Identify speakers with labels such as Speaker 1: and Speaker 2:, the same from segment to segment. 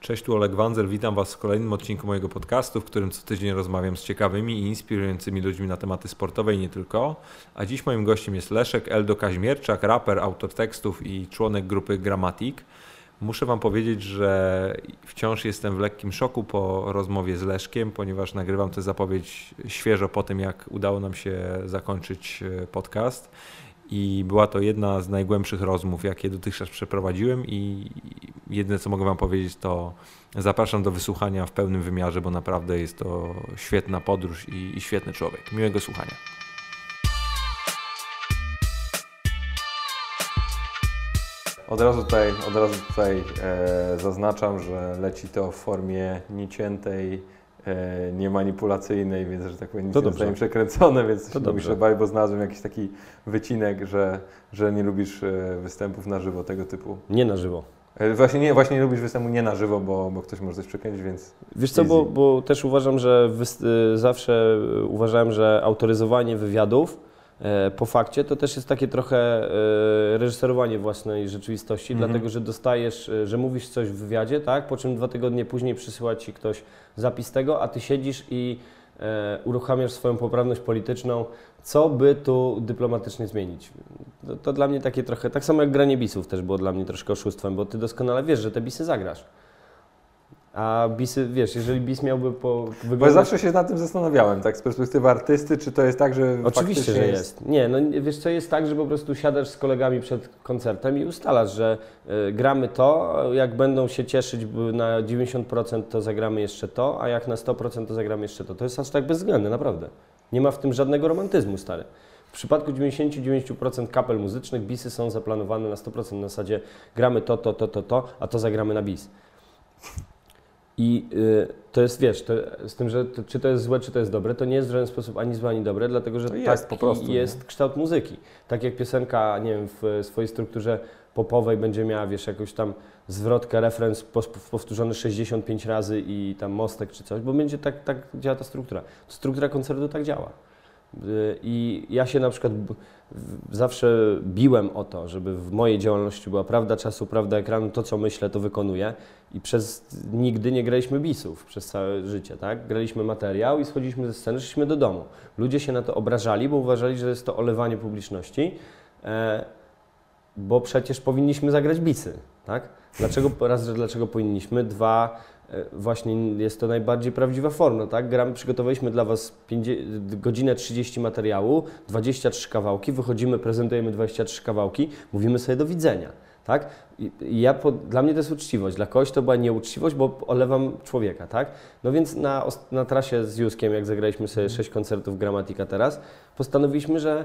Speaker 1: Cześć, tu Oleg Wanzer, witam Was w kolejnym odcinku mojego podcastu, w którym co tydzień rozmawiam z ciekawymi i inspirującymi ludźmi na tematy sportowe i nie tylko. A dziś moim gościem jest Leszek Eldo Kaźmierczak, raper, autor tekstów i członek grupy Grammatic. Muszę Wam powiedzieć, że wciąż jestem w lekkim szoku po rozmowie z Leszkiem, ponieważ nagrywam tę zapowiedź świeżo po tym, jak udało nam się zakończyć e, podcast i była to jedna z najgłębszych rozmów, jakie dotychczas przeprowadziłem i jedyne co mogę Wam powiedzieć to zapraszam do wysłuchania w pełnym wymiarze, bo naprawdę jest to świetna podróż i, i świetny człowiek. Miłego słuchania. Od razu tutaj, od razu tutaj e, zaznaczam, że leci to w formie nieciętej, niemanipulacyjnej, więc że tak powiem, nic
Speaker 2: To
Speaker 1: nie
Speaker 2: dobrze.
Speaker 1: zostanie przekręcone, więc
Speaker 2: To
Speaker 1: się
Speaker 2: dobrze.
Speaker 1: bać, bo znalazłem jakiś taki wycinek, że, że nie lubisz e, występów na żywo tego typu.
Speaker 2: Nie na żywo.
Speaker 1: E, Właśnie nie, właśnie nie lubisz występu nie na żywo, bo, bo ktoś może coś przekręcić, więc
Speaker 2: Wiesz co, bo, bo też uważam, że wys- y, zawsze uważałem, że autoryzowanie wywiadów e, po fakcie to też jest takie trochę e, reżyserowanie własnej rzeczywistości,
Speaker 1: Mhm.
Speaker 2: dlatego że dostajesz, e, że mówisz coś w wywiadzie, tak, po czym dwa tygodnie później przysyła ci ktoś zapis tego, a ty siedzisz i e, uruchamiasz swoją poprawność polityczną, co by tu dyplomatycznie zmienić. To, to dla mnie takie trochę, tak samo jak granie bisów też było dla mnie troszkę oszustwem, bo ty doskonale wiesz, że te bisy zagrasz. A bisy, wiesz, jeżeli bis miałby po
Speaker 1: Bo
Speaker 2: wyglądać...
Speaker 1: zawsze się nad tym zastanawiałem, tak z perspektywy artysty, czy to jest tak, że
Speaker 2: Oczywiście, że jest. Nie, no wiesz co, jest tak, że po prostu siadasz z kolegami przed koncertem i ustalasz, że y, gramy to, jak będą się cieszyć na 90% to zagramy jeszcze to, a jak na 100% to zagramy jeszcze to. To jest aż tak bezwzględne, naprawdę. Nie ma w tym żadnego romantyzmu, stary. W przypadku 99% kapel muzycznych bisy są zaplanowane na 100% na zasadzie gramy to, to, to, to, to, a to zagramy na bis. I y, to jest, wiesz, to, z tym, że to, czy to jest złe, czy to jest dobre, to nie jest w żaden sposób ani złe, ani dobre, dlatego że
Speaker 1: To jest
Speaker 2: taki
Speaker 1: po prostu,
Speaker 2: jest kształt muzyki. Tak jak piosenka, nie wiem, w swojej strukturze popowej będzie miała, wiesz, jakąś tam zwrotkę, referenc powtórzony 65 razy i tam mostek czy coś, bo będzie tak, tak działa ta struktura. Struktura koncertu tak działa. Y, I ja się na przykład zawsze biłem o to, żeby w mojej działalności była prawda czasu, prawda ekranu, to co myślę, to wykonuję. I przez nigdy nie graliśmy bisów przez całe życie, tak? Graliśmy materiał i schodziliśmy ze sceny, szliśmy do domu. Ludzie się na to obrażali, bo uważali, że jest to olewanie publiczności, e, bo przecież powinniśmy zagrać bisy, tak? Dlaczego, raz, że dlaczego powinniśmy, dwa, właśnie jest to najbardziej prawdziwa forma, tak? Gramy, przygotowaliśmy dla Was 50, godzinę 30 materiału, 23 kawałki, wychodzimy, prezentujemy 23 kawałki, mówimy sobie do widzenia. Tak? Ja dla mnie to jest uczciwość, dla kogoś to była nieuczciwość, bo olewam człowieka, tak? No więc na, na trasie z Juskiem, jak zagraliśmy sobie sześć koncertów Gramatika teraz, postanowiliśmy, że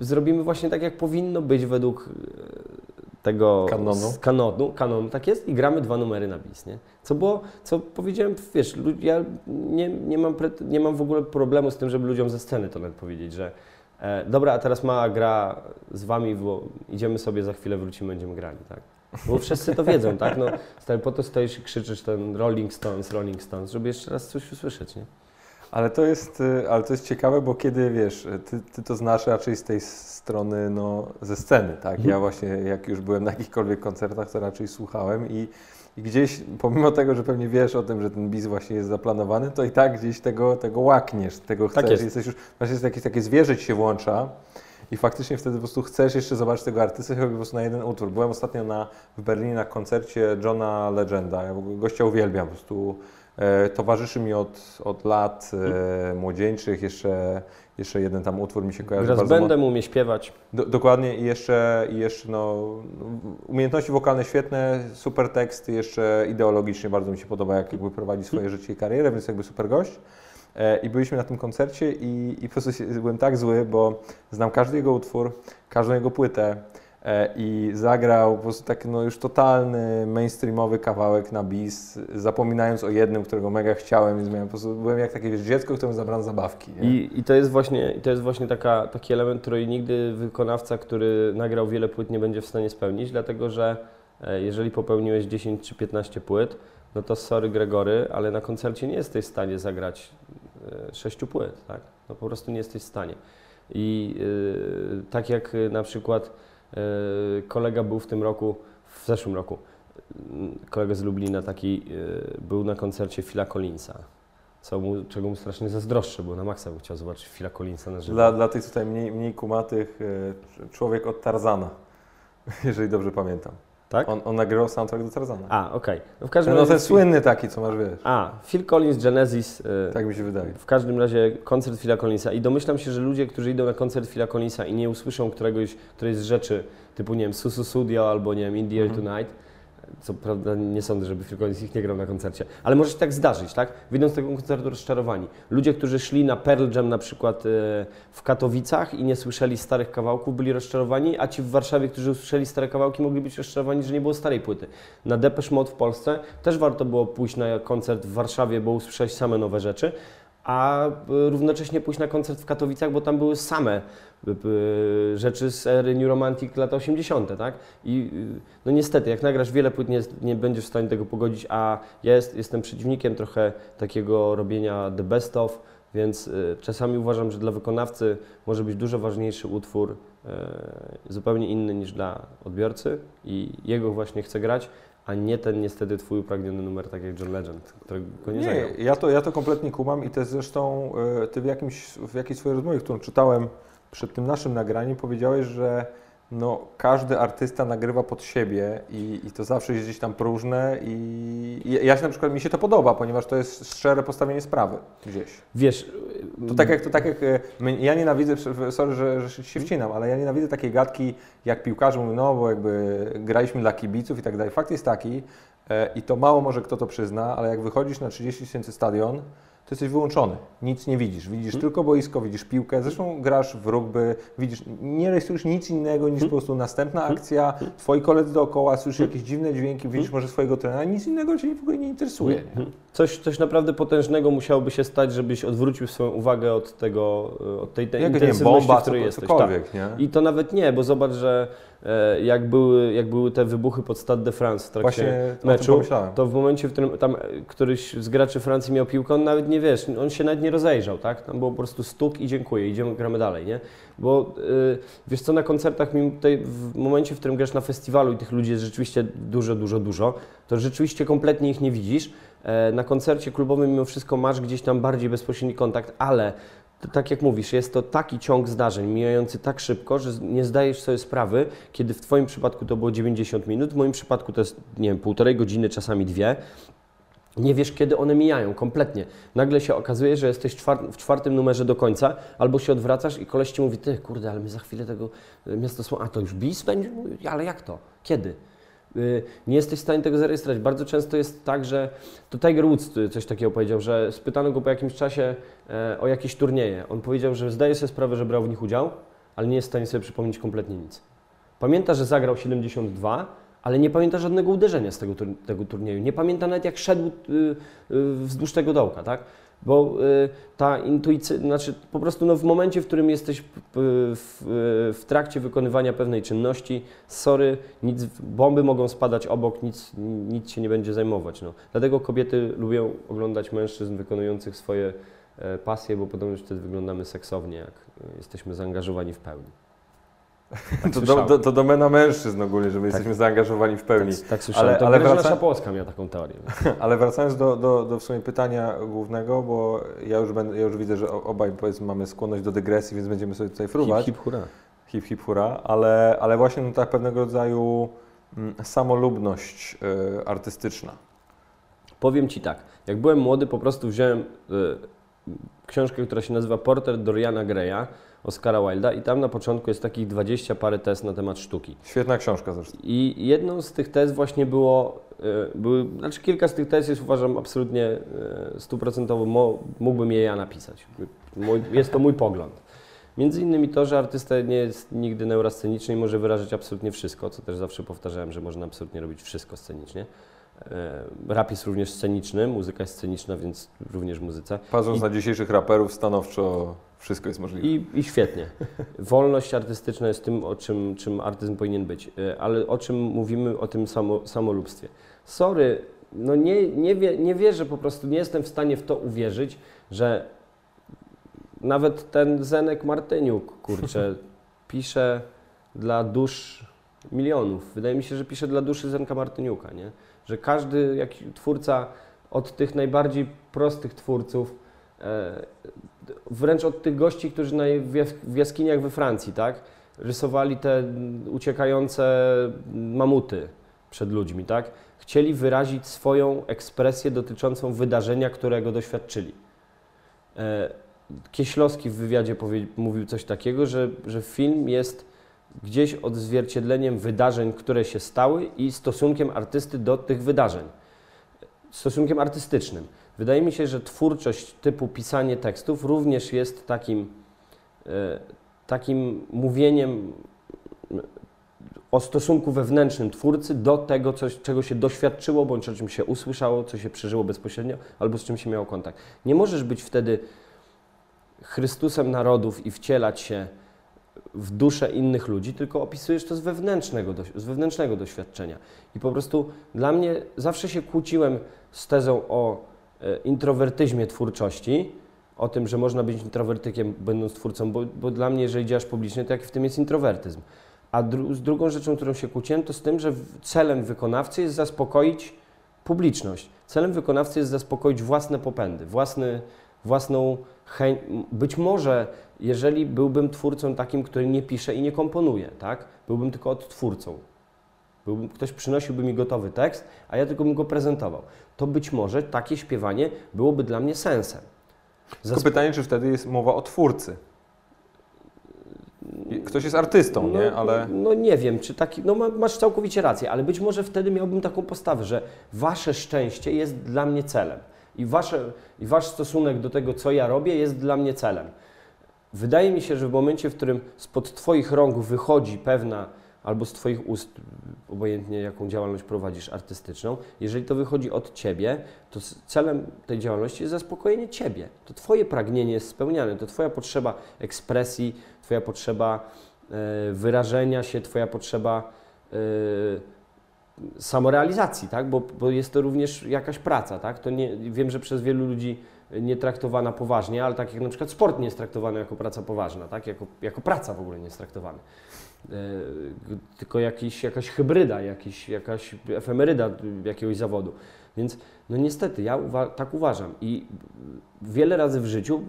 Speaker 2: zrobimy właśnie tak, jak powinno być według e, tego
Speaker 1: Kanonu.
Speaker 2: kanonu, kanonu, tak jest, i gramy dwa numery na bis, nie? Co było, co powiedziałem, wiesz, ja nie, nie, mam pret, nie mam w ogóle problemu z tym, żeby ludziom ze sceny to nawet powiedzieć, że e, dobra, a teraz mała gra z wami, bo idziemy sobie, za chwilę wrócimy, będziemy grali, tak? Bo wszyscy to wiedzą, tak? No, stary, po to stoisz i krzyczysz ten Rolling Stones, Rolling Stones, żeby jeszcze raz coś usłyszeć, nie?
Speaker 1: Ale to jest, y, ale to jest ciekawe, bo kiedy wiesz, ty, ty to znasz raczej z tej strony no, ze sceny, tak?
Speaker 2: Mhm.
Speaker 1: Ja właśnie jak już byłem na jakichkolwiek koncertach, to raczej słuchałem i, i gdzieś, pomimo tego, że pewnie wiesz o tym, że ten bis właśnie jest zaplanowany, to i tak gdzieś tego, tego łakniesz, tego
Speaker 2: Tak
Speaker 1: chcesz.
Speaker 2: jest.
Speaker 1: Jesteś już, właśnie jest jakieś takie zwierzę ci się włącza i faktycznie wtedy po prostu chcesz jeszcze zobaczyć tego artystę, choćby po prostu na jeden utwór. Byłem ostatnio na, w Berlinie na koncercie Johna Legenda. Ja gościa uwielbiam, po prostu e, towarzyszy mi od, od lat e, młodzieńczych. Jeszcze, jeszcze jeden tam utwór mi się kojarzy
Speaker 2: Gra z
Speaker 1: bardzo
Speaker 2: bendem, umie śpiewać.
Speaker 1: do, dokładnie i jeszcze, i jeszcze no, umiejętności wokalne świetne, super teksty, jeszcze ideologicznie bardzo mi się podoba, jak jakby prowadzi swoje życie i karierę, więc jakby super gość. E, I byliśmy na tym koncercie i, i po prostu byłem tak zły, bo znam każdy jego utwór, każdą jego płytę e, i zagrał po prostu taki no już totalny mainstreamowy kawałek na bis, zapominając o jednym, którego mega chciałem, więc miałem po prostu, byłem jak takie wiesz, dziecko, któremu zabrano zabawki.
Speaker 2: I, I to jest właśnie, to jest właśnie taka, taki element, który nigdy wykonawca, który nagrał wiele płyt, nie będzie w stanie spełnić, dlatego że e, jeżeli popełniłeś 10 czy 15 płyt, no to sorry Gregory, ale na koncercie nie jesteś w stanie zagrać e, sześciu płyt, tak? No po prostu nie jesteś w stanie. I e, tak jak e, na przykład e, kolega był w tym roku, w zeszłym roku, mm, kolega z Lublina taki był na koncercie Phila Collinsa, co mu, czego mu strasznie zazdroszczę, bo na maksa bym chciał zobaczyć Phila Collinsa na żywo.
Speaker 1: Dla, dla tych tutaj mniej, mniej kumatych, człowiek od Tarzana, jeżeli dobrze pamiętam.
Speaker 2: Tak?
Speaker 1: On, on nagrywał soundtrack do Tarzana.
Speaker 2: A, okej. No w każdym
Speaker 1: No
Speaker 2: razie...
Speaker 1: ten
Speaker 2: Phil-
Speaker 1: słynny taki, co masz, wiesz.
Speaker 2: A, Phil Collins, Genesis. y,
Speaker 1: Tak mi się wydaje.
Speaker 2: W każdym razie koncert Phila Collinsa i domyślam się, że ludzie, którzy idą na koncert Phila Collinsa i nie usłyszą któregoś, którejś z rzeczy typu, nie wiem, Susu Studio albo, nie wiem, In the Air
Speaker 1: Mhm.
Speaker 2: Tonight, co prawda nie sądzę, żeby Phil Collins ich nie grał na koncercie, ale może się tak zdarzyć, tak? Wyjdą z tego koncertu rozczarowani. Ludzie, którzy szli na Pearl Jam na przykład e, w Katowicach i nie słyszeli starych kawałków, byli rozczarowani, a ci w Warszawie, którzy usłyszeli stare kawałki, mogli być rozczarowani, że nie było starej płyty. Na Depeche Mode w Polsce też warto było pójść na koncert w Warszawie, bo usłyszeć same nowe rzeczy, a y, równocześnie pójść na koncert w Katowicach, bo tam były same y, y, rzeczy z ery New Romantic lata 80., tak? I no niestety, jak nagrasz wiele płyt, nie, nie będziesz w stanie tego pogodzić, a ja jest, jestem przeciwnikiem trochę takiego robienia the best of, więc czasami uważam, że dla wykonawcy może być dużo ważniejszy utwór, y, zupełnie inny niż dla odbiorcy i jego właśnie chce grać, a nie ten niestety twój upragniony numer, tak jak John Legend, którego go nie.
Speaker 1: Nie, ja to, ja to kompletnie kumam i jest zresztą, e, ty w, jakimś, w jakiejś swojej rozmowie, którą czytałem przed tym naszym nagraniem, powiedziałeś, że no, każdy artysta nagrywa pod siebie i, i to zawsze jest gdzieś tam próżne i, i ja się na przykład, mi się to podoba, ponieważ to jest szczere postawienie sprawy gdzieś.
Speaker 2: Wiesz,
Speaker 1: To tak jak, to tak jak e, my, ja nienawidzę, sorry, że, że się wcinam, ale ja nienawidzę takiej gadki, jak piłkarze mówią, no bo jakby graliśmy dla kibiców i tak dalej. Fakt jest taki, e, i to mało może kto to przyzna, ale jak wychodzisz na 30 tysięcy stadion, to jesteś wyłączony. Nic nie widzisz. Widzisz tylko boisko, widzisz piłkę. Zresztą grasz w rugby, widzisz, nie rejestrujesz nic innego niż po prostu następna akcja, twoi koledzy dookoła, słyszysz jakieś dziwne dźwięki, widzisz może swojego trenera, nic innego cię w ogóle nie interesuje. Nie?
Speaker 2: Coś, coś naprawdę potężnego musiałoby się stać, żebyś odwrócił swoją uwagę od tego, e, od tej, tej
Speaker 1: Jakaś, nie
Speaker 2: intensywności,
Speaker 1: bomba,
Speaker 2: w której
Speaker 1: co-
Speaker 2: jesteś.
Speaker 1: cokolwiek, nie?
Speaker 2: Tak. I to nawet nie, bo zobacz, że jak były, jak były te wybuchy pod Stade de France w trakcie
Speaker 1: Właśnie
Speaker 2: meczu, to w momencie, w którym tam e, któryś z graczy Francji miał piłkę, on nawet nie wiesz, on się nawet nie rozejrzał, tak? Tam było po prostu stuk i dziękuję, idziemy, gramy dalej, nie? Bo y, wiesz co, na koncertach, mimo tutaj w momencie, w którym grasz na festiwalu i tych ludzi jest rzeczywiście dużo, dużo, dużo, to rzeczywiście kompletnie ich nie widzisz. E, na koncercie klubowym mimo wszystko masz gdzieś tam bardziej bezpośredni kontakt, ale to, tak jak mówisz, jest to taki ciąg zdarzeń mijający tak szybko, że nie zdajesz sobie sprawy, kiedy w Twoim przypadku to było 90 minut, w moim przypadku to jest, nie wiem, półtorej godziny, czasami dwie. Nie wiesz, kiedy one mijają, kompletnie. Nagle się okazuje, że jesteś w czwartym numerze do końca, albo się odwracasz i koleś ci mówi, ty, kurde, ale my za chwilę tego y, miasto słowa, a to już bis będzie? Ale jak to? Kiedy? Y, Nie jesteś w stanie tego zarejestrować. Bardzo często jest tak, że to Tiger Woods coś takiego powiedział, że spytano go po jakimś czasie e, o jakieś turnieje. On powiedział, że zdaje sobie sprawę, że brał w nich udział, ale nie jest w stanie sobie przypomnieć kompletnie nic. Pamięta, że zagrał 72, ale nie pamięta żadnego uderzenia z tego, tego turnieju. Nie pamięta nawet jak szedł y, y, wzdłuż tego dołka, tak? Bo y, ta intuicja, znaczy po prostu no, w momencie, w którym jesteś p- w, y, w trakcie wykonywania pewnej czynności, sorry, nic, bomby mogą spadać obok, nic, nic się nie będzie zajmować. No. Dlatego kobiety lubią oglądać mężczyzn wykonujących swoje e, pasje, bo podobno wtedy wyglądamy seksownie, jak y, jesteśmy zaangażowani w pełni.
Speaker 1: To, do,
Speaker 2: słyszałem.
Speaker 1: to, domena mężczyzn ogólnie, że my jesteśmy zaangażowani w pełni.
Speaker 2: Tak, tak słyszałem.
Speaker 1: Ale-
Speaker 2: to
Speaker 1: ale wraca-
Speaker 2: Szapowska miała taką teorię.
Speaker 1: Ale wracając do, do, do w sumie pytania głównego, bo ja już, będę, ja już widzę, że obaj powiedzmy mamy skłonność do dygresji, więc będziemy sobie tutaj fruwać.
Speaker 2: Hip, hip, hurra.
Speaker 1: hip, hip hura, ale, ale właśnie no, tak pewnego rodzaju mm, samolubność y, artystyczna.
Speaker 2: Powiem Ci tak, jak byłem młody, po prostu wziąłem y, książkę, która się nazywa Portret Doriana Greya, Oscara Wilda i tam na początku jest takich 20 parę tez na temat sztuki.
Speaker 1: Świetna książka zresztą.
Speaker 2: I jedną z tych tez właśnie było, y, były, znaczy kilka z tych tez jest uważam absolutnie y, stuprocentowo, mógłbym je ja napisać. Mój, jest to mój pogląd. Między innymi to, że artysta nie jest nigdy neurasceniczny i może wyrażać absolutnie wszystko, co też zawsze powtarzałem, że można absolutnie robić wszystko scenicznie. E, Rap jest również sceniczny, muzyka jest sceniczna, więc również muzyce.
Speaker 1: Patrząc
Speaker 2: I-
Speaker 1: na dzisiejszych raperów, stanowczo wszystko jest możliwe.
Speaker 2: I, I świetnie. Wolność artystyczna jest tym, o czym, czym artyzm powinien być. E, Ale o czym mówimy, o tym samo, samolubstwie. Sorry, no nie, nie, wie, nie wierzę po prostu, nie jestem w stanie w to uwierzyć, że nawet ten Zenek Martyniuk, kurczę, pisze dla dusz milionów. Wydaje mi się, że pisze dla duszy Zenka Martyniuka, nie? Że każdy jak twórca od tych najbardziej prostych twórców, e, wręcz od tych gości, którzy w jaskiniach we Francji, tak? Rysowali te uciekające mamuty przed ludźmi, tak? Chcieli wyrazić swoją ekspresję dotyczącą wydarzenia, którego doświadczyli. E, Kieślowski w wywiadzie mówił coś takiego, że, że film jest gdzieś odzwierciedleniem wydarzeń, które się stały i stosunkiem artysty do tych wydarzeń. Stosunkiem artystycznym. Wydaje mi się, że twórczość typu pisanie tekstów również jest takim, e, takim mówieniem o stosunku wewnętrznym twórcy do tego, coś, czego się doświadczyło, bądź o czym się usłyszało, co się przeżyło bezpośrednio, albo z czym się miało kontakt. Nie możesz być wtedy Chrystusem narodów i wcielać się w duszę innych ludzi, tylko opisujesz to z wewnętrznego, z wewnętrznego doświadczenia. I po prostu dla mnie zawsze się kłóciłem z tezą o e, introwertyzmie twórczości, o tym, że można być introwertykiem będąc twórcą, bo, bo dla mnie, jeżeli działasz publicznie, to jaki w tym jest introwertyzm. A dru z drugą rzeczą, którą się kłóciłem, to z tym, że celem wykonawcy jest zaspokoić publiczność. Celem wykonawcy jest zaspokoić własne popędy, własny, własną chęć. Być może, jeżeli byłbym twórcą takim, który nie pisze i nie komponuje, tak? byłbym tylko odtwórcą. Byłbym, ktoś przynosiłby mi gotowy tekst, a ja tylko bym go prezentował. To być może takie śpiewanie byłoby dla mnie sensem.
Speaker 1: Zasp pytanie, czy wtedy jest mowa o twórcy? Ktoś jest artystą,
Speaker 2: no,
Speaker 1: nie? Ale...
Speaker 2: No nie wiem, czy taki, no masz całkowicie rację, ale być może wtedy miałbym taką postawę, że wasze szczęście jest dla mnie celem i, wasze, i wasz stosunek do tego, co ja robię, jest dla mnie celem. Wydaje mi się, że w momencie, w którym spod Twoich rąk wychodzi pewna, albo z Twoich ust, obojętnie jaką działalność prowadzisz artystyczną, jeżeli to wychodzi od Ciebie, to celem tej działalności jest zaspokojenie Ciebie. To Twoje pragnienie jest spełniane, to Twoja potrzeba ekspresji, Twoja potrzeba e, wyrażenia się, Twoja potrzeba e, samorealizacji, tak? Bo, bo jest to również jakaś praca. Tak? To nie, wiem, że przez wielu ludzi nie traktowana poważnie, ale tak jak na przykład sport nie jest traktowany jako praca poważna, tak? jako, jako praca w ogóle nie jest traktowany. E, tylko jakiś, jakaś hybryda, jakiś, jakaś efemeryda jakiegoś zawodu. Więc no niestety, ja uwa tak uważam i wiele razy w życiu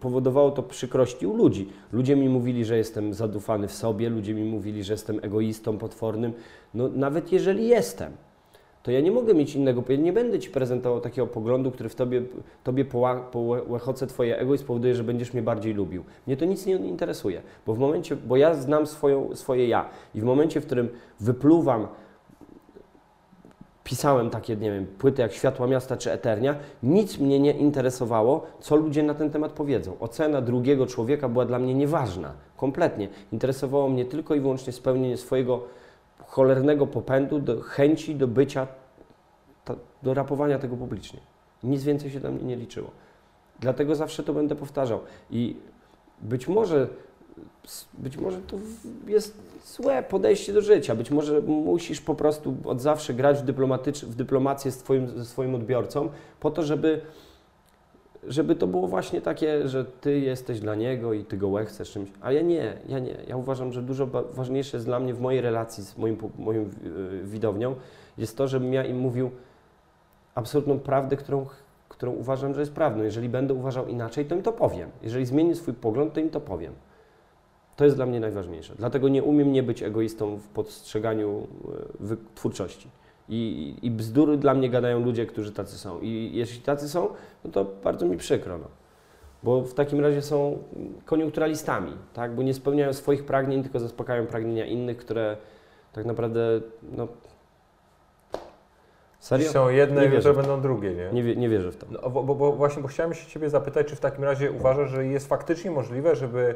Speaker 2: powodowało to przykrości u ludzi. Ludzie mi mówili, że jestem zadufany w sobie, ludzie mi mówili, że jestem egoistą potwornym. No nawet jeżeli jestem, to ja nie mogę mieć innego, ja nie będę Ci prezentował takiego poglądu, który w Tobie, tobie połechoce Twoje ego i spowoduje, że będziesz mnie bardziej lubił. Mnie to nic nie interesuje, bo w momencie, bo ja znam swoją, swoje ja i w momencie, w którym wypluwam pisałem takie, nie wiem, płyty jak Światła Miasta czy Eternia, nic mnie nie interesowało, co ludzie na ten temat powiedzą. Ocena drugiego człowieka była dla mnie nieważna, kompletnie. Interesowało mnie tylko i wyłącznie spełnienie swojego cholernego popędu, do chęci do bycia, do rapowania tego publicznie. Nic więcej się dla mnie nie liczyło. Dlatego zawsze to będę powtarzał. I być może być może to jest złe podejście do życia. Być może musisz po prostu od zawsze grać w, dyplomatycz, w dyplomację z twoim, ze swoim odbiorcą, po to, żeby, żeby to było właśnie takie, że ty jesteś dla niego i ty go chcesz czymś. A ja nie, ja nie. Ja uważam, że dużo ważniejsze jest dla mnie w mojej relacji z moim, moją e, widownią jest to, żebym ja im mówił absolutną prawdę, którą którą uważam, że jest prawdą. Jeżeli będę uważał inaczej, to im to powiem. Jeżeli zmienię swój pogląd, to im to powiem. To jest dla mnie najważniejsze. Dlatego nie umiem nie być egoistą w postrzeganiu e, twórczości. I, I bzdury dla mnie gadają ludzie, którzy tacy są. I jeśli tacy są, no to bardzo mi przykro. No. Bo w takim razie są koniunkturalistami, tak? bo nie spełniają swoich pragnień, tylko zaspokajają pragnienia innych, które tak naprawdę no,
Speaker 1: Serio? Są jedne, nie jutro będą drugie, nie?
Speaker 2: Nie, nie wierzę w to.
Speaker 1: No, bo, bo, bo, właśnie, bo chciałem się Ciebie zapytać, czy w takim razie uważasz, że jest faktycznie możliwe, żeby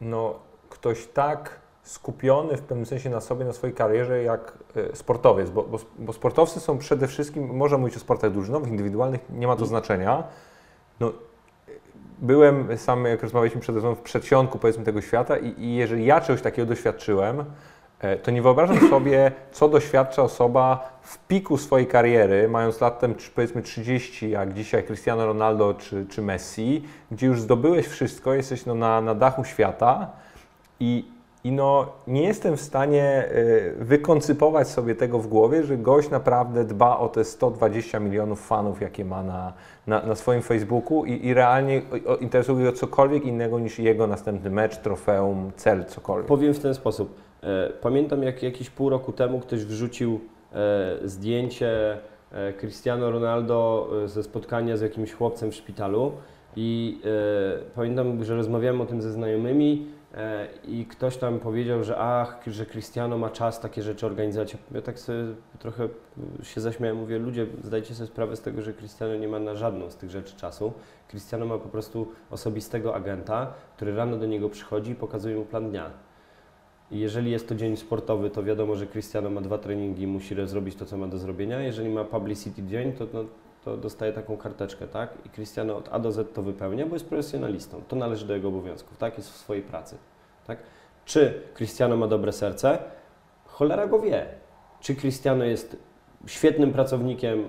Speaker 1: no, ktoś tak skupiony w pewnym sensie na sobie, na swojej karierze jak e, sportowiec, bo, bo, bo sportowcy są przede wszystkim, można mówić o sportach drużynowych, indywidualnych, nie ma to znaczenia. No, byłem sam, jak rozmawialiśmy przed w przedsionku powiedzmy tego świata i, i jeżeli ja czegoś takiego doświadczyłem, e, to nie wyobrażam sobie, co doświadcza osoba w piku swojej kariery, mając latem powiedzmy 30, jak dzisiaj Cristiano Ronaldo czy, czy Messi, gdzie już zdobyłeś wszystko, jesteś no na, na dachu świata i I no, nie jestem w stanie y, wykoncypować sobie tego w głowie, że gość naprawdę dba o te 120 milionów fanów, jakie ma na, na, na swoim Facebooku i, i realnie interesuje go cokolwiek innego niż jego następny mecz, trofeum, cel, cokolwiek.
Speaker 2: Powiem w ten sposób. E, pamiętam, jak jakiś pół roku temu ktoś wrzucił e, zdjęcie e, Cristiano Ronaldo ze spotkania z jakimś chłopcem w szpitalu i pamiętam, że rozmawiałem o tym ze znajomymi E, i ktoś tam powiedział, że ach, że Cristiano ma czas takie rzeczy organizować. Ja tak sobie trochę się zaśmiałem, mówię, ludzie, zdajcie sobie sprawę z tego, że Cristiano nie ma na żadną z tych rzeczy czasu. Cristiano ma po prostu osobistego agenta, który rano do niego przychodzi i pokazuje mu plan dnia. I jeżeli jest to dzień sportowy, to wiadomo, że Cristiano ma dwa treningi, musi zrobić to, co ma do zrobienia. Jeżeli ma publicity dzień, to, no, to dostaje taką karteczkę, tak? I Cristiano od A do Z to wypełnia, bo jest profesjonalistą. To należy do jego obowiązków, tak? Jest w swojej pracy, tak? Czy Cristiano ma dobre serce? Cholera go wie. Czy Cristiano jest świetnym pracownikiem e,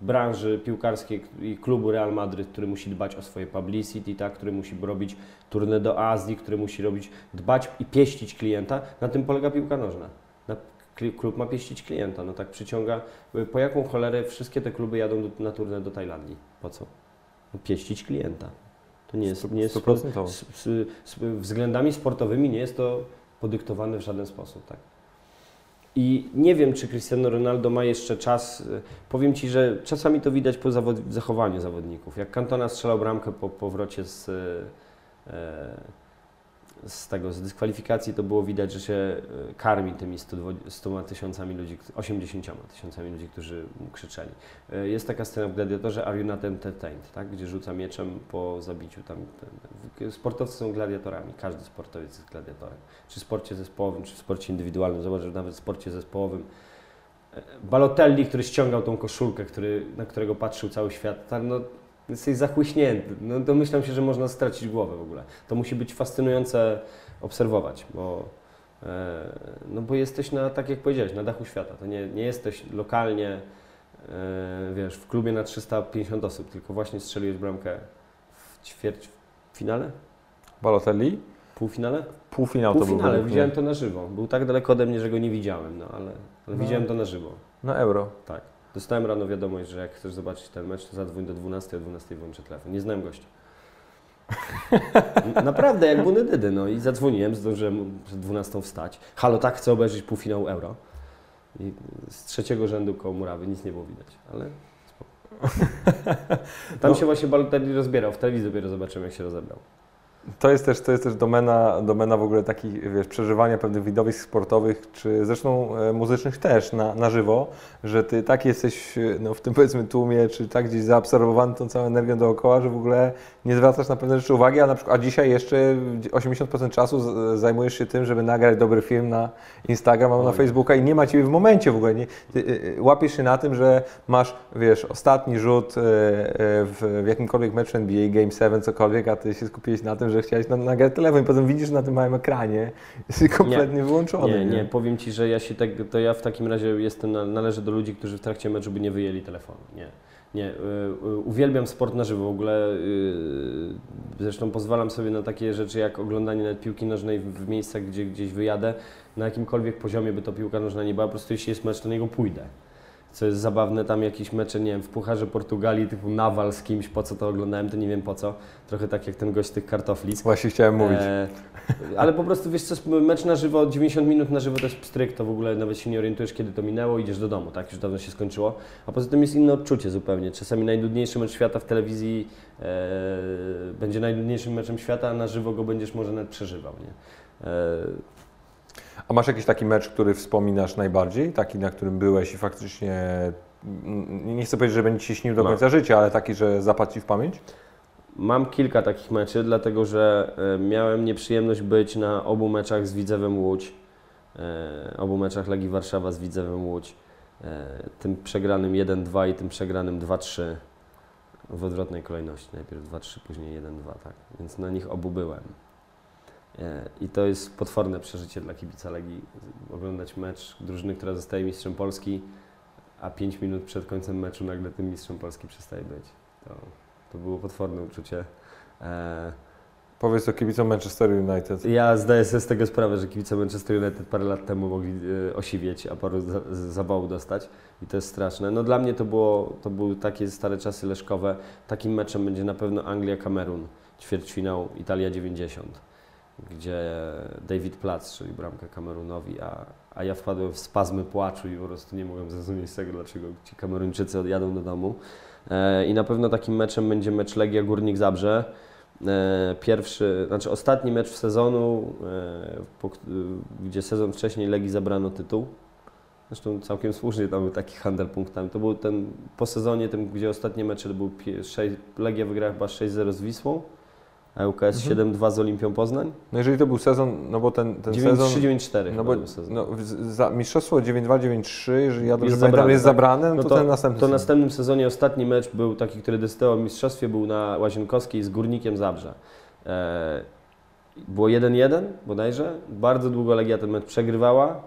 Speaker 2: branży piłkarskiej i klubu Real Madryt, który musi dbać o swoje publicity, tak? który musi robić turnę do Azji, który musi robić, dbać i pieścić klienta. Na tym polega piłka nożna klub ma pieścić klienta, no tak przyciąga. Po jaką cholerę wszystkie te kluby jadą do, na turnę do Tajlandii? Po co? No, pieścić klienta. To nie jest, nie jest z, z, z, względami sportowymi nie jest to podyktowane w żaden sposób, tak. I nie wiem, czy Cristiano Ronaldo ma jeszcze czas. Powiem Ci, że czasami to widać po zawod zachowaniu zawodników. Jak Cantona strzelał bramkę po powrocie z, e, z tego, z dyskwalifikacji to było widać, że się e, karmi tymi 100 tysiącami ludzi, 80 tysiącami ludzi, którzy krzyczeli. E, jest taka scena w Gladiatorze Are You Not Entertained, tak? gdzie rzuca mieczem po zabiciu. Tam, sportowcy są gladiatorami, każdy sportowiec jest gladiatorem. Czy w sporcie zespołowym, czy w sporcie indywidualnym. Zobacz, że nawet w sporcie zespołowym e, Balotelli, który ściągał tą koszulkę, który, na którego patrzył cały świat, tak, no, jesteś zachłyśnięty. No domyślam się, że można stracić głowę w ogóle. To musi być fascynujące obserwować, bo, e, no bo jesteś na, tak jak powiedziałeś, na dachu świata. To nie, nie jesteś lokalnie, e, wiesz, w klubie na 350 osób, tylko właśnie strzeliłeś bramkę w ćwierć finale?
Speaker 1: Balotelli?
Speaker 2: Półfinale?
Speaker 1: Półfinał
Speaker 2: to był.
Speaker 1: Półfinale,
Speaker 2: widziałem to na żywo. Był tak daleko ode mnie, że go nie widziałem, no ale, ale no. widziałem to na żywo.
Speaker 1: Na euro?
Speaker 2: Tak. Dostałem rano wiadomość, że jak chcesz zobaczyć ten mecz, to zadzwoń do 12, o 12 włączę telefon. Nie znałem gościa. Naprawdę, jak buny no i zadzwoniłem, zdążyłem przed 12 wstać. Halo, tak, chcę obejrzeć półfinał Euro. I z trzeciego rzędu koło murawy nic nie było widać, ale Tam no. się właśnie Balotelli rozbierał, w telewizji dopiero zobaczyłem, jak się rozebrał.
Speaker 1: To jest też, to jest też domena, domena w ogóle takich, wiesz, przeżywania pewnych widowisk sportowych, czy zresztą e, muzycznych też na, na żywo, że ty tak jesteś e, no, w tym powiedzmy tłumie, czy tak gdzieś zaabsorbowany tą całą energią dookoła, że w ogóle nie zwracasz na pewne rzeczy uwagi, a na przykład a dzisiaj jeszcze 80% czasu zajmujesz się tym, żeby nagrać dobry film na Instagram albo na Facebooka i nie ma Ciebie w momencie w ogóle. Nie, ty, e, łapiesz się na tym, że masz, wiesz, ostatni rzut w, w jakimkolwiek meczu NBA, Game 7, cokolwiek, a Ty się skupiłeś na tym, że chciałeś nagrać telefon i potem widzisz na tym małym ekranie, jesteś kompletnie
Speaker 2: nie,
Speaker 1: wyłączony.
Speaker 2: Nie, nie, nie, powiem Ci, że ja się tak, to ja w takim razie jestem, należę do ludzi, którzy w trakcie meczu by nie wyjęli telefonu, nie. Nie, y, uwielbiam sport na żywo. W ogóle y, zresztą pozwalam sobie na takie rzeczy jak oglądanie nawet piłki nożnej w miejscach, gdzie gdzieś wyjadę. Na jakimkolwiek poziomie by to piłka nożna nie była, po prostu jeśli jest mecz, to niego pójdę co jest zabawne, tam jakieś mecze, nie wiem, w Pucharze Portugalii typu Nawal z kimś, po co to oglądałem, to nie wiem po co. Trochę tak jak ten gość tych kartofli.
Speaker 1: Właśnie chciałem mówić. E,
Speaker 2: ale po prostu, wiesz co, mecz na żywo, 90 minut na żywo to jest pstryk, to w ogóle nawet się nie orientujesz, kiedy to minęło, idziesz do domu, tak, już dawno się skończyło. A poza tym jest inne odczucie zupełnie. Czasami najnudniejszy mecz świata w telewizji e, będzie najnudniejszym meczem świata, a na żywo go będziesz może nawet przeżywał, nie? E,
Speaker 1: a masz jakiś taki mecz, który wspominasz najbardziej? Taki, na którym byłeś i faktycznie, nie chcę powiedzieć, że będzie Ci się śnił do końca życia, ale taki, że zapadł Ci w pamięć?
Speaker 2: Mam kilka takich meczy, dlatego że e, miałem nieprzyjemność być na obu meczach z Widzewem Łódź, e, obu meczach Legii Warszawa z Widzewem Łódź, e, tym przegranym 1-2 i tym przegranym 2-3 w odwrotnej kolejności, najpierw 2-3, później 1-2, tak, więc na nich obu byłem. E, I to jest potworne przeżycie dla kibica Legii, oglądać mecz drużyny, która zostaje mistrzem Polski, a 5 minut przed końcem meczu nagle tym mistrzem Polski przestaje być. To, to było potworne uczucie. E,
Speaker 1: Powiedz to kibicom Manchester United.
Speaker 2: Ja zdaję sobie z tego sprawę, że kibice Manchester United parę lat temu mogli y, osiwieć, a paru za, zawału dostać i to jest straszne. No dla mnie to, było, to były takie stare czasy leszkowe. Takim meczem będzie na pewno Anglia-Kamerun, ćwierćfinał Italia-90, gdzie David Platz czyli bramkę Kamerunowi, a, a ja wpadłem w spazmy płaczu i po prostu nie mogłem zrozumieć tego, dlaczego ci Kameruńczycy odjadą do domu. E, I na pewno takim meczem będzie mecz Legia Górnik Zabrze. E, pierwszy, znaczy ostatni mecz w sezonu, e, gdzie sezon wcześniej Legii zabrano tytuł. Zresztą całkiem słusznie tam był taki handel punktami. To był ten po sezonie, tym, gdzie ostatnie mecze to był 6, Legia wygrała chyba 6-0 z Wisłą, a UKS mhm. 7-2 z Olimpią Poznań.
Speaker 1: No jeżeli to był sezon, no bo ten, ten 9, sezon...
Speaker 2: 9-4
Speaker 1: no bo, no, za, Mistrzostwo 9-2-9-3, jeżeli ja dobrze jest pamiętam, jest tak? zabrane, no, to, to, ten następny
Speaker 2: To następnym sezonie ostatni mecz był taki, który decydował o mistrzostwie, był na Łazienkowskiej z Górnikiem Zabrze. E, było 1-1 bodajże, bardzo długo Legia ten mecz przegrywała,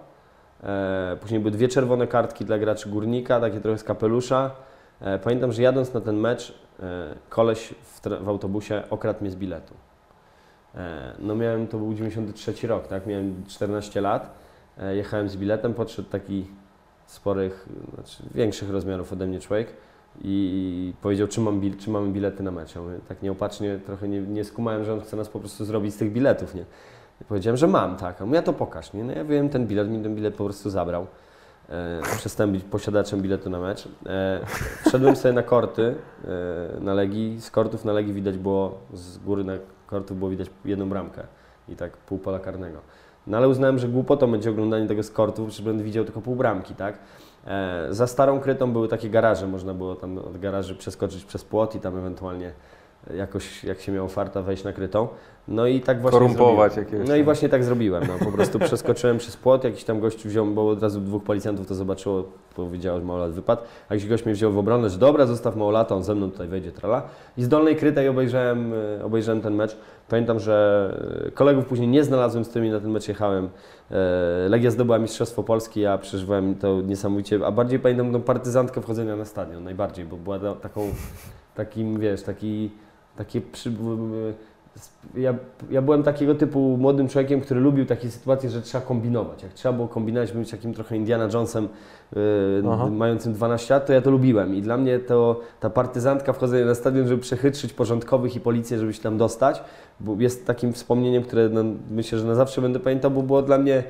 Speaker 2: e, później były dwie czerwone kartki dla graczy Górnika, takie trochę z kapelusza. E, pamiętam, że jadąc na ten mecz, e, koleś w, w, autobusie okradł mnie z biletu. E, no miałem, to był 93 rok, tak? Miałem 14 lat, jechałem z biletem, podszedł taki sporych, znaczy większych rozmiarów ode mnie człowiek i powiedział, czy, mam bil, czy mamy bilety na mecz. Ja mówię, tak nieopatrznie, trochę nie, nie skumałem, że on chce nas po prostu zrobić z tych biletów, nie? I powiedziałem, że mam, tak. A mówię, ja to pokaż, nie? No ja wiem ten bilet, mi ten bilet po prostu zabrał. E, przestałem być posiadaczem biletu na mecz. E, wszedłem sobie na korty e, na Legii. Z kortów na Legii widać było, z góry na kortów było widać jedną bramkę i tak pół pola karnego. No ale uznałem, że głupotą będzie oglądanie tego z kortów, że będę widział tylko pół bramki, tak? Za starą krytą były takie garaże, można było tam od garaży przeskoczyć przez płot i tam ewentualnie jakoś, jak się miało farta, wejść na krytą. No i tak właśnie
Speaker 1: Korumpować jakiegoś.
Speaker 2: No i właśnie tak zrobiłem. No, po prostu przeskoczyłem przez płot, jakiś tam gościu wziął, bo od razu dwóch policjantów to zobaczyło, powiedział, że małolat wypadł. A jakiś gość mnie wziął w obronę, że dobra, zostaw małolata, on ze mną tutaj wejdzie, trala. I z dolnej krytej obejrzałem, e, obejrzałem ten mecz. Pamiętam, że e, kolegów później nie znalazłem, z którymi na ten mecz jechałem. E, Legia zdobyła Mistrzostwo Polski, ja przeżywałem to niesamowicie, a bardziej pamiętam tą partyzantkę wchodzenia na stadion, najbardziej, bo była taką, takim, wiesz, taki takie przy, ja, ja byłem takiego typu młodym człowiekiem, który lubił takie sytuacje, że trzeba kombinować. Jak trzeba było kombinować, być takim trochę Indiana Jonesem yy, mającym 12 lat, to ja to lubiłem. I dla mnie to ta partyzantka wchodzenia na stadion, żeby przechytrzyć porządkowych i policję, żeby się tam dostać, jest takim wspomnieniem, które no, myślę, że na zawsze będę pamiętał, bo było dla mnie,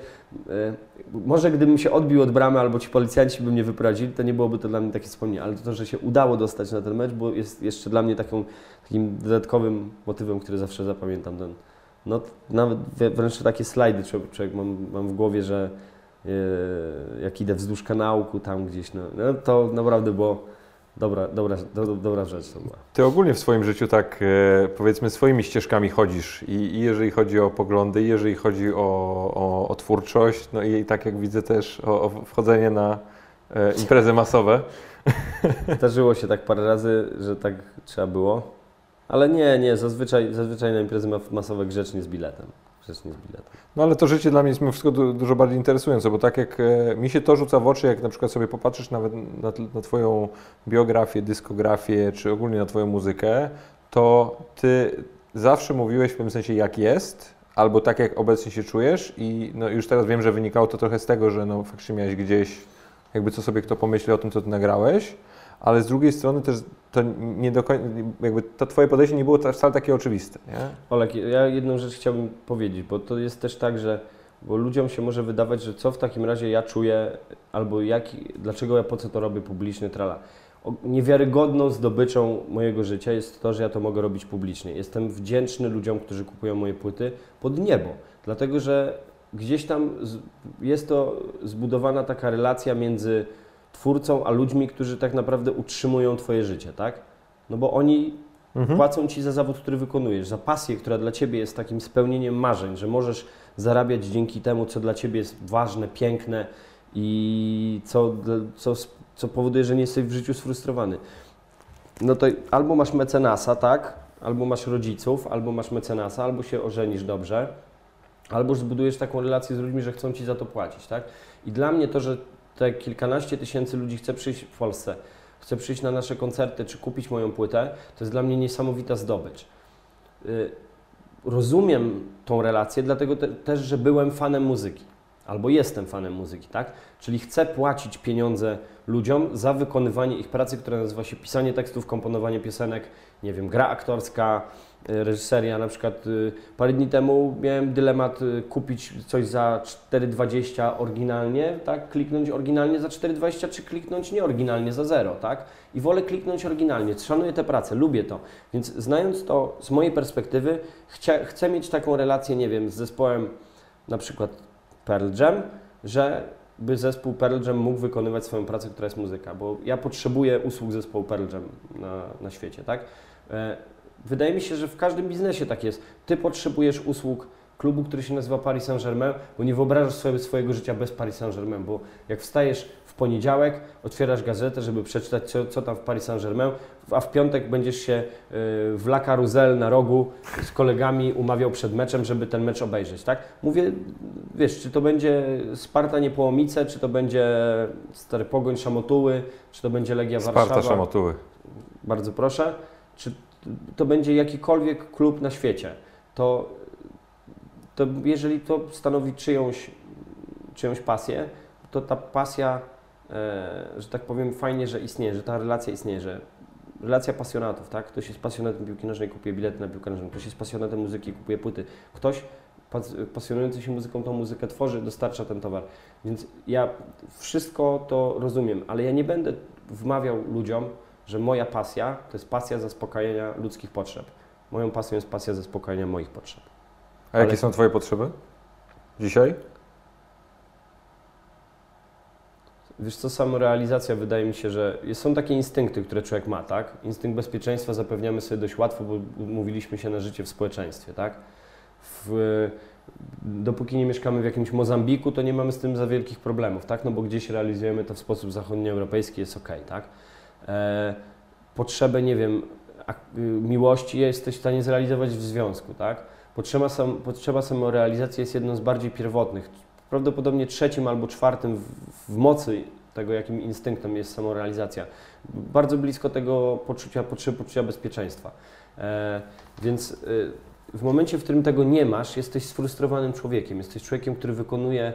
Speaker 2: może gdybym się odbił od bramy albo ci policjanci by mnie wyprowadzili, to nie byłoby to dla mnie takie wspomnienie, ale to, że się udało dostać na ten mecz, bo jest jeszcze dla mnie taką takim dodatkowym motywem, który zawsze zapamiętam. Ten, no, nawet wręcz takie slajdy człowiek, człowiek mam, mam w głowie, że yy, jak idę wzdłuż kanałku tam gdzieś, no, no to naprawdę było dobra, dobra, do, dobra rzecz to była.
Speaker 1: Ty ogólnie w swoim życiu tak e, powiedzmy swoimi ścieżkami chodzisz I, i, jeżeli chodzi o poglądy, i jeżeli chodzi o, o, o twórczość, no i, i, tak jak widzę też o, o wchodzenie na e, imprezy masowe.
Speaker 2: Zdarzyło się tak parę razy, że tak trzeba było. Ale nie, nie, zazwyczaj, zazwyczaj na imprezy masowe grzecznie z biletem. Z biletem.
Speaker 1: No ale to życie dla mnie jest mimo wszystko dużo bardziej interesujące, bo tak jak e, mi się to rzuca w oczy, jak na przykład sobie popatrzysz nawet na, na Twoją biografię, dyskografię, czy ogólnie na Twoją muzykę, to Ty zawsze mówiłeś w pewnym sensie jak jest, albo tak jak obecnie się czujesz i no już teraz wiem, że wynikało to trochę z tego, że no faktycznie miałeś gdzieś jakby co sobie kto pomyśli o tym, co Ty nagrałeś, ale z drugiej strony też to nie do końca, jakby to Twoje podejście nie było wcale takie oczywiste, nie?
Speaker 2: Olek, ja jedną rzecz chciałbym powiedzieć, bo to jest też tak, że bo ludziom się może wydawać, że co w takim razie ja czuję, albo jak, dlaczego ja po co to robię publicznie, trala. Niewiarygodną zdobyczą mojego życia jest to, że ja to mogę robić publicznie. Jestem wdzięczny ludziom, którzy kupują moje płyty pod niebo, dlatego że gdzieś tam jest to zbudowana taka relacja między twórcą, a ludźmi, którzy tak naprawdę utrzymują Twoje życie, tak? No bo oni mhm. płacą Ci za zawód, który wykonujesz, za pasję, która dla Ciebie jest takim spełnieniem marzeń, że możesz zarabiać dzięki temu, co dla Ciebie jest ważne, piękne i co, co, co powoduje, że nie jesteś w życiu sfrustrowany. No to albo masz mecenasa, tak? Albo masz rodziców, albo masz mecenasa, albo się ożenisz dobrze, albo zbudujesz taką relację z ludźmi, że chcą Ci za to płacić, tak? I dla mnie to, że te kilkanaście tysięcy ludzi chce przyjść w Polsce, chce przyjść na nasze koncerty czy kupić moją płytę, to jest dla mnie niesamowita zdobycz. Y, rozumiem tą relację, dlatego te, też, że byłem fanem muzyki. Albo jestem fanem muzyki, tak? Czyli chcę płacić pieniądze ludziom za wykonywanie ich pracy, która nazywa się pisanie tekstów, komponowanie piosenek, nie wiem, gra aktorska, reżyseria. Na przykład y, parę dni temu miałem dylemat y, kupić coś za 4,20 oryginalnie, tak? Kliknąć oryginalnie za 4,20 czy kliknąć nieoryginalnie za zero, tak? I wolę kliknąć oryginalnie. Szanuję tę pracę, lubię to. Więc znając to z mojej perspektywy, chcę, chcę mieć taką relację, nie wiem, z zespołem na przykład Pearl Jam, że by zespół Pearl Jam mógł wykonywać swoją pracę, która jest muzyka, bo ja potrzebuję usług zespołu Pearl Jam na, na świecie, tak? Wydaje mi się, że w każdym biznesie tak jest. Ty potrzebujesz usług klubu, który się nazywa Paris Saint-Germain, bo nie wyobrażasz sobie swojego życia bez Paris Saint-Germain, bo jak wstajesz w poniedziałek, otwierasz gazetę, żeby przeczytać, co, co tam w Paris Saint-Germain, a w piątek będziesz się y, w La Carousel na rogu z kolegami umawiał przed meczem, żeby ten mecz obejrzeć, tak? Mówię, wiesz, czy to będzie Sparta Niepołomice, czy to będzie Stary Pogoń Szamotuły, czy to będzie Legia
Speaker 1: Sparta
Speaker 2: Warszawa.
Speaker 1: Szamotuły.
Speaker 2: Bardzo proszę. Czy to będzie jakikolwiek klub na świecie, to, to jeżeli to stanowi czyjąś, czyjąś pasję, to ta pasja, e, że tak powiem, fajnie, że istnieje, że ta relacja istnieje, że relacja pasjonatów, tak? Ktoś jest pasjonatem piłki nożnej, kupuje bilety na piłkę nożną, ktoś jest pasjonatem muzyki, kupuje płyty, ktoś pas, pasjonujący się muzyką tą muzykę tworzy, dostarcza ten towar. Więc ja wszystko to rozumiem, ale ja nie będę wmawiał ludziom, że moja pasja to jest pasja zaspokajania ludzkich potrzeb. Moją pasją jest pasja zaspokajania moich potrzeb.
Speaker 1: A jakie
Speaker 2: Ale-
Speaker 1: są Twoje potrzeby dzisiaj?
Speaker 2: Wiesz co, samorealizacja wydaje mi się, że są takie instynkty, które człowiek ma, tak? Instynkt bezpieczeństwa zapewniamy sobie dość łatwo, bo mówiliśmy się na życie w społeczeństwie, tak? W, dopóki nie mieszkamy w jakimś Mozambiku, to nie mamy z tym za wielkich problemów, tak? No bo gdzieś realizujemy to w sposób zachodnioeuropejski, jest ok, tak? E, potrzebę, nie wiem, y, miłości jesteś w stanie zrealizować w związku, tak? Potrzeba, sam, potrzeba samorealizacji jest jedną z bardziej pierwotnych. Prawdopodobnie trzecim albo czwartym w, w mocy tego, jakim instynktem jest samorealizacja. Bardzo blisko tego poczucia, potrzeby poczucia bezpieczeństwa. E, więc y, w momencie, w którym tego nie masz, jesteś sfrustrowanym człowiekiem. Jesteś człowiekiem, który wykonuje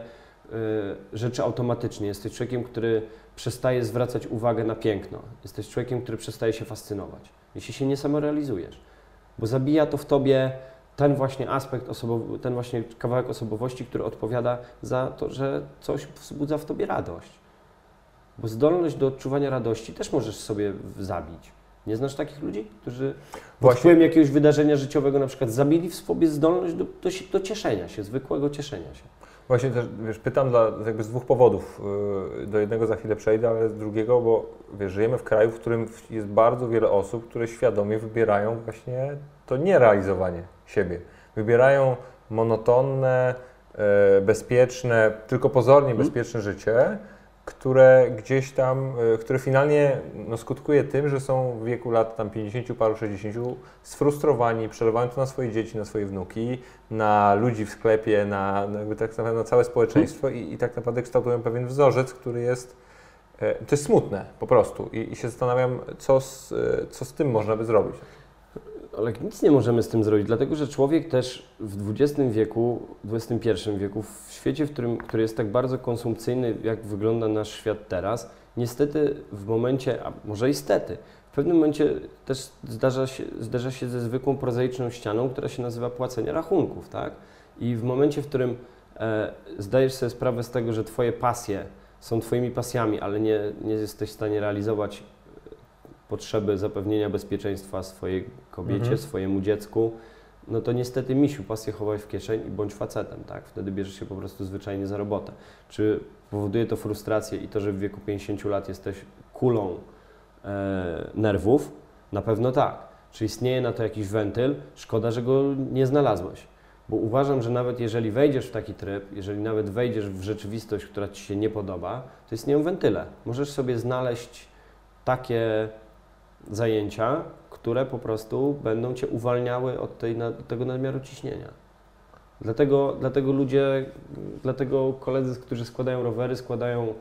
Speaker 2: rzeczy automatycznie. Jesteś człowiekiem, który przestaje zwracać uwagę na piękno. Jesteś człowiekiem, który przestaje się fascynować. Jeśli się nie samorealizujesz. Bo zabija to w tobie ten właśnie aspekt, osobowy, ten właśnie kawałek osobowości, który odpowiada za to, że coś wzbudza w tobie radość. Bo zdolność do odczuwania radości też możesz sobie zabić. Nie znasz takich ludzi, którzy pod wpływem jakiegoś wydarzenia życiowego na przykład zabili w sobie zdolność do, do, do cieszenia się, zwykłego cieszenia się.
Speaker 1: Właśnie też, wiesz, pytam dla, jakby z dwóch powodów. Yy, Do jednego za chwilę przejdę, ale z drugiego, bo wiesz, żyjemy w kraju, w którym jest bardzo wiele osób, które świadomie wybierają właśnie to nierealizowanie siebie. Wybierają monotonne, e, bezpieczne, tylko pozornie
Speaker 2: Mhm.
Speaker 1: bezpieczne życie, które gdzieś tam, e, które finalnie no, skutkuje tym, że są w wieku lat tam 50, paru 60 sfrustrowani, przelewają to na swoje dzieci, na swoje wnuki, na ludzi w sklepie, na, jakby tak naprawdę na całe społeczeństwo i, i tak naprawdę kształtują pewien wzorzec, który jest, e, to jest smutne po prostu i, i się zastanawiam, co z, e, co z tym można by zrobić.
Speaker 2: Ale nic nie możemy z tym zrobić, dlatego że człowiek też w XX wieku, XXI wieku, w świecie, w którym, który jest tak bardzo konsumpcyjny, jak wygląda nasz świat teraz, niestety w momencie, a może i stety, w pewnym momencie też zdarza się, zderza się ze zwykłą prozaiczną ścianą, która się nazywa płacenie rachunków, tak? I w momencie, w którym e, zdajesz sobie sprawę z tego, że Twoje pasje są Twoimi pasjami, ale nie, nie jesteś w stanie realizować potrzeby zapewnienia bezpieczeństwa swojej kobiecie,
Speaker 1: Mhm.
Speaker 2: swojemu dziecku, no to niestety misiu, pasję chowaj w kieszeń i bądź facetem, tak? Wtedy bierzesz się po prostu zwyczajnie za robotę. Czy powoduje to frustrację i to, że w wieku 50 lat jesteś kulą e, nerwów? Na pewno tak. Czy istnieje na to jakiś wentyl? Szkoda, że go nie znalazłeś. Bo uważam, że nawet jeżeli wejdziesz w taki tryb, jeżeli nawet wejdziesz w rzeczywistość, która Ci się nie podoba, to istnieją wentyle. Możesz sobie znaleźć takie zajęcia, które po prostu będą Cię uwalniały od tej, tego nadmiaru ciśnienia. Dlatego, dlatego ludzie, dlatego koledzy, którzy składają rowery, składają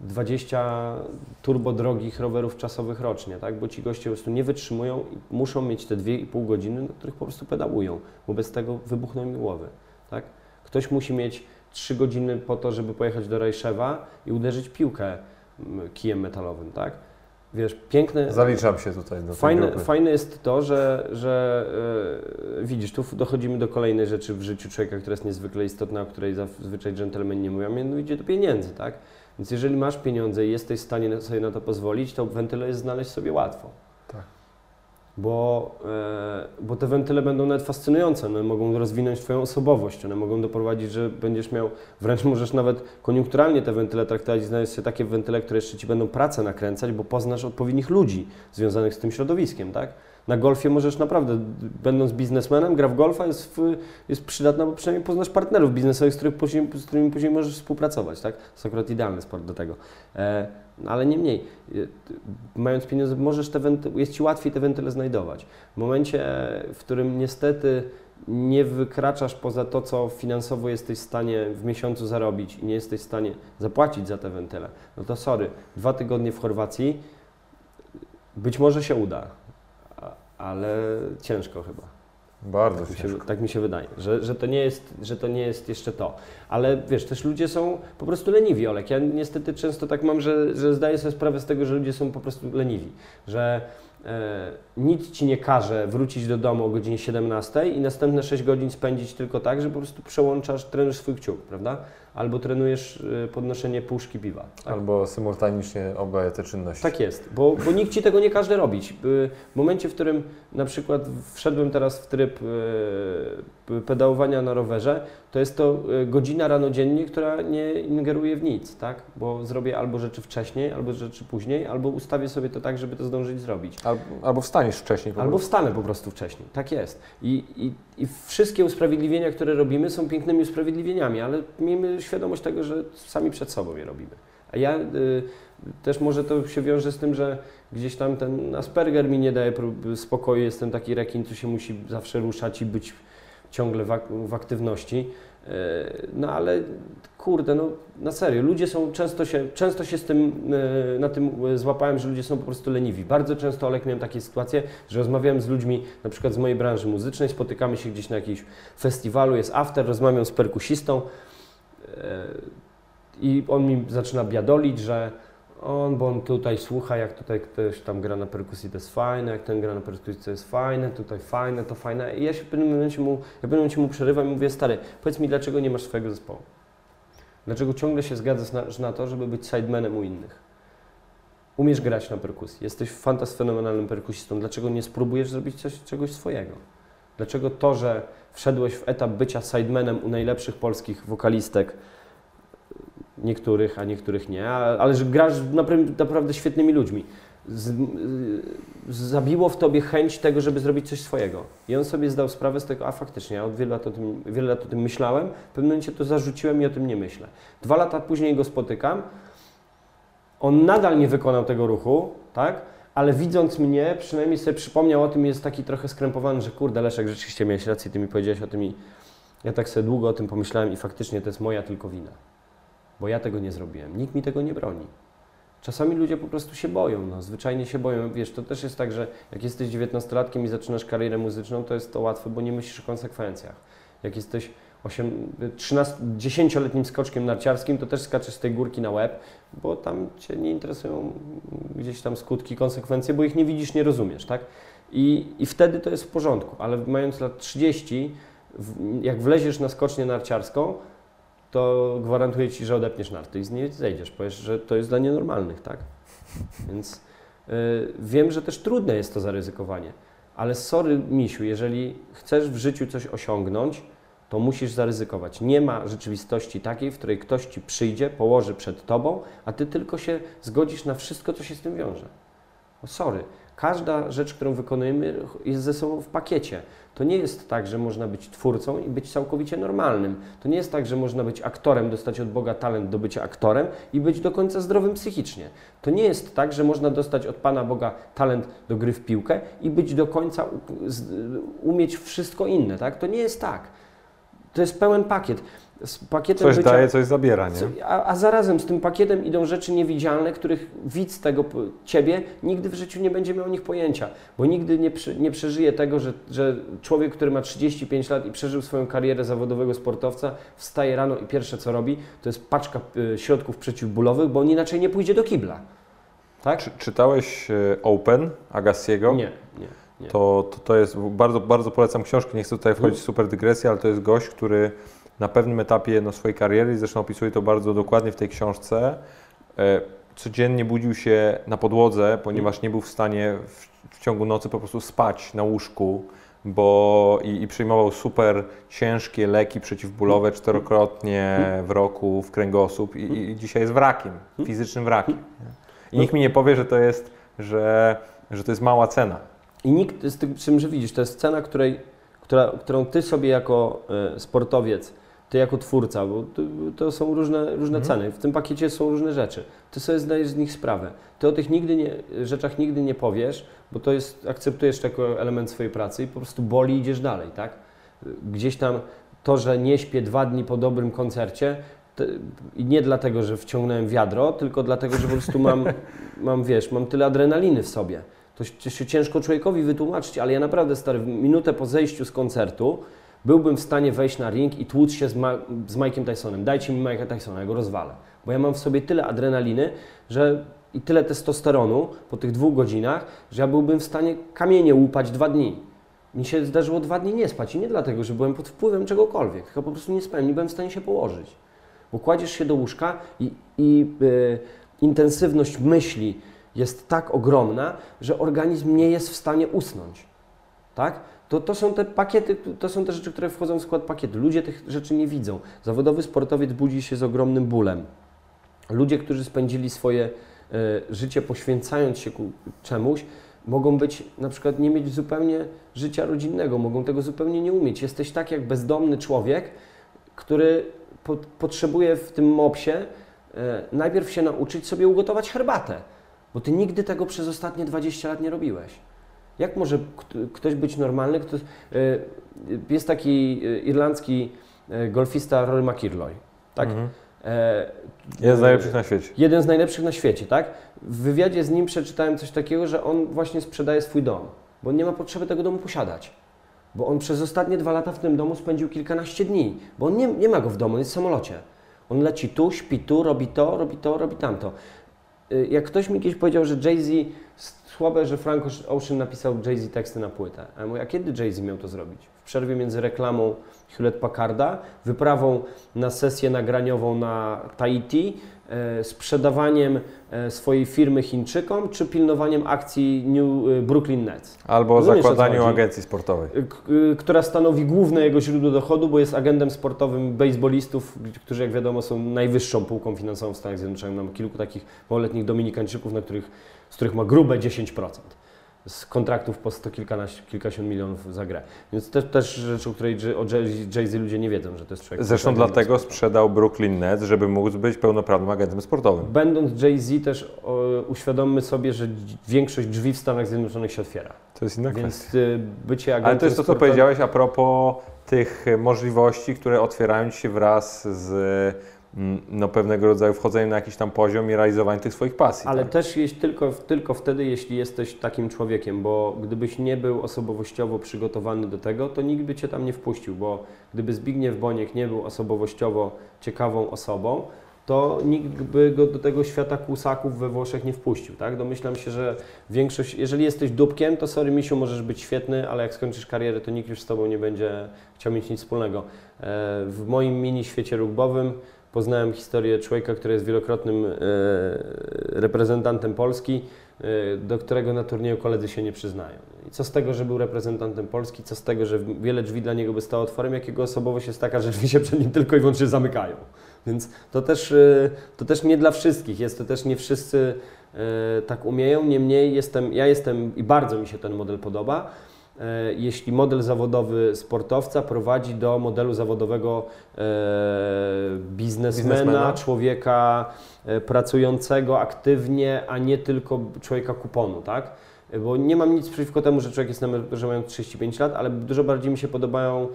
Speaker 2: 20 turbo drogich rowerów czasowych rocznie, tak? bo ci goście po prostu nie wytrzymują i muszą mieć te 2,5 godziny, na których po prostu pedałują, bo bez tego wybuchną mi głowy. Tak? Ktoś musi mieć 3 godziny po to, żeby pojechać do Rajszewa i uderzyć piłkę mm, kijem metalowym. Tak? Wiesz, piękne...
Speaker 1: Zaliczam się tutaj do
Speaker 2: fajne, fajne jest to, że, że yy, widzisz, tu dochodzimy do kolejnej rzeczy w życiu człowieka, która jest niezwykle istotna, o której zazwyczaj dżentelmeni nie mówią, mianowicie do pieniędzy, tak? Więc jeżeli masz pieniądze i jesteś w stanie sobie na to pozwolić, to wentyle jest znaleźć sobie łatwo. Bo, e, bo te wentyle będą nawet fascynujące, one mogą rozwinąć Twoją osobowość, one mogą doprowadzić, że będziesz miał, wręcz możesz nawet koniunkturalnie te wentyle traktować i znaleźć sobie takie wentyle, które jeszcze Ci będą pracę nakręcać, bo poznasz odpowiednich ludzi związanych z tym środowiskiem, tak? na golfie możesz naprawdę, będąc biznesmenem, gra w golfa jest, w, jest przydatna, bo przynajmniej poznasz partnerów biznesowych, z, których później, z którymi później możesz współpracować, tak? To jest akurat idealny sport do tego. E, ale niemniej, e, mając pieniądze, możesz te jest Ci łatwiej te wentyle znajdować. W momencie, w którym niestety nie wykraczasz poza to, co finansowo jesteś w stanie w miesiącu zarobić i nie jesteś w stanie zapłacić za te wentyle, no to sorry, dwa tygodnie w Chorwacji być może się uda ale ciężko chyba.
Speaker 1: Bardzo
Speaker 2: tak
Speaker 1: ciężko.
Speaker 2: Mi się, tak mi się wydaje, że, że, to nie jest, że to nie jest jeszcze to. Ale wiesz, też ludzie są po prostu leniwi, Olek. Ja niestety często tak mam, że, że zdaję sobie sprawę z tego, że ludzie są po prostu leniwi. Że e, nic ci nie każe wrócić do domu o godzinie 17 i następne 6 godzin spędzić tylko tak, że po prostu przełączasz, trenujesz swój kciuk, prawda? Albo trenujesz e, podnoszenie puszki piwa.
Speaker 1: Tak? Albo symultanicznie oboje te czynności.
Speaker 2: Tak jest, bo, bo nikt ci tego nie każe robić. W momencie, w którym na przykład wszedłem teraz w tryb e, pedałowania na rowerze, to jest to e, godzina rano dziennie, która nie ingeruje w nic, tak? Bo zrobię albo rzeczy wcześniej, albo rzeczy później, albo ustawię sobie to tak, żeby to zdążyć zrobić.
Speaker 1: Albo, albo wstaniesz wcześniej.
Speaker 2: Po albo wstanę po prostu wcześniej, tak jest. I, i, I wszystkie usprawiedliwienia, które robimy są pięknymi usprawiedliwieniami, ale miejmy świadomość tego, że sami przed sobą je robimy. A ja y, też może to się wiąże z tym, że gdzieś tam ten Asperger mi nie daje spokoju, jestem taki rekin, co się musi zawsze ruszać i być ciągle w, w aktywności. E, no ale kurde, no na serio, ludzie są często się, często się z tym, e, na tym złapałem, że ludzie są po prostu leniwi. Bardzo często, Olek, miałem takie sytuacje, że rozmawiałem z ludźmi, na przykład z mojej branży muzycznej, spotykamy się gdzieś na jakimś festiwalu, jest after, rozmawiam z perkusistą e, i on mi zaczyna biadolić, że on, bo on tutaj słucha, jak tutaj ktoś tam gra na perkusji, to jest fajne, jak ten gra na perkusji, to jest fajne, tutaj fajne, to fajne. I ja się w pewnym momencie mu, ja w pewnym momencie mu przerywam i mówię, stary, powiedz mi, dlaczego nie masz swojego zespołu? Dlaczego ciągle się zgadzasz na, na to, żeby być sidemanem u innych? Umiesz grać na perkusji, jesteś fantas fenomenalnym perkusistą, dlaczego nie spróbujesz zrobić coś, czegoś swojego? Dlaczego to, że wszedłeś w etap bycia sidemanem u najlepszych polskich wokalistek, niektórych, a niektórych nie, ale że grasz naprawdę świetnymi ludźmi. Z, zabiło w tobie chęć tego, żeby zrobić coś swojego. I on sobie zdał sprawę z tego, a faktycznie, ja od wielu lat o tym, wiele lat o tym myślałem, w pewnym momencie to zarzuciłem i o tym nie myślę. Dwa lata później go spotykam, on nadal nie wykonał tego ruchu, tak? ale widząc mnie, przynajmniej sobie przypomniał o tym jest taki trochę skrępowany, że kurde Leszek, rzeczywiście miałeś rację, ty mi powiedziałeś o tym i ja tak sobie długo o tym pomyślałem i faktycznie to jest moja tylko wina bo ja tego nie zrobiłem. Nikt mi tego nie broni. Czasami ludzie po prostu się boją, no, zwyczajnie się boją. Wiesz, to też jest tak, że jak jesteś 19-latkiem i zaczynasz karierę muzyczną, to jest to łatwe, bo nie myślisz o konsekwencjach. Jak jesteś 10-letnim skoczkiem narciarskim, to też skaczesz z tej górki na łeb, bo tam Cię nie interesują gdzieś tam skutki, konsekwencje, bo ich nie widzisz, nie rozumiesz, tak? I, i wtedy to jest w porządku, ale mając lat 30, jak wleziesz na skocznię narciarską, to gwarantuję Ci, że odepniesz narty i z niej zejdziesz. Powiesz, że to jest dla nienormalnych, tak? Więc y, wiem, że też trudne jest to zaryzykowanie. Ale sorry, misiu, jeżeli chcesz w życiu coś osiągnąć, to musisz zaryzykować. Nie ma rzeczywistości takiej, w której ktoś Ci przyjdzie, położy przed Tobą, a Ty tylko się zgodzisz na wszystko, co się z tym wiąże. O sorry, każda rzecz, którą wykonujemy, jest ze sobą w pakiecie. To nie jest tak, że można być twórcą i być całkowicie normalnym. To nie jest tak, że można być aktorem, dostać od Boga talent do bycia aktorem i być do końca zdrowym psychicznie. To nie jest tak, że można dostać od Pana Boga talent do gry w piłkę i być do końca, umieć wszystko inne. Tak? To nie jest tak. To jest pełen pakiet. Z pakietem
Speaker 1: Coś
Speaker 2: bycia,
Speaker 1: daje, coś zabiera, nie?
Speaker 2: a, a zarazem z tym pakietem idą rzeczy niewidzialne, których widz tego ciebie nigdy w życiu nie będzie miał o nich pojęcia, bo nigdy nie, przy, nie przeżyje tego, że, że człowiek, który ma 35 lat i przeżył swoją karierę zawodowego sportowca, wstaje rano i pierwsze co robi, to jest paczka y, środków przeciwbólowych, bo on inaczej nie pójdzie do kibla. Tak?
Speaker 1: Czy, czytałeś e, Open Agassiego?
Speaker 2: Nie, nie, nie.
Speaker 1: To, to, to jest, bardzo, bardzo polecam książkę, nie chcę tutaj wchodzić w super dygresję, ale to jest gość, który na pewnym etapie no, swojej kariery, zresztą opisuje to bardzo dokładnie w tej książce, e, codziennie budził się na podłodze, ponieważ nie był w stanie w, w ciągu nocy po prostu spać na łóżku, bo i, i przyjmował super ciężkie leki przeciwbólowe czterokrotnie w roku w kręgosłup i, i dzisiaj jest wrakiem, fizycznym wrakiem. I nikt mi nie powie, że to jest, że, że to jest mała cena.
Speaker 2: I nikt z tym, czym, że widzisz, to jest cena, której, która, którą ty sobie jako e, sportowiec, ty jako twórca, bo to, są różne, różne ceny, w tym pakiecie są różne rzeczy. Ty sobie zdajesz z nich sprawę. Ty o tych nigdy nie, rzeczach nigdy nie powiesz, bo to jest, akceptujesz to jako element swojej pracy i po prostu boli i idziesz dalej, tak? Gdzieś tam to, że nie śpię dwa dni po dobrym koncercie, i nie dlatego, że wciągnąłem wiadro, tylko dlatego, że po prostu mam, mam wiesz, mam tyle adrenaliny w sobie. To się- ciężko człowiekowi wytłumaczyć, ale ja naprawdę, stary, minutę po zejściu z koncertu byłbym w stanie wejść na ring i tłuc się z, Ma- z Mike'em Tysonem. Dajcie mi Mike'a Tysona, ja go rozwalę. Bo ja mam w sobie tyle adrenaliny, że i tyle testosteronu po tych dwóch godzinach, że ja byłbym w stanie kamienie łupać dwa dni. Mi się zdarzyło dwa dni nie spać i nie dlatego, że byłem pod wpływem czegokolwiek, tylko po prostu nie spałem, nie byłem w stanie się położyć. Bo kładziesz się do łóżka i, i y, intensywność myśli jest tak ogromna, że organizm nie jest w stanie usnąć. Tak? To, to są te pakiety, to są te rzeczy, które wchodzą w skład pakietu. Ludzie tych rzeczy nie widzą. Zawodowy sportowiec budzi się z ogromnym bólem. Ludzie, którzy spędzili swoje e, życie poświęcając się czemuś, mogą być na przykład nie mieć zupełnie życia rodzinnego, mogą tego zupełnie nie umieć. Jesteś tak jak bezdomny człowiek, który po, potrzebuje w tym mopsie e, najpierw się nauczyć sobie ugotować herbatę, bo ty nigdy tego przez ostatnie 20 lat nie robiłeś. Jak może kt- ktoś być normalny? Kto, e, jest taki e, irlandzki e, golfista Rory McIlroy, tak?
Speaker 1: Mhm. Jest z najlepszych na świecie.
Speaker 2: Jeden z najlepszych na świecie, tak? W wywiadzie z nim przeczytałem coś takiego, że on właśnie sprzedaje swój dom, bo nie ma potrzeby tego domu posiadać. Bo on przez ostatnie dwa lata w tym domu spędził kilkanaście dni, bo on nie, nie ma go w domu, jest w samolocie. On leci tu, śpi tu, robi to, robi to, robi tamto. Jak ktoś mi kiedyś powiedział, że Jay-Z, słabe, że Frank Ocean napisał Jay-Z teksty na płytę. A ja mówię, a kiedy Jay-Z miał to zrobić? W przerwie między reklamą Hewlett Packarda, wyprawą na sesję nagraniową na Tahiti, sprzedawaniem e, swojej firmy Chińczykom, czy pilnowaniem akcji New e, Brooklyn Nets.
Speaker 1: Albo
Speaker 2: Rozumiesz,
Speaker 1: zakładaniu agencji sportowej.
Speaker 2: Y, która stanowi główne jego źródło dochodu, bo jest agentem sportowym baseballistów, którzy jak wiadomo są najwyższą półką finansową w Stanach Zjednoczonych. Mam kilku takich małoletnich dominikańczyków, na których, z których ma grube 10% z kontraktów po sto kilkadziesiąt milionów za grę. Więc też, też rzecz, o której o Jay- Jay-Z ludzie nie wiedzą, że to jest człowiek.
Speaker 1: Zresztą dlatego sprzedał Brooklyn Nets, żeby móc być pełnoprawnym agentem sportowym.
Speaker 2: Będąc Jay-Z też o, uświadommy sobie, że większość drzwi w Stanach Zjednoczonych się otwiera.
Speaker 1: To jest inna kwestia.
Speaker 2: Więc y, bycie agentem
Speaker 1: Ale to jest to, co
Speaker 2: sportowym-
Speaker 1: powiedziałeś a propos tych możliwości, które otwierają ci się wraz z no, pewnego rodzaju wchodzeniem na jakiś tam poziom i realizowaniem tych swoich pasji.
Speaker 2: Ale
Speaker 1: tak?
Speaker 2: też jeśli, tylko, tylko wtedy, jeśli jesteś takim człowiekiem, bo gdybyś nie był osobowościowo przygotowany do tego, to nikt by Cię tam nie wpuścił, bo gdyby Zbigniew Boniek nie był osobowościowo ciekawą osobą, to nikt by go do tego świata kłusaków we Włoszech nie wpuścił, tak? Domyślam się, że większość, jeżeli jesteś dupkiem, to sorry misiu, możesz być świetny, ale jak skończysz karierę, to nikt już z Tobą nie będzie chciał mieć nic wspólnego. E, W moim mini świecie rugbowym poznałem historię człowieka, który jest wielokrotnym e, reprezentantem Polski, e, do którego na turnieju koledzy się nie przyznają. I co z tego, że był reprezentantem Polski, co z tego, że wiele drzwi dla niego by stało otworem, jak jego osobowość jest taka, że drzwi się przed nim tylko i wyłącznie zamykają. Więc to też, e, to też nie dla wszystkich, jest to też nie wszyscy tak umieją, niemniej jestem, ja jestem i bardzo mi się ten model podoba. E, Jeśli model zawodowy sportowca prowadzi do modelu zawodowego e, biznesmena,
Speaker 1: Biznesmena.
Speaker 2: człowieka e, pracującego aktywnie, a nie tylko człowieka kuponu, tak? Bo nie mam nic przeciwko temu, że człowiek jest na emeryturze mając 35 lat, ale dużo bardziej mi się podobają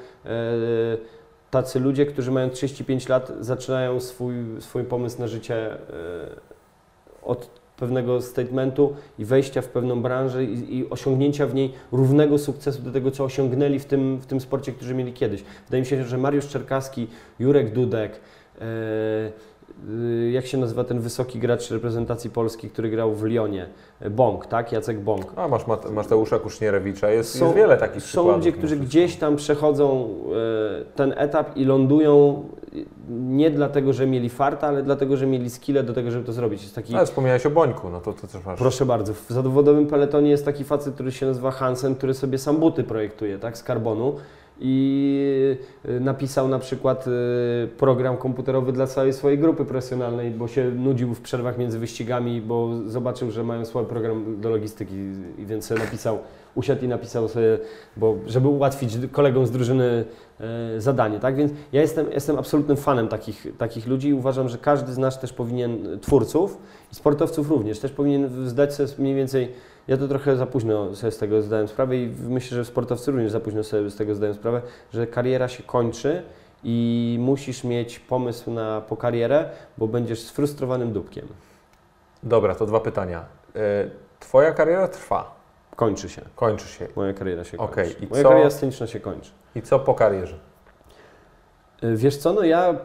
Speaker 2: tacy ludzie, którzy mają 35 lat, zaczynają swój, swój pomysł na życie od pewnego statementu i wejścia w pewną branżę i, i, osiągnięcia w niej równego sukcesu do tego, co osiągnęli w tym, w tym sporcie, którzy mieli kiedyś. Wydaje mi się, że Mariusz Czerkaski, Jurek Dudek, e, Y, jak się nazywa ten wysoki gracz reprezentacji Polski, który grał w Lyonie? Bąk, tak? Jacek Bąk.
Speaker 1: A masz Mateusza Kusznierewicza, jest, są, jest wiele takich
Speaker 2: Są
Speaker 1: przykładów.
Speaker 2: ludzie, którzy gdzieś tam przechodzą y, ten etap i lądują y, nie dlatego, że mieli farta, ale dlatego, że mieli skille do tego, żeby to zrobić. Jest
Speaker 1: taki... Ale wspomniałeś o Bońku, no to, to też masz.
Speaker 2: Proszę bardzo. W zawodowym peletonie jest taki facet, który się nazywa Hansen, który sobie sam buty projektuje, tak? Z karbonu i y, napisał na przykład y, program komputerowy dla całej swojej grupy profesjonalnej, bo się nudził w przerwach między wyścigami, bo zobaczył, że mają słaby program do logistyki więc napisał, usiadł i napisał sobie, bo żeby ułatwić kolegom z drużyny y, zadanie, tak? Więc ja jestem, jestem absolutnym fanem takich, takich ludzi i uważam, że każdy z nas też powinien, twórców i sportowców również, też powinien zdać sobie mniej więcej ja to trochę za późno sobie z tego zdałem sprawę i myślę, że sportowcy również za późno sobie z tego zdają sprawę, że kariera się kończy i musisz mieć pomysł na po karierę, bo będziesz sfrustrowanym dupkiem.
Speaker 1: Dobra, to dwa pytania. E, twoja kariera trwa.
Speaker 2: Kończy się.
Speaker 1: Kończy się.
Speaker 2: Moja kariera się
Speaker 1: okay.
Speaker 2: kończy. I Moja co... kariera sceniczna się kończy.
Speaker 1: I co po karierze?
Speaker 2: Wiesz co, no ja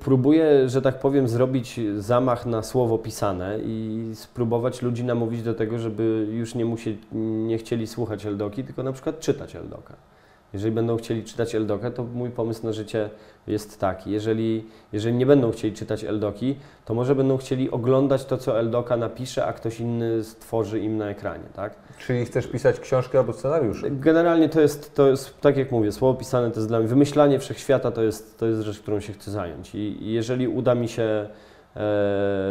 Speaker 2: próbuję, że tak powiem, zrobić zamach na słowo pisane i spróbować ludzi namówić do tego, żeby już nie, musieli, nie chcieli słuchać Eldoki, tylko na przykład czytać Eldoka. Jeżeli będą chcieli czytać Eldokę, to mój pomysł na życie jest taki. Jeżeli, jeżeli nie będą chcieli czytać Eldoki, to może będą chcieli oglądać to, co Eldoka napisze, a ktoś inny stworzy im na ekranie, tak?
Speaker 1: Czyli chcesz pisać książkę albo scenariusz?
Speaker 2: Generalnie to jest, to jest, tak jak mówię, słowo pisane to jest dla mnie, wymyślanie wszechświata to jest, to jest rzecz, którą się chcę zająć. I, jeżeli uda mi się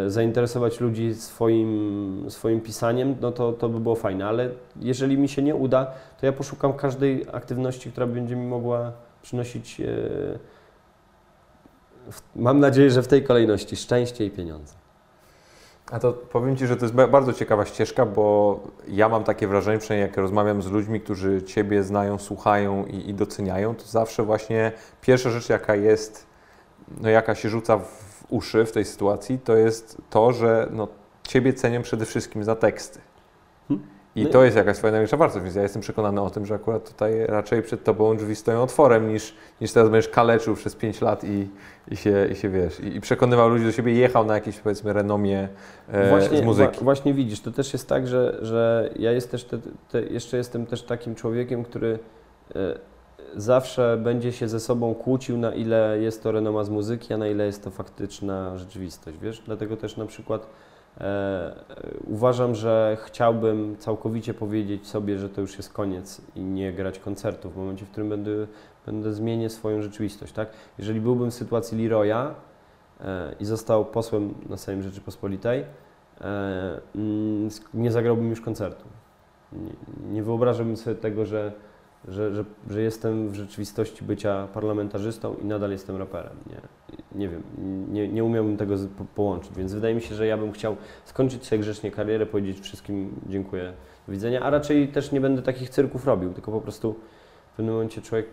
Speaker 2: zainteresować ludzi swoim, swoim pisaniem, no to, to by było fajne, ale jeżeli mi się nie uda, to ja poszukam każdej aktywności, która będzie mi mogła przynosić, e, mam nadzieję, że w tej kolejności szczęście i pieniądze.
Speaker 1: A to powiem Ci, że to jest bardzo ciekawa ścieżka, bo ja mam takie wrażenie, przynajmniej jak rozmawiam z ludźmi, którzy Ciebie znają, słuchają i, i doceniają, to zawsze właśnie pierwsza rzecz, jaka jest, no jaka się rzuca w uszy w tej sytuacji, to jest to, że no, Ciebie cenią przede wszystkim za teksty. Hmm? I no to jest jakaś Twoja największa wartość, więc ja jestem przekonany o tym, że akurat tutaj raczej przed Tobą drzwi stoją otworem, niż, niż teraz będziesz kaleczył przez 5 lat i, i, się, i się wiesz, i, przekonywał ludzi do siebie, jechał na jakieś powiedzmy renomie e, właśnie, z muzyki.
Speaker 2: właśnie widzisz, to też jest tak, że, że ja jest też te, te, jeszcze jestem też takim człowiekiem, który e, zawsze będzie się ze sobą kłócił, na ile jest to renoma z muzyki, a na ile jest to faktyczna rzeczywistość, wiesz? Dlatego też na przykład E, uważam, że chciałbym całkowicie powiedzieć sobie, że to już jest koniec i nie grać koncertów w momencie, w którym będę, będę zmienię swoją rzeczywistość. Tak? Jeżeli byłbym w sytuacji Leroya e, i został posłem na Sejm Rzeczypospolitej, e, mm, nie zagrałbym już koncertu. Nie, nie wyobrażałbym sobie tego, że że, że, że jestem w rzeczywistości bycia parlamentarzystą i nadal jestem raperem. Nie, nie wiem, nie, nie umiałbym tego połączyć, więc wydaje mi się, że ja bym chciał skończyć sobie grzecznie karierę, powiedzieć wszystkim dziękuję, do widzenia, a raczej też nie będę takich cyrków robił, tylko po prostu w pewnym momencie człowiek,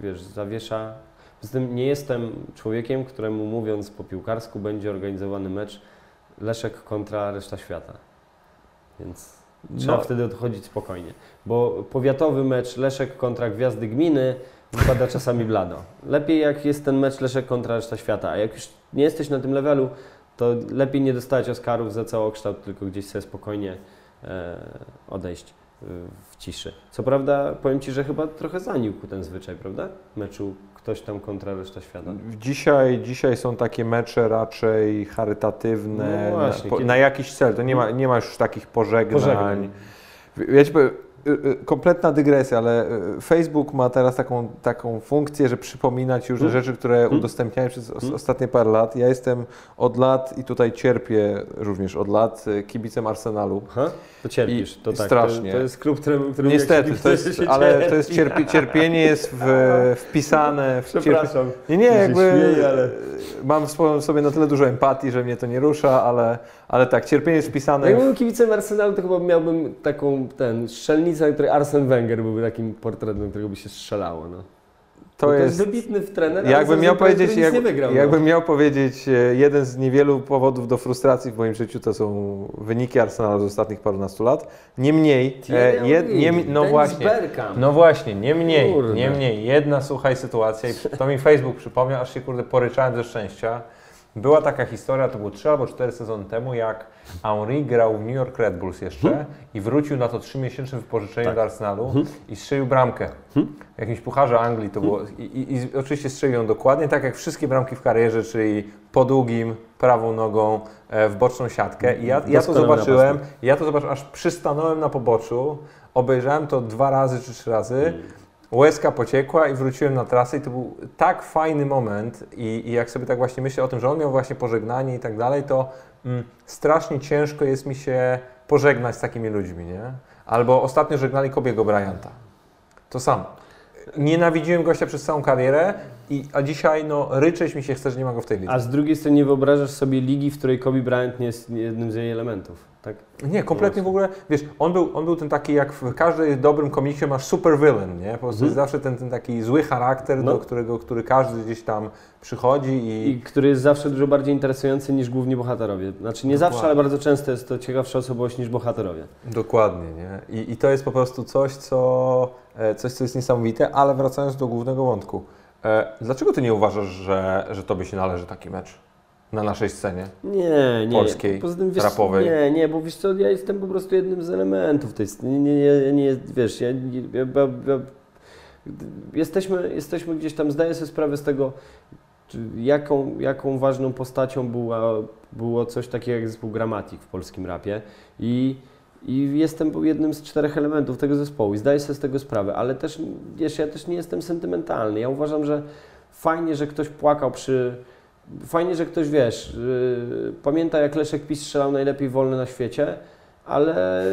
Speaker 2: wiesz, zawiesza. Poza tym nie jestem człowiekiem, któremu mówiąc po piłkarsku będzie organizowany mecz Leszek kontra reszta świata. Więc Trzeba no. wtedy odchodzić spokojnie. Bo powiatowy mecz Leszek kontra Gwiazdy Gminy wypada czasami blado. Lepiej jak jest ten mecz Leszek kontra reszta świata, a jak już nie jesteś na tym levelu, to lepiej nie dostać Oscarów za całokształt, tylko gdzieś sobie spokojnie e, odejść w ciszy. Co prawda, powiem Ci, że chyba trochę zanikł ten zwyczaj, prawda? Meczu ktoś tam kontra reszta świata.
Speaker 1: Dzisiaj, dzisiaj są takie mecze raczej charytatywne, no właśnie, na, na, jakiś cel. To nie ma, nie ma już takich pożegnań. pożegnań. Ja ci powiem, kompletna dygresja, ale y, Facebook ma teraz taką, taką funkcję, że przypomina Ci różne hmm. rzeczy, które hmm. udostępniają przez hmm. ostatnie parę lat. Ja jestem od lat i tutaj cierpię również od lat kibicem Arsenalu.
Speaker 2: Aha, to cierpisz, to tak.
Speaker 1: Strasznie.
Speaker 2: To, to jest klub, którym, którym
Speaker 1: Niestety, to jest, ale cierpi. to jest cierpi, cierpienie jest w, wpisane w
Speaker 2: Przepraszam.
Speaker 1: Nie, nie, jakby śmieję, ale... mam sobie na tyle dużo empatii, że mnie to nie rusza, ale, ale tak, cierpienie jest wpisane.
Speaker 2: Jakbym kibicem Arsenalu, to chyba miałbym taką ten strzelnicę napisał, który Arsen Wenger byłby takim portretem, którego by się strzelało. No. To, to jest, jest wybitny w trener,
Speaker 1: jakbym miał powiedzieć, jak, wygrał, no. jakbym no. miał powiedzieć, jeden z niewielu powodów do frustracji w moim życiu to są wyniki Arsenalu z ostatnich parunastu lat. Niemniej,
Speaker 2: e, jed, nie, no właśnie,
Speaker 1: no właśnie, niemniej, niemniej, jedna słuchaj sytuacja i to mi Facebook przypomniał, aż się kurde poryczałem ze szczęścia. Była taka historia, to było 3 albo 4 sezony temu, jak Henry grał w New York Red Bulls jeszcze hmm? i wrócił na to 3-miesięczne wypożyczenie tak. do Arsenalu hmm? i strzelił bramkę. Hmm? W jakimś pucharze Anglii to było. I, i, I, oczywiście strzelił ją dokładnie, tak jak wszystkie bramki w karierze, czyli po długim, prawą nogą e, w boczną siatkę. I ja, ja to zobaczyłem, ja to zobaczyłem, aż przystanąłem na poboczu, obejrzałem to dwa razy czy trzy razy. Łezka pociekła i wróciłem na trasę i to był tak fajny moment i, i, jak sobie tak właśnie myślę o tym, że on miał właśnie pożegnanie i tak dalej, to mm, strasznie ciężko jest mi się pożegnać z takimi ludźmi, nie? Albo ostatnio żegnali Kobiego Bryanta. To samo. Nienawidziłem gościa przez całą karierę, i, a dzisiaj no, ryczeć mi się chce, że nie ma go w tej lidze.
Speaker 2: A z drugiej strony nie wyobrażasz sobie ligi, w której Kobe Bryant nie jest jednym z jej elementów tak?
Speaker 1: Nie, kompletnie w ogóle, wiesz, on był, on był ten taki, jak w każdym dobrym komiksie masz super villain, nie? Po prostu jest mhm. zawsze ten, ten taki zły charakter, no. do którego, który każdy gdzieś tam przychodzi i...
Speaker 2: I który jest zawsze dużo bardziej interesujący niż główni bohaterowie. Znaczy nie Dokładnie. zawsze, ale bardzo często jest to ciekawsza osobowość niż bohaterowie.
Speaker 1: Dokładnie, nie? I, i to jest po prostu coś, co, e, coś, co jest niesamowite, ale wracając do głównego wątku. E, dlaczego ty nie uważasz, że, że tobie się należy taki mecz? Na naszej scenie
Speaker 2: nie, nie.
Speaker 1: polskiej, Poza tym, wiesz, rapowej?
Speaker 2: Nie, nie, bo wiesz co, ja jestem po prostu jednym z elementów tej sceny. Nie, nie, nie, wiesz, ja, ja, ja, ja jesteśmy, jesteśmy gdzieś tam, zdaję sobie sprawę z tego, jaką, jaką ważną postacią była, było coś takiego jak zespół Gramatik w polskim rapie i, i jestem jednym z czterech elementów tego zespołu i zdaję sobie z tego sprawę, ale też, wiesz, ja też nie jestem sentymentalny. Ja uważam, że fajnie, że ktoś płakał przy fajnie, że ktoś, wiesz, yy, pamięta jak Leszek Pis strzelał najlepiej wolny na świecie, ale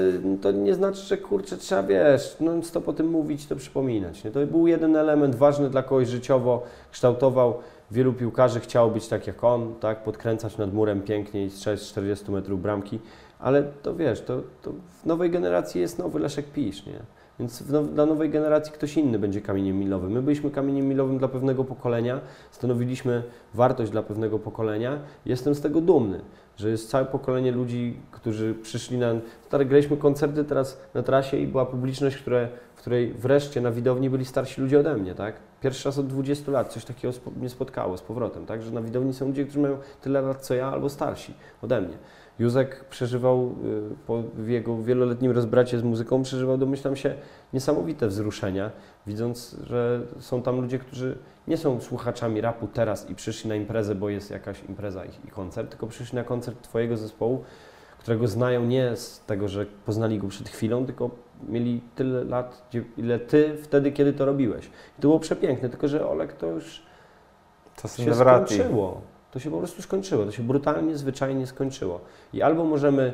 Speaker 2: to nie znaczy, że kurczę, trzeba, wiesz, no stop tym mówić, to przypominać. Nie? To był jeden element ważny dla kogoś życiowo, kształtował wielu piłkarzy, chciało być tak jak on, tak, podkręcać nad murem pięknie i strzelać z 40 metrów bramki, ale to wiesz, to, to w nowej generacji jest nowy Leszek Pisz, nie? Więc now, dla nowej generacji ktoś inny będzie kamieniem milowym. My byliśmy kamieniem milowym dla pewnego pokolenia, stanowiliśmy wartość dla pewnego pokolenia. Jestem z tego dumny, że jest całe pokolenie ludzi, którzy przyszli na... Stary, graliśmy koncerty teraz na trasie i była publiczność, które, w której wreszcie na widowni byli starsi ludzie ode mnie, tak? Pierwszy raz od 20 lat coś takiego mnie spotkało z powrotem, tak? Że na widowni są ludzie, którzy mają tyle lat co ja albo starsi ode mnie. Józek przeżywał y, po jego wieloletnim rozbracie z muzyką, przeżywał, domyślam się, niesamowite wzruszenia, widząc, że są tam ludzie, którzy nie są słuchaczami rapu teraz i przyszli na imprezę, bo jest jakaś impreza i koncert, tylko przyszli na koncert Twojego zespołu, którego znają nie z tego, że poznali go przed chwilą, tylko mieli tyle lat, ile Ty wtedy, kiedy to robiłeś. I to było przepiękne, tylko że Olek to już to się skończyło. To się po prostu skończyło. To się brutalnie, zwyczajnie skończyło. I albo możemy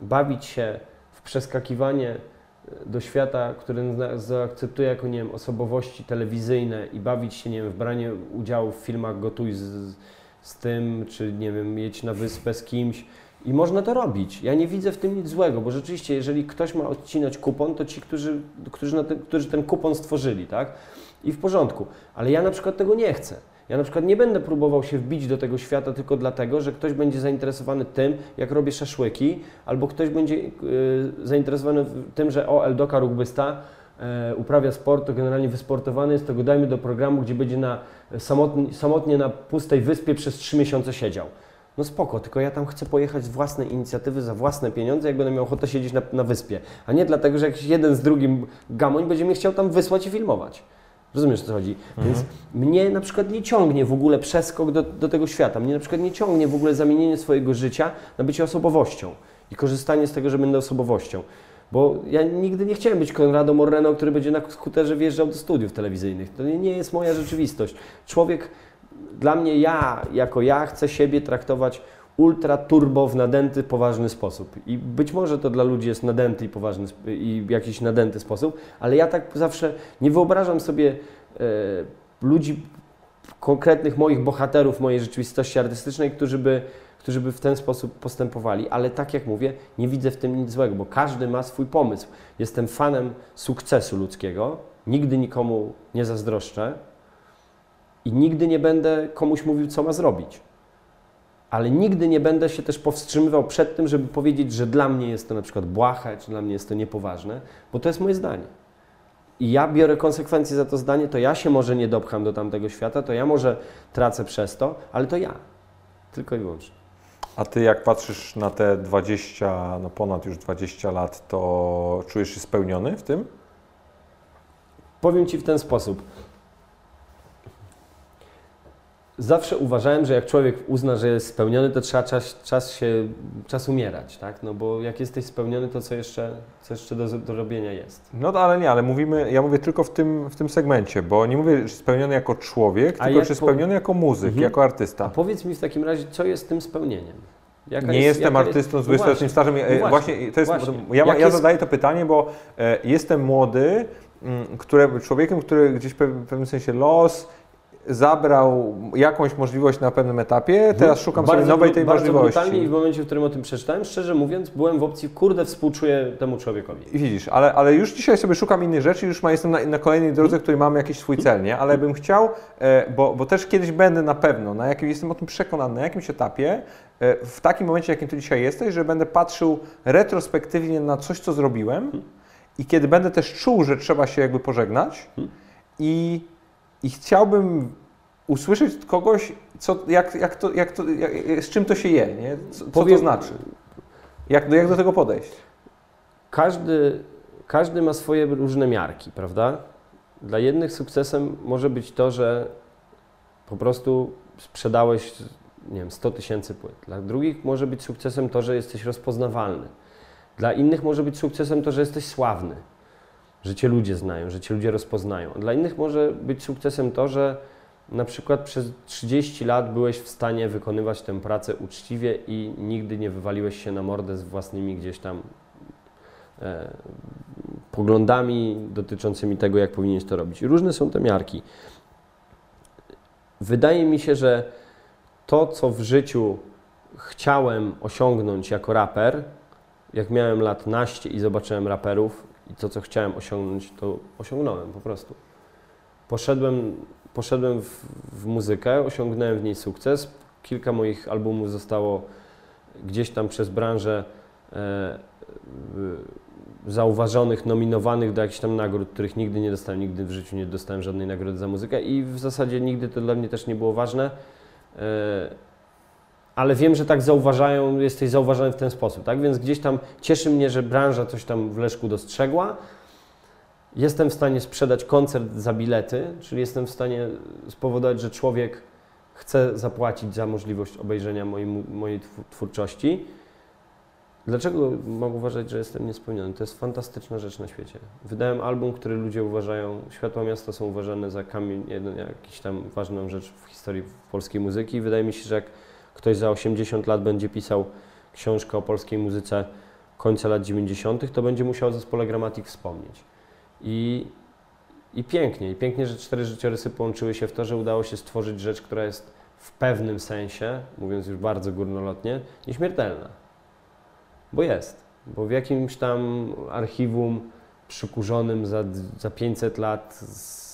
Speaker 2: bawić się w przeskakiwanie e, do świata, który nas zaakceptuje jako, nie wiem, osobowości telewizyjne i bawić się, nie wiem, w branie udziału w filmach Gotuj z, z tym, czy, nie wiem, jedź na wyspę z kimś. I można to robić. Ja nie widzę w tym nic złego, bo rzeczywiście, jeżeli ktoś ma odcinać kupon, to ci, którzy, którzy, ten, którzy ten kupon stworzyli, tak? I w porządku. Ale ja na przykład tego nie chcę. Ja na przykład nie będę próbował się wbić do tego świata tylko dlatego, że ktoś będzie zainteresowany tym, jak robię szaszłyki, albo ktoś będzie y, zainteresowany tym, że o, Eldoka rugbysta y, uprawia sport, to generalnie wysportowany jest, to go dajmy do programu, gdzie będzie na, samotnie, samotnie na pustej wyspie przez trzy miesiące siedział. No spoko, tylko ja tam chcę pojechać z własnej inicjatywy, za własne pieniądze, jak będę miał ochotę siedzieć na, na wyspie, a nie dlatego, że jakiś jeden z drugim gamoń będzie mnie chciał tam wysłać i filmować. Rozumiesz, o co chodzi? Mhm. Więc mnie na przykład nie ciągnie w ogóle przeskok do, do tego świata. Mnie na przykład nie ciągnie w ogóle zamienienie swojego życia na bycie osobowością i korzystanie z tego, że będę osobowością. Bo ja nigdy nie chciałem być Konrado Moreno, który będzie na skuterze wjeżdżał do studiów telewizyjnych. To nie, nie jest moja rzeczywistość. Człowiek, dla mnie ja, jako ja, chcę siebie traktować ultra turbo w nadęty, poważny sposób. I być może to dla ludzi jest nadęty i poważny i jakiś nadęty sposób, ale ja tak zawsze nie wyobrażam sobie e, ludzi, konkretnych moich bohaterów mojej rzeczywistości artystycznej, którzy by, którzy by w ten sposób postępowali, ale tak jak mówię, nie widzę w tym nic złego, bo każdy ma swój pomysł. Jestem fanem sukcesu ludzkiego, nigdy nikomu nie zazdroszczę, I nigdy nie będę komuś mówił, co ma zrobić. Ale nigdy nie będę się też powstrzymywał przed tym, żeby powiedzieć, że dla mnie jest to na przykład błahe, czy dla mnie jest to niepoważne, bo to jest moje zdanie. I ja biorę konsekwencje za to zdanie, to ja się może nie dopcham do tamtego świata, to ja może tracę przez to, ale to ja. Tylko i wyłącznie.
Speaker 1: A ty jak patrzysz na te 20, no ponad już 20 lat, to czujesz się spełniony w tym?
Speaker 2: Powiem Ci w ten sposób. Zawsze uważałem, że jak człowiek uzna, że jest spełniony, to trzeba czas, czas się, czas umierać, tak? No bo jak jesteś spełniony, to co jeszcze, co jeszcze do, do robienia jest?
Speaker 1: No to, ale nie, ale mówimy, ja mówię tylko w tym, w tym segmencie, bo nie mówię że spełniony jako człowiek,
Speaker 2: A
Speaker 1: tylko
Speaker 2: jak
Speaker 1: czy
Speaker 2: po-
Speaker 1: spełniony jako muzyk,
Speaker 2: Mhm.
Speaker 1: jako
Speaker 2: A
Speaker 1: artysta.
Speaker 2: powiedz mi w takim razie, co jest tym spełnieniem? Jaka
Speaker 1: nie
Speaker 2: jest-
Speaker 1: jestem artystą z
Speaker 2: no
Speaker 1: 20-letnim
Speaker 2: właśnie,
Speaker 1: stażem.
Speaker 2: no
Speaker 1: E,
Speaker 2: właśnie,
Speaker 1: właśnie, to jest,
Speaker 2: właśnie.
Speaker 1: ja, ja
Speaker 2: jest-
Speaker 1: zadaję to pytanie, bo e, jestem młody, m, które, człowiekiem, który gdzieś w pewnym sensie los zabrał jakąś możliwość na pewnym etapie, teraz szukam sobie.
Speaker 2: Bardzo
Speaker 1: nowej
Speaker 2: bru-
Speaker 1: tej
Speaker 2: bardzo
Speaker 1: możliwości.
Speaker 2: brutalnie i w momencie, w którym o tym przeczytałem, szczerze mówiąc, byłem w opcji, kurde, współczuję temu człowiekowi.
Speaker 1: Widzisz, ale, ale już dzisiaj sobie szukam innych rzeczy, już jestem na, na kolejnej drodze, w której mam jakiś swój cel, nie? Ale bym chciał, e, bo, bo też kiedyś będę na pewno, na jakim, jestem o tym przekonany, na jakimś etapie, e, w takim momencie, jakim tu dzisiaj jesteś, że będę patrzył retrospektywnie na coś, co zrobiłem i kiedy będę też czuł, że trzeba się jakby pożegnać
Speaker 2: Mhm.
Speaker 1: i, i chciałbym usłyszeć od kogoś, co, jak, jak to, jak to, jak, z czym to się je, nie? Co, co to
Speaker 2: Powiem-
Speaker 1: znaczy? Jak, jak do tego podejść?
Speaker 2: Każdy, każdy ma swoje różne miarki, prawda? Dla jednych sukcesem może być to, że po prostu sprzedałeś, nie wiem, 100 tysięcy płyt. Dla drugich może być sukcesem to, że jesteś rozpoznawalny. Dla innych może być sukcesem to, że jesteś sławny, że cię ludzie znają, że cię ludzie rozpoznają. Dla innych może być sukcesem to, że na przykład przez 30 lat byłeś w stanie wykonywać tę pracę uczciwie i nigdy nie wywaliłeś się na mordę z własnymi gdzieś tam e, poglądami dotyczącymi tego, jak powinieneś to robić. Różne są te miarki. Wydaje mi się, że to, co w życiu chciałem osiągnąć jako raper, jak miałem lat naście i zobaczyłem raperów i to, co chciałem osiągnąć, to osiągnąłem po prostu. Poszedłem, poszedłem w, w muzykę, osiągnąłem w niej sukces. Kilka moich albumów zostało gdzieś tam przez branżę e, zauważonych, nominowanych do jakichś tam nagród, których nigdy nie dostałem, nigdy w życiu nie dostałem żadnej nagrody za muzykę i w zasadzie nigdy to dla mnie też nie było ważne. E, ale wiem, że tak zauważają, jesteś zauważany w ten sposób, tak? Więc gdzieś tam cieszy mnie, że branża coś tam w Leszku dostrzegła. Jestem w stanie sprzedać koncert za bilety, czyli jestem w stanie spowodować, że człowiek chce zapłacić za możliwość obejrzenia mojej, mojej twórczości. Dlaczego mam uważać, że jestem niespełniony? To jest fantastyczna rzecz na świecie. Wydałem album, który ludzie uważają, Światła Miasta są uważane za kamień, jakiś tam ważną rzecz w historii polskiej muzyki. Wydaje mi się, że jak ktoś za 80 lat będzie pisał książkę o polskiej muzyce końca lat 90., to będzie musiał o zespole Gramatik wspomnieć. I, I pięknie, i pięknie, że cztery życiorysy połączyły się w to, że udało się stworzyć rzecz, która jest w pewnym sensie, mówiąc już bardzo górnolotnie, nieśmiertelna. Bo jest. Bo w jakimś tam archiwum przykurzonym za, za 500 lat z,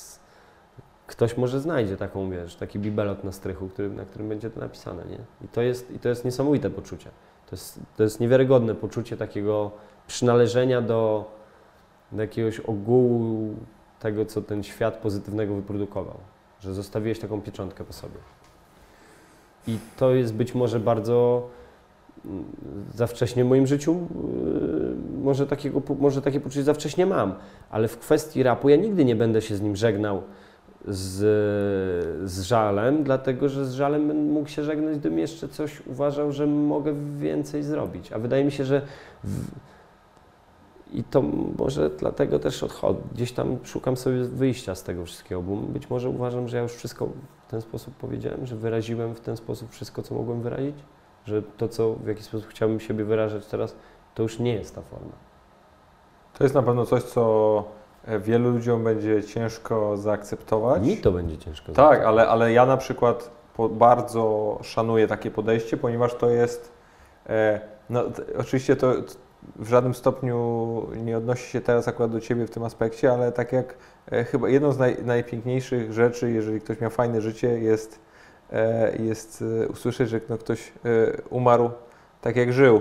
Speaker 2: ktoś może znajdzie taką, wiesz, taki bibelot na strychu, który, na którym będzie to napisane, nie? I to jest, i to jest niesamowite poczucie. To jest, to jest niewiarygodne poczucie takiego przynależenia do, do jakiegoś ogółu tego, co ten świat pozytywnego wyprodukował. Że zostawiłeś taką pieczątkę po sobie. I to jest być może bardzo mm, za wcześnie w moim życiu, yy, może, takiego, może takie poczucie za wcześnie mam, ale w kwestii rapu ja nigdy nie będę się z nim żegnał z, z żalem, dlatego że z żalem mógł się żegnać, gdybym jeszcze coś uważał, że mogę więcej zrobić. A wydaje mi się, że w, i to może dlatego też odchodzę. Gdzieś tam szukam sobie wyjścia z tego wszystkiego, bo być może uważam, że ja już wszystko w ten sposób powiedziałem, że wyraziłem w ten sposób wszystko, co mogłem wyrazić, że to, co w jaki sposób chciałbym siebie wyrażać teraz, to już nie jest ta forma.
Speaker 1: To jest na pewno coś, co wielu ludziom będzie ciężko zaakceptować.
Speaker 2: Mi to będzie ciężko.
Speaker 1: Tak, ale, ale ja na przykład bardzo szanuję takie podejście, ponieważ to jest, e, no, oczywiście to, w żadnym stopniu nie odnosi się teraz akurat do Ciebie w tym aspekcie, ale tak jak e, chyba jedną z naj, najpiękniejszych rzeczy, jeżeli ktoś miał fajne życie, jest, e, jest e, usłyszeć, że no, ktoś e, umarł tak jak żył.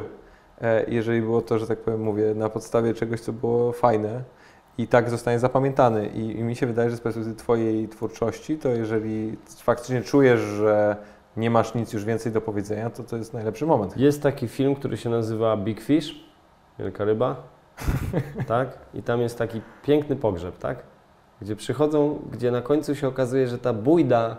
Speaker 1: E, jeżeli było to, że tak powiem, mówię, na podstawie czegoś, co było fajne i tak zostanie zapamiętany. I, I mi się wydaje, że z perspektywy Twojej twórczości, to jeżeli faktycznie czujesz, że nie masz nic już więcej do powiedzenia, to to jest najlepszy moment.
Speaker 2: Jest taki film, który się nazywa Big Fish, Wielka Ryba, tak? I tam jest taki piękny pogrzeb, tak? Gdzie przychodzą, gdzie na końcu się okazuje, że ta bójda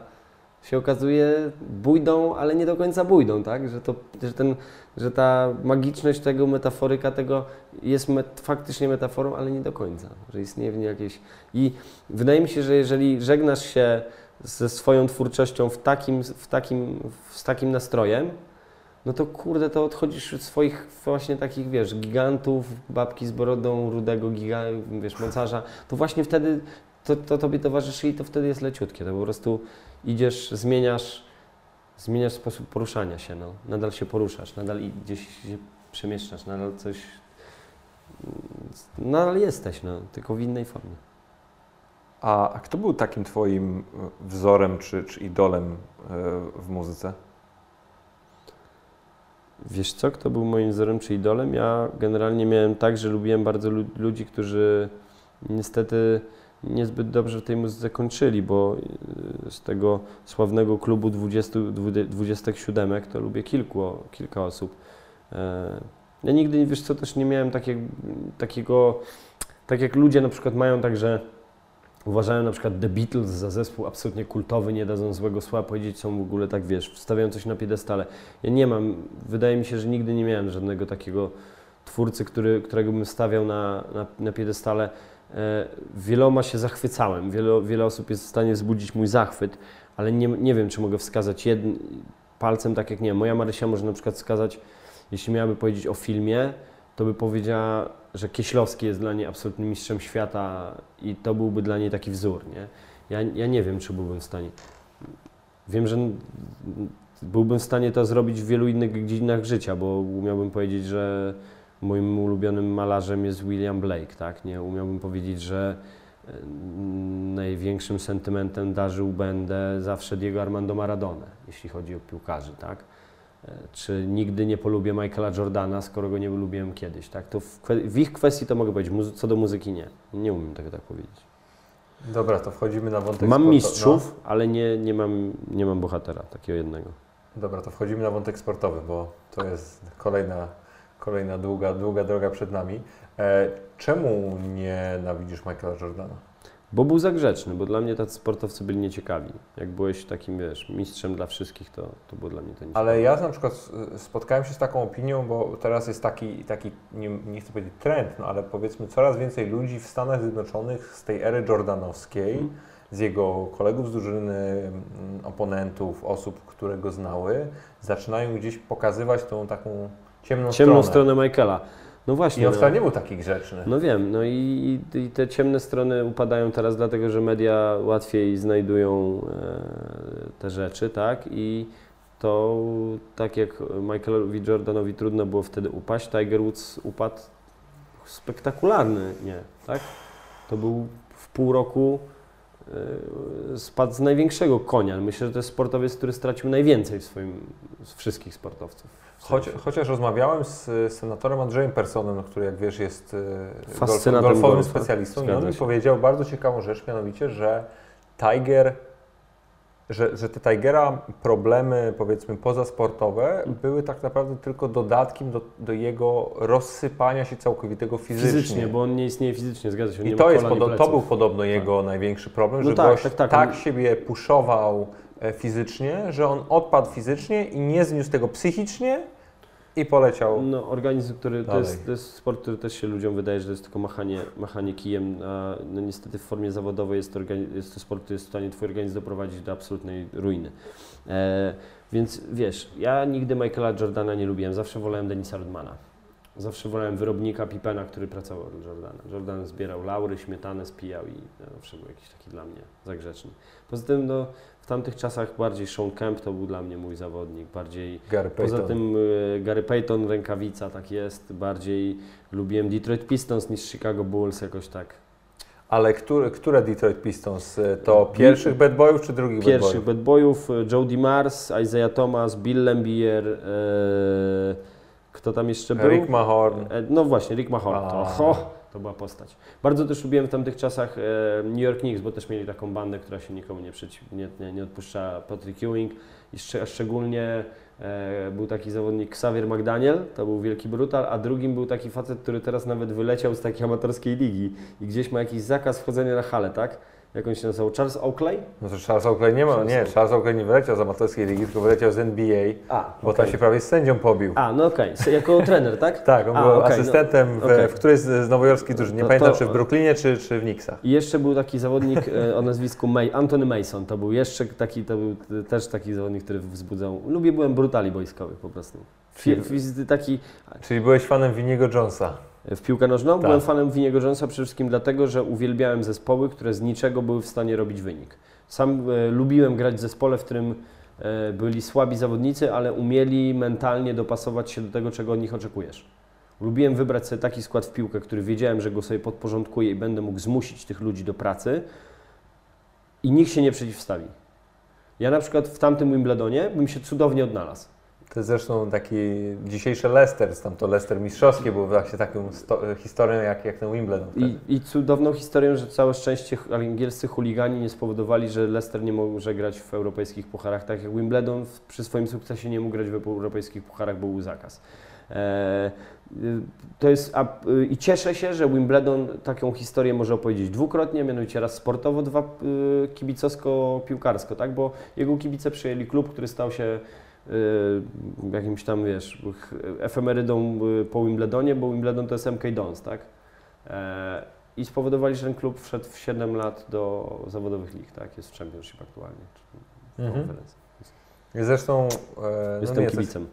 Speaker 2: się okazuje bójdą, ale nie do końca bójdą, tak? Że, to, że, ten, że ta magiczność tego, metaforyka tego jest met, faktycznie metaforą, ale nie do końca, że istnieje w niej jakieś... I wydaje mi się, że jeżeli żegnasz się ze swoją twórczością w takim, w takim, z takim nastrojem, no to kurde, to odchodzisz od swoich właśnie takich, wiesz, gigantów, babki z borodą, rudego giga, wiesz, mocarza, to właśnie wtedy to, to tobie towarzyszy i to wtedy jest leciutkie, to po prostu idziesz, zmieniasz, zmieniasz sposób poruszania się, no. Nadal się poruszasz, nadal gdzieś się przemieszczasz, nadal coś, nadal jesteś, no, tylko w innej formie.
Speaker 1: A, a kto był takim Twoim e, wzorem czy, czy idolem e, w muzyce?
Speaker 2: Wiesz co, kto był moim wzorem czy idolem? Ja generalnie miałem tak, że lubiłem bardzo lu ludzi, którzy niestety niezbyt dobrze w tej muzyce kończyli, bo y, z tego sławnego klubu 20, 27 to lubię kilku, kilka osób. E, ja nigdy, wiesz co, też nie miałem takie, takiego, tak jak ludzie na przykład mają tak, że uważają na przykład The Beatles za zespół absolutnie kultowy, nie dadzą złego słowa powiedzieć, są w ogóle tak, wiesz, wstawiają coś na piedestale. Ja nie mam, wydaje mi się, że nigdy nie miałem żadnego takiego twórcy, który, którego bym stawiał na, na, na piedestale. E, wieloma się zachwycałem, wiele, wiele osób jest w stanie wzbudzić mój zachwyt, ale nie, nie wiem, czy mogę wskazać jedn, palcem, tak jak nie moja Marysia może na przykład wskazać, jeśli miałaby powiedzieć o filmie, to by powiedziała, że Kieślowski jest dla niej absolutnym mistrzem świata i to byłby dla niej taki wzór, nie? Ja, ja nie wiem, czy byłbym w stanie. Wiem, że byłbym w stanie to zrobić w wielu innych dziedzinach życia, bo umiałbym powiedzieć, że moim ulubionym malarzem jest William Blake, tak? Nie umiałbym powiedzieć, że e, największym sentymentem darzył będę zawsze Diego Armando Maradona, jeśli chodzi o piłkarzy, tak? E, czy nigdy nie polubię Michaela Jordana, skoro go nie lubiłem kiedyś, tak? To w, w ich kwestii to mogę powiedzieć, co do muzyki nie. Nie umiem tego tak powiedzieć.
Speaker 1: Dobra, to wchodzimy na wątek
Speaker 2: Mam mistrzów, no. ale nie, nie, mam, nie mam bohatera, takiego jednego.
Speaker 1: Dobra, to wchodzimy na wątek sportowy, bo to jest kolejna kolejna długa, długa droga przed nami. E, czemu nie nawidzisz Michaela Jordana?
Speaker 2: Bo był za grzeczny, bo dla mnie tacy sportowcy byli nieciekawi. Jak byłeś takim, wiesz, mistrzem dla wszystkich, to, to było dla mnie to nieciekawe.
Speaker 1: Ale ja na przykład spotkałem się z taką opinią, bo teraz jest taki, taki nie, nie chcę powiedzieć trend, no ale powiedzmy coraz więcej ludzi w Stanach Zjednoczonych z tej ery jordanowskiej, hmm. z jego kolegów z drużyny, oponentów, osób, które go znały, zaczynają gdzieś pokazywać tą taką ciemną,
Speaker 2: ciemną
Speaker 1: stronę.
Speaker 2: stronę Michaela. No właśnie.
Speaker 1: I on
Speaker 2: no.
Speaker 1: wcale nie był taki grzeczny.
Speaker 2: No wiem, no i, i, te ciemne strony upadają teraz dlatego, że media łatwiej znajdują e, te rzeczy, tak? I to tak jak Michaelowi Jordanowi trudno było wtedy upaść, Tiger Woods upadł spektakularny, nie, tak? To był w pół roku e, spadł z największego konia. Myślę, że to jest sportowiec, który stracił najwięcej w swoim, z wszystkich sportowców.
Speaker 1: Choć, chociaż rozmawiałem z senatorem Andrzejem Personem, który jak wiesz jest e, golf, golfowym golfa. specjalistą i on mi powiedział bardzo ciekawą rzecz, mianowicie, że Tiger, że, że te Tigera problemy powiedzmy pozasportowe były tak naprawdę tylko dodatkiem do, do jego rozsypania się całkowitego fizycznie.
Speaker 2: Fizycznie, bo on nie istnieje fizycznie, zgadza się.
Speaker 1: I to, jest to był podobno jego tak. największy problem, no że tak, gość tak, tak, tak siebie puszował fizycznie, że on odpadł fizycznie i nie zniósł tego psychicznie i poleciał.
Speaker 2: No, organizm, który to jest, to jest, sport, który też się ludziom wydaje, że to jest tylko machanie, machanie kijem, a no niestety w formie zawodowej jest to, jest to sport, który jest w stanie Twój organizm doprowadzić do absolutnej ruiny. E, więc wiesz, ja nigdy Michaela Jordana nie lubiłem, zawsze wolałem Denisa Rodmana. Zawsze wolałem wyrobnika Pipena, który pracował dla Jordana. Jordan zbierał laury, śmietanę spijał i no, zawsze był jakiś taki dla mnie zagrzeczny. Poza tym no, w tamtych czasach bardziej Sean Kemp to był dla mnie mój zawodnik, bardziej
Speaker 1: Gary Payton.
Speaker 2: Poza tym y, Gary Payton, rękawica, tak jest. Bardziej lubiłem Detroit Pistons niż Chicago Bulls, jakoś tak.
Speaker 1: Ale które, które Detroit Pistons? Y, To pierwszych bad boyów czy drugich bad
Speaker 2: Pierwszych
Speaker 1: boyów?
Speaker 2: bad boyów, y, Joe DiMars, Isaiah Thomas, Bill Lambier, y, kto tam jeszcze był?
Speaker 1: Rick Mahorn.
Speaker 2: E, No właśnie, Rick Mahorn. To, ho, to była postać. Bardzo też lubiłem w tamtych czasach e, New York Knicks, bo też mieli taką bandę, która się nikomu nie, przeciw, nie, nie, nie odpuszcza Patrick Ewing. I szcz- szczególnie e, był taki zawodnik Xavier McDaniel, to był wielki brutal, a drugim był taki facet, który teraz nawet wyleciał z takiej amatorskiej ligi i gdzieś ma jakiś zakaz wchodzenia na halę, tak? Jak on się nazywał? Charles Oakley?
Speaker 1: No to Charles Oakley nie ma,
Speaker 2: Charles
Speaker 1: nie. Charles Oakley nie wyleciał z amatorskiej ligi, tylko wyleciał z NBA,
Speaker 2: A,
Speaker 1: bo tam się prawie z sędzią pobił.
Speaker 2: A, no okej, S- jako trener, tak?
Speaker 1: Tak, on
Speaker 2: A,
Speaker 1: był
Speaker 2: okej, no,
Speaker 1: asystentem w,
Speaker 2: okej.
Speaker 1: w którejś z nowojorskich drużyn. Nie
Speaker 2: To-
Speaker 1: pamiętam,
Speaker 2: to-
Speaker 1: czy w Brooklynie, czy, czy w Knicksach.
Speaker 2: I jeszcze był taki zawodnik e, o nazwisku May, Anthony Mason. To był jeszcze taki, to był też taki zawodnik, który wzbudzał. Lubię, byłem brutali boiskowych po prostu. Fi, taki
Speaker 1: Czyli byłeś fanem Viniego Jonesa.
Speaker 2: W piłkę nożną.
Speaker 1: Tak.
Speaker 2: Byłem fanem Winiego Jonesa przede wszystkim dlatego, że uwielbiałem zespoły, które z niczego były w stanie robić wynik. Sam e, lubiłem grać w zespole, w którym e, byli słabi zawodnicy, ale umieli mentalnie dopasować się do tego, czego od nich oczekujesz. Lubiłem wybrać sobie taki skład w piłkę, który wiedziałem, że go sobie podporządkuję i będę mógł zmusić tych ludzi do pracy i nikt się nie przeciwstawi. Ja na przykład w tamtym Wimbledonie bym się cudownie odnalazł.
Speaker 1: To jest zresztą taki dzisiejszy Leicester, tam to Leicester mistrzowskie było właśnie taką sto, historią jak, jak ten Wimbledon.
Speaker 2: I, I cudowną historią, że całe szczęście angielscy chuligani nie spowodowali, że Leicester nie może grać w europejskich pucharach, tak jak Wimbledon przy swoim sukcesie nie mógł grać w europejskich pucharach, bo był zakaz. E, y, to jest, a, y, I cieszę się, że Wimbledon taką historię może opowiedzieć dwukrotnie, mianowicie raz sportowo, dwa y, kibicowsko-piłkarsko, tak? bo jego kibice przyjęli klub, który stał się jakimś tam, wiesz, efemerydą y, po Wimbledonie, bo Wimbledon to jest MK Dons, tak? E, I spowodowali, że ten klub wszedł w 7 lat do zawodowych lig, tak? Jest w Championship aktualnie. czy
Speaker 1: Mhm. Zresztą... E,
Speaker 2: Jestem
Speaker 1: nie jesteś-
Speaker 2: kibicem.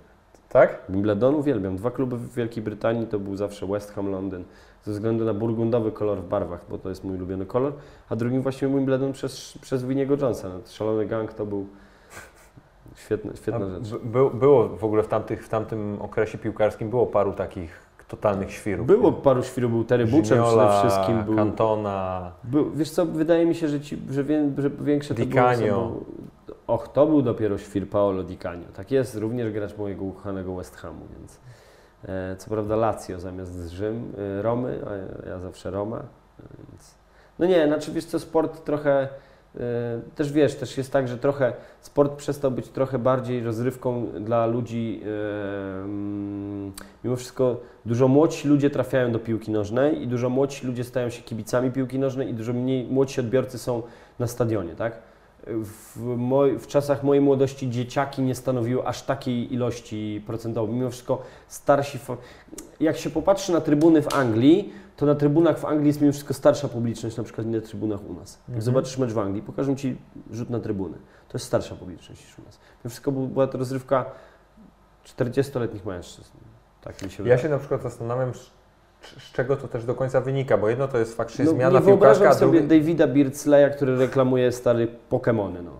Speaker 1: Tak?
Speaker 2: Wimbledon uwielbiam. Dwa kluby w Wielkiej Brytanii to był zawsze West Ham, Londyn, ze względu na burgundowy kolor w barwach, bo to jest mój ulubiony kolor, a drugim właśnie Wimbledon przez, przez Winiego Jonesa. No, szalony gang to był świetna,
Speaker 1: A
Speaker 2: świetna rzecz.
Speaker 1: b- Był, było w ogóle w, tamtych, w tamtym okresie piłkarskim było paru takich totalnych świrów.
Speaker 2: Było paru świrów, był Terry Butcher przede wszystkim. Był,
Speaker 1: Cantona.
Speaker 2: był, wiesz co, wydaje mi się, że, ci, że, wie, że większe to
Speaker 1: Di
Speaker 2: było
Speaker 1: Canio.
Speaker 2: osobą- Och, to był dopiero świr Paolo Di Canio. Tak jest, również gracz mojego ukochanego West Hamu, więc e, co prawda Lazio zamiast Rzym, e, Romy, a ja, ja zawsze Roma, e, więc no nie, znaczy wiesz co, sport trochę też wiesz, też jest tak, że trochę sport przestał być trochę bardziej rozrywką dla ludzi e, mm, mimo wszystko dużo młodsi ludzie trafiają do piłki nożnej i dużo młodsi ludzie stają się kibicami piłki nożnej i dużo mniej młodsi odbiorcy są na stadionie, tak? W, moj, w czasach mojej młodości dzieciaki nie stanowiły aż takiej ilości procentowej. Mimo wszystko starsi. Jak się popatrzy na trybuny w Anglii, to na trybunach w Anglii jest mimo wszystko starsza publiczność, na przykład nie na trybunach u nas. Jak
Speaker 1: Mhm.
Speaker 2: zobaczysz mecz w Anglii, pokażę Ci rzut na trybuny. To jest starsza publiczność niż u nas. Mimo wszystko był- była to rozrywka 40-letnich mężczyzn. Tak mi się
Speaker 1: Ja
Speaker 2: wydaje.
Speaker 1: się na przykład zastanawiam, z, czego to też do końca wynika, bo jedno to jest faktycznie
Speaker 2: No,
Speaker 1: zmiana
Speaker 2: nie
Speaker 1: piłkarska, a
Speaker 2: sobie
Speaker 1: drugie...
Speaker 2: Davida Beardsleya, który reklamuje stary Pokemony, no.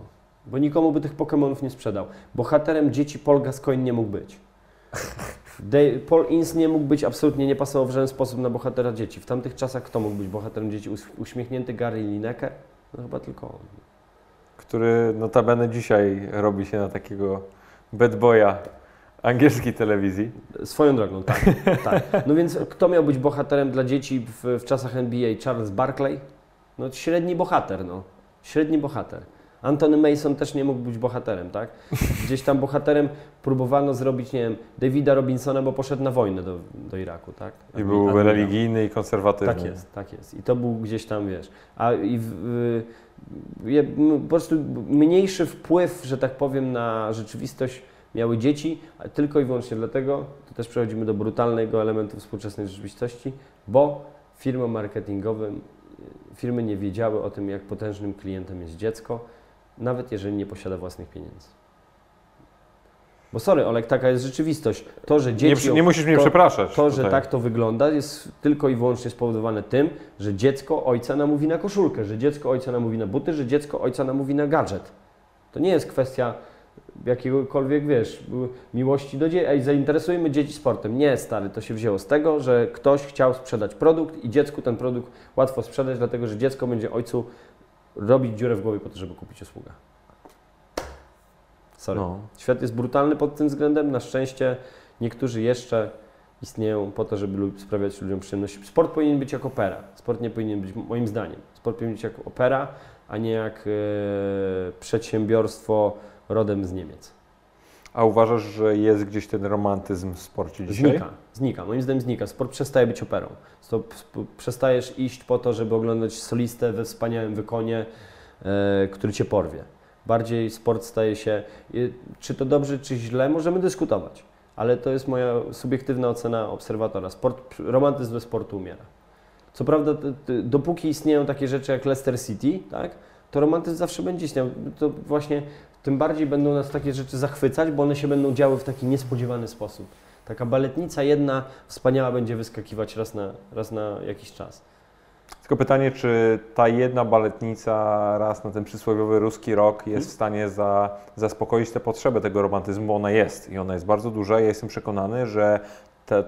Speaker 2: Bo nikomu by tych Pokemonów nie sprzedał. Bohaterem dzieci Paul Gascoigne nie mógł być. Dave, Paul Ince nie mógł być, absolutnie nie pasował w żaden sposób na bohatera dzieci. W tamtych czasach kto mógł być bohaterem dzieci? Uśmiechnięty Gary Lineker? No chyba tylko on.
Speaker 1: który notabene dzisiaj robi się na takiego bad boya angielskiej telewizji.
Speaker 2: Swoją drogą, tak, tak. No więc kto miał być bohaterem dla dzieci w, w czasach NBA? Charles Barkley? No średni bohater, no. Średni bohater. Antony Mason też nie mógł być bohaterem, tak? Gdzieś tam bohaterem próbowano zrobić, nie wiem, Davida Robinsona, bo poszedł na wojnę do, do Iraku, tak?
Speaker 1: I był
Speaker 2: admirał.
Speaker 1: religijny i konserwatywny.
Speaker 2: Tak jest, tak jest. I to był gdzieś tam, wiesz. A i w, y, po prostu mniejszy wpływ, że tak powiem, na rzeczywistość miały dzieci, tylko i wyłącznie dlatego, to też przechodzimy do brutalnego elementu współczesnej rzeczywistości, bo firmom marketingowym y, firmy nie wiedziały o tym, jak potężnym klientem jest dziecko, nawet jeżeli nie posiada własnych pieniędzy. Bo sorry, Olek, taka jest rzeczywistość. To, że
Speaker 1: Nie,
Speaker 2: dzieci...
Speaker 1: przy- nie musisz mnie
Speaker 2: to,
Speaker 1: przepraszać.
Speaker 2: To, że
Speaker 1: tutaj.
Speaker 2: tak to wygląda, jest tylko i wyłącznie spowodowane tym, że dziecko ojca namówi na koszulkę, że dziecko ojca namówi na buty, że dziecko ojca namówi na gadżet. To nie jest kwestia jakiegokolwiek, wiesz, miłości do dzieci. Ej, zainteresujmy dzieci sportem. Nie, stary, to się wzięło z tego, że ktoś chciał sprzedać produkt i dziecku ten produkt łatwo sprzedać, dlatego że dziecko będzie ojcu robić dziurę w głowie po to, żeby kupić usługę. Sorry.
Speaker 1: No.
Speaker 2: Świat jest brutalny pod tym względem. Na szczęście niektórzy jeszcze istnieją po to, żeby sprawiać ludziom przyjemność. Sport powinien być jak opera. Sport nie powinien być, moim zdaniem, sport powinien być jak opera, a nie jak e, przedsiębiorstwo rodem z Niemiec.
Speaker 1: A uważasz, że jest gdzieś ten romantyzm w sporcie dzisiaj?
Speaker 2: Znika, znika. Moim zdaniem znika. Sport przestaje być operą. Przestajesz iść po to, żeby oglądać solistę we wspaniałym wykonie, e, który cię porwie. Bardziej sport staje się, czy to dobrze, czy źle, możemy dyskutować, ale to jest moja subiektywna ocena obserwatora. Sport, romantyzm ze sportu umiera. Co prawda, dopóki istnieją takie rzeczy jak Leicester City, tak, to romantyzm zawsze będzie istniał. To właśnie tym bardziej będą nas takie rzeczy zachwycać, bo one się będą działy w taki niespodziewany sposób. Taka baletnica jedna wspaniała będzie wyskakiwać raz na, raz na jakiś czas.
Speaker 1: Tylko pytanie, czy ta jedna baletnica raz na ten przysłowiowy ruski rok jest w stanie za, zaspokoić tę potrzebę tego romantyzmu, bo ona jest i ona jest bardzo duża. Ja jestem przekonany, że te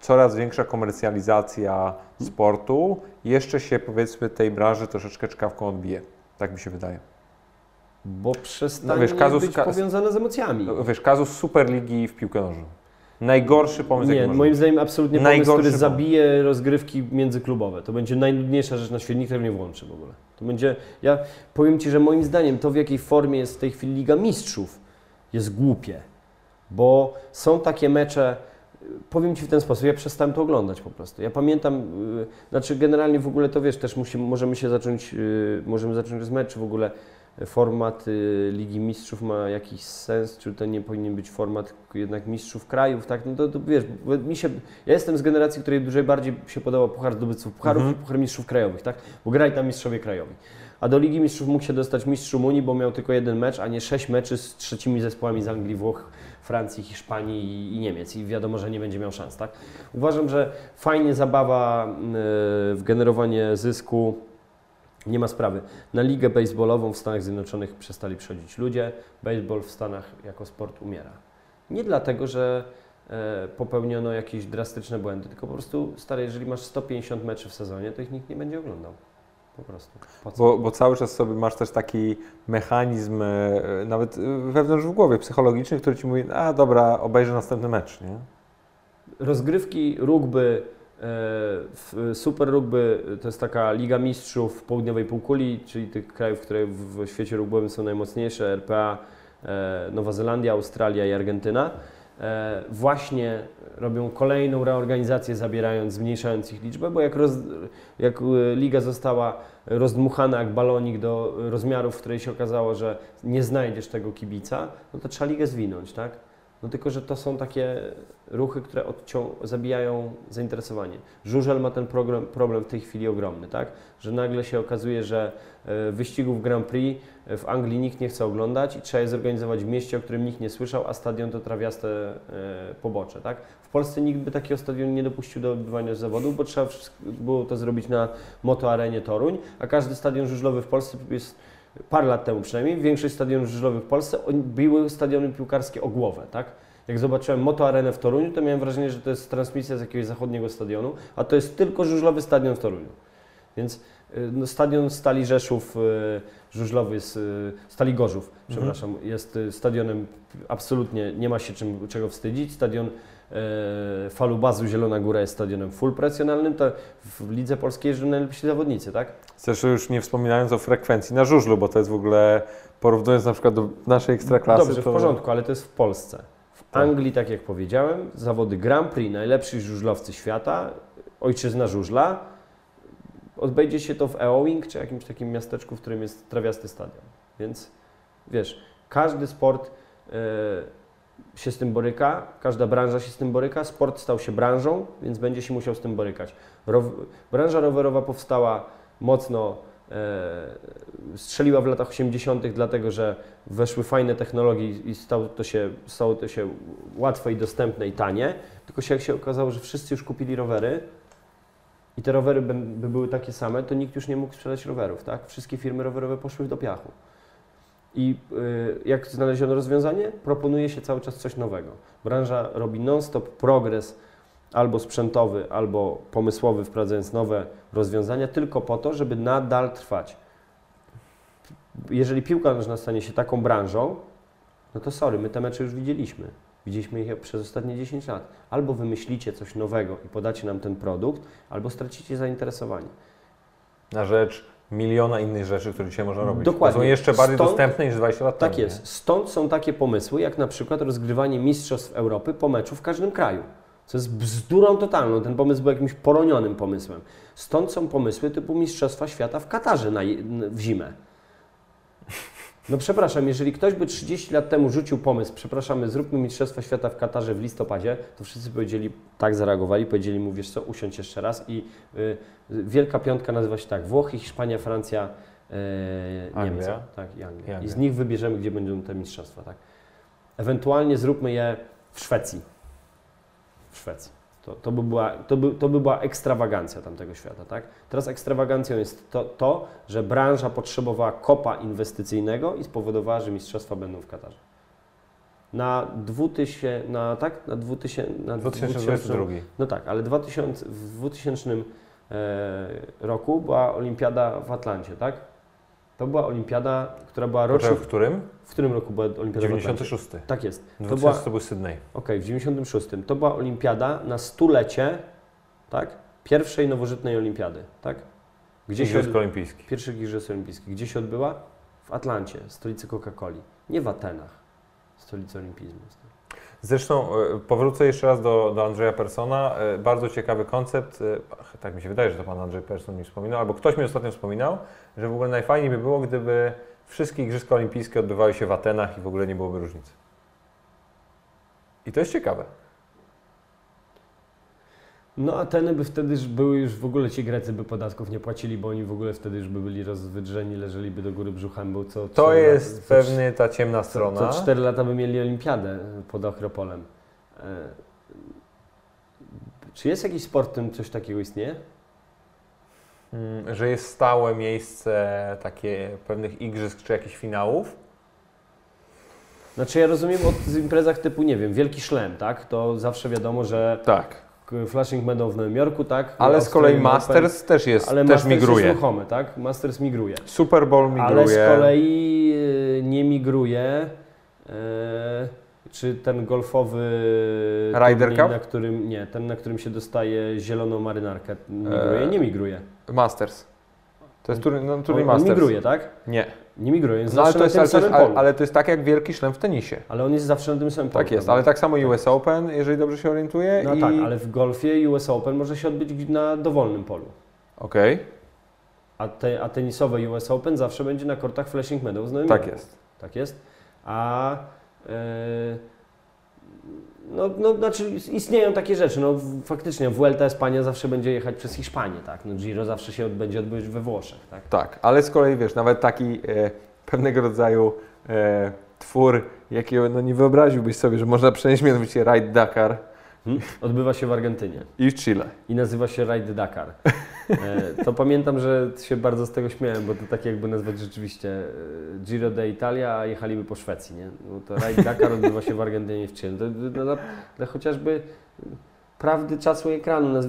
Speaker 1: coraz większa komercjalizacja sportu jeszcze się powiedzmy tej branży troszeczkę czkawką odbije. Tak mi się wydaje.
Speaker 2: Bo przestanie
Speaker 1: No wiesz, kazus-
Speaker 2: być powiązane z emocjami.
Speaker 1: No, Wiesz, kazus Superligi w piłkę nożną. Najgorszy pomysł,
Speaker 2: Nie, moim zdaniem absolutnie pomysł,
Speaker 1: Najgorszy
Speaker 2: który
Speaker 1: pomysł.
Speaker 2: zabije rozgrywki międzyklubowe. To będzie najnudniejsza rzecz na świecie, nikt nie włączy w ogóle. To będzie, ja powiem Ci, że moim zdaniem to w jakiej formie jest w tej chwili Liga Mistrzów jest głupie, bo są takie mecze, powiem Ci w ten sposób, ja przestałem to oglądać po prostu. Ja pamiętam, y, znaczy generalnie w ogóle to wiesz, też musimy, możemy się zacząć, y, możemy zacząć rozmawiać, czy w ogóle format y, Ligi Mistrzów ma jakiś sens, czy to nie powinien być format jednak mistrzów krajów, tak? No to, to wiesz, mi się, ja jestem z generacji, której dużo bardziej się podobał Puchar Zdobywców Pucharów
Speaker 1: Mhm.
Speaker 2: i Puchar Mistrzów Krajowych, tak? Bo grali tam mistrzowie krajowi. A do Ligi Mistrzów mógł się dostać mistrz Rumunii, bo miał tylko jeden mecz, a nie sześć meczy z trzecimi zespołami z Anglii, Włoch, Francji, Hiszpanii i, i Niemiec i wiadomo, że nie będzie miał szans, tak? Uważam, że fajnie zabawa y, w generowanie zysku, nie ma sprawy. Na ligę baseballową w Stanach Zjednoczonych przestali przychodzić ludzie. Baseball w Stanach jako sport umiera. Nie dlatego, że e, popełniono jakieś drastyczne błędy, tylko po prostu, stary, jeżeli masz 150 meczy w sezonie, to ich nikt nie będzie oglądał. Po prostu. Po?
Speaker 1: Bo, bo cały czas sobie masz też taki mechanizm, e, nawet wewnątrz w głowie, psychologiczny, który ci mówi, a dobra, obejrzę następny mecz, nie?
Speaker 2: Rozgrywki rugby, Super Rugby to jest taka Liga Mistrzów Południowej Półkuli, czyli tych krajów, które w świecie rugbowym są najmocniejsze, RPA, e, Nowa Zelandia, Australia i Argentyna. E, Właśnie robią kolejną reorganizację, zabierając, zmniejszając ich liczbę, bo jak, roz, jak e, liga została rozdmuchana jak balonik do rozmiarów, w której się okazało, że nie znajdziesz tego kibica, no to trzeba ligę zwinąć, tak? No tylko, że to są takie ruchy, które zabijają zainteresowanie. Żużel ma ten problem, problem w tej chwili ogromny, tak? Że nagle się okazuje, że e, wyścigów Grand Prix e, w Anglii nikt nie chce oglądać i trzeba je zorganizować w mieście, o którym nikt nie słyszał, a stadion to trawiaste e, pobocze, tak? W Polsce nikt by takiego stadionu nie dopuścił do odbywania zawodów, bo trzeba było to zrobić na motoarenie Toruń, a każdy stadion żużlowy w Polsce jest parę lat temu przynajmniej, większość stadionów żużlowych w Polsce były stadiony piłkarskie o głowę, tak? Jak zobaczyłem Moto Arenę w Toruniu, to miałem wrażenie, że to jest transmisja z jakiegoś zachodniego stadionu, a to jest tylko żużlowy stadion w Toruniu. Więc y, no, stadion Stali Rzeszów y, żużlowy jest, y, Stali Gorzów, przepraszam, jest y, stadionem absolutnie nie ma się czym, czego wstydzić. Stadion Falubazu Zielona Góra jest stadionem full presjonalnym, to w lidze polskiej jeżdżą najlepsi zawodnicy, tak?
Speaker 1: Zresztą już nie wspominając o frekwencji na żużlu, bo to jest w ogóle, porównując na przykład do naszej ekstraklasy,
Speaker 2: Dobrze,
Speaker 1: to...
Speaker 2: w porządku, ale to jest w Polsce. W
Speaker 1: Tak.
Speaker 2: Anglii, tak jak powiedziałem, zawody Grand Prix, najlepsi żużlowcy świata, ojczyzna żużla, odbędzie się to w Eowing, czy jakimś takim miasteczku, w którym jest trawiasty stadion. Więc wiesz, każdy sport e, się z tym boryka, każda branża się z tym boryka, sport stał się branżą, więc będzie się musiał z tym borykać. Row, branża rowerowa powstała mocno e, strzeliła w latach 80., dlatego że weszły fajne technologie i stało to, się, stało to się łatwe i dostępne i tanie. Tylko się, jak się okazało, że wszyscy już kupili rowery i te rowery by, by były takie same, to nikt już nie mógł sprzedać rowerów. Tak? Wszystkie firmy rowerowe poszły do piachu. I y, jak znaleziono rozwiązanie? Proponuje się cały czas coś nowego. Branża robi non-stop progres albo sprzętowy, albo pomysłowy, wprowadzając nowe rozwiązania, tylko po to, żeby nadal trwać. Jeżeli piłka nożna stanie się taką branżą, no to sorry, my te mecze już widzieliśmy. Widzieliśmy ich przez ostatnie 10 lat. Albo wymyślicie coś nowego i podacie nam ten produkt, albo stracicie zainteresowanie.
Speaker 1: Na rzecz miliona innych rzeczy, które dzisiaj można robić.
Speaker 2: Dokładnie.
Speaker 1: To są jeszcze bardziej
Speaker 2: Stąd-
Speaker 1: dostępne niż 20 lat
Speaker 2: Tak
Speaker 1: temu.
Speaker 2: jest. Stąd są takie pomysły, jak na przykład rozgrywanie Mistrzostw Europy po meczu w każdym kraju. Co jest bzdurą totalną. Ten pomysł był jakimś poronionym pomysłem. Stąd są pomysły typu Mistrzostwa Świata w Katarze na, w zimę. No przepraszam, jeżeli ktoś by 30 lat temu rzucił pomysł, przepraszamy, zróbmy Mistrzostwa Świata w Katarze w listopadzie, to wszyscy powiedzieli, tak zareagowali, powiedzieli mu, wiesz co, usiądź jeszcze raz i y, Wielka Piątka nazywa się tak, Włochy, Hiszpania, Francja, y. Niemcy. Tak, i Anglia.
Speaker 1: I Anglia.
Speaker 2: I z nich wybierzemy, gdzie będą te mistrzostwa, tak. Ewentualnie zróbmy je w Szwecji. W Szwecji. To, to, by była, to, by, to by była ekstrawagancja tamtego świata, tak? Teraz ekstrawagancją jest to, to, że branża potrzebowała kopa inwestycyjnego i spowodowała, że mistrzostwa będą w Katarze. Na 2000, na, tak? Na 2000, na
Speaker 1: 2022.
Speaker 2: no tak, ale 2000, w 2000 e, roku była olimpiada w Atlancie, tak? To była olimpiada, która była.
Speaker 1: Poczekaj, w którym?
Speaker 2: W którym roku była olimpiada w Atlancie?
Speaker 1: 96.
Speaker 2: Tak jest. To
Speaker 1: 2000
Speaker 2: była,
Speaker 1: to był Sydney.
Speaker 2: okej, w 96. To była olimpiada na stulecie, tak? Pierwszej nowożytnej olimpiady, tak? Gdzie się
Speaker 1: Igrzysk
Speaker 2: od...
Speaker 1: olimpijskich.
Speaker 2: Pierwszych Igrzysk Olimpijskich. Gdzie się odbyła? W Atlancie, stolicy Coca-Coli. Nie w Atenach, stolicy olimpizmu.
Speaker 1: Zresztą e, powrócę jeszcze raz do, do Andrzeja Persona. E, Bardzo ciekawy koncept. e, Tak mi się wydaje, że to pan Andrzej Person mi wspominał, albo ktoś mi ostatnio wspominał, że w ogóle najfajniej by było, gdyby wszystkie Igrzyska Olimpijskie odbywały się w Atenach i w ogóle nie byłoby różnicy. I to jest ciekawe.
Speaker 2: No Ateny by wtedy już były już w ogóle ci Grecy by podatków nie płacili, bo oni w ogóle wtedy już by byli rozwydrzeni, leżeliby do góry brzuchem, bo co
Speaker 1: To
Speaker 2: co-
Speaker 1: jest
Speaker 2: co-
Speaker 1: pewnie ta ciemna
Speaker 2: co,
Speaker 1: strona.
Speaker 2: co 4 lata by mieli olimpiadę pod Akropolem. E, czy jest jakiś sport, w którym coś takiego istnieje?
Speaker 1: Mm, że jest stałe miejsce takie pewnych igrzysk czy jakichś finałów.
Speaker 2: Znaczy ja rozumiem o imprezach typu, nie wiem, Wielki Szlem, tak? To zawsze wiadomo, że
Speaker 1: Tak.
Speaker 2: Flushing Meadow w Nowym Jorku, tak?
Speaker 1: Ale z kolei
Speaker 2: Australian
Speaker 1: Masters też jest,
Speaker 2: Open, ale
Speaker 1: też
Speaker 2: Masters
Speaker 1: migruje.
Speaker 2: jest ruchomy, tak? Masters migruje.
Speaker 1: Super Bowl migruje.
Speaker 2: Ale z kolei y, nie migruje. y, Czy ten golfowy
Speaker 1: Ryder Cup?
Speaker 2: na którym nie, ten na którym się dostaje zieloną marynarkę, migruje?
Speaker 1: E,
Speaker 2: Nie migruje.
Speaker 1: Masters. To jest turniej, no, turniej Masters.
Speaker 2: migruje, tak?
Speaker 1: Nie.
Speaker 2: Nie migruje, jest
Speaker 1: No, ale,
Speaker 2: zawsze
Speaker 1: to jest,
Speaker 2: na
Speaker 1: ale,
Speaker 2: tym
Speaker 1: to jest,
Speaker 2: samym
Speaker 1: ale,
Speaker 2: polu.
Speaker 1: ale to jest tak jak wielki szlem w tenisie.
Speaker 2: Ale on jest zawsze na tym samym polu.
Speaker 1: Tak jest, ale tak samo US Open, jeżeli dobrze się orientuję.
Speaker 2: No
Speaker 1: i...
Speaker 2: tak, ale w golfie US Open może się odbyć na dowolnym polu.
Speaker 1: Okej,
Speaker 2: A, te, a tenisowe US Open zawsze będzie na kortach Flashing Meadows
Speaker 1: tak jest.
Speaker 2: Tak jest. A e, no, no, znaczy istnieją takie rzeczy. No, faktycznie Vuelta Espania zawsze będzie jechać przez Hiszpanię, tak? No, Giro zawsze się będzie odbywać we Włoszech, tak?
Speaker 1: Tak, ale z kolei wiesz, nawet taki e, pewnego rodzaju e, twór, jakiego no, nie wyobraziłbyś sobie, że można przenieść mianowicie Ride Dakar
Speaker 2: Hmm? Odbywa się w Argentynie
Speaker 1: i w Chile.
Speaker 2: i nazywa się Ride Dakar. E, to pamiętam, że się bardzo z tego śmiałem, bo to tak jakby nazwać rzeczywiście e, Giro d'Italia, a jechaliby po Szwecji, nie? No to Ride Dakar odbywa się w Argentynie w Chile. Dla, chociażby prawdy czasu ekranu.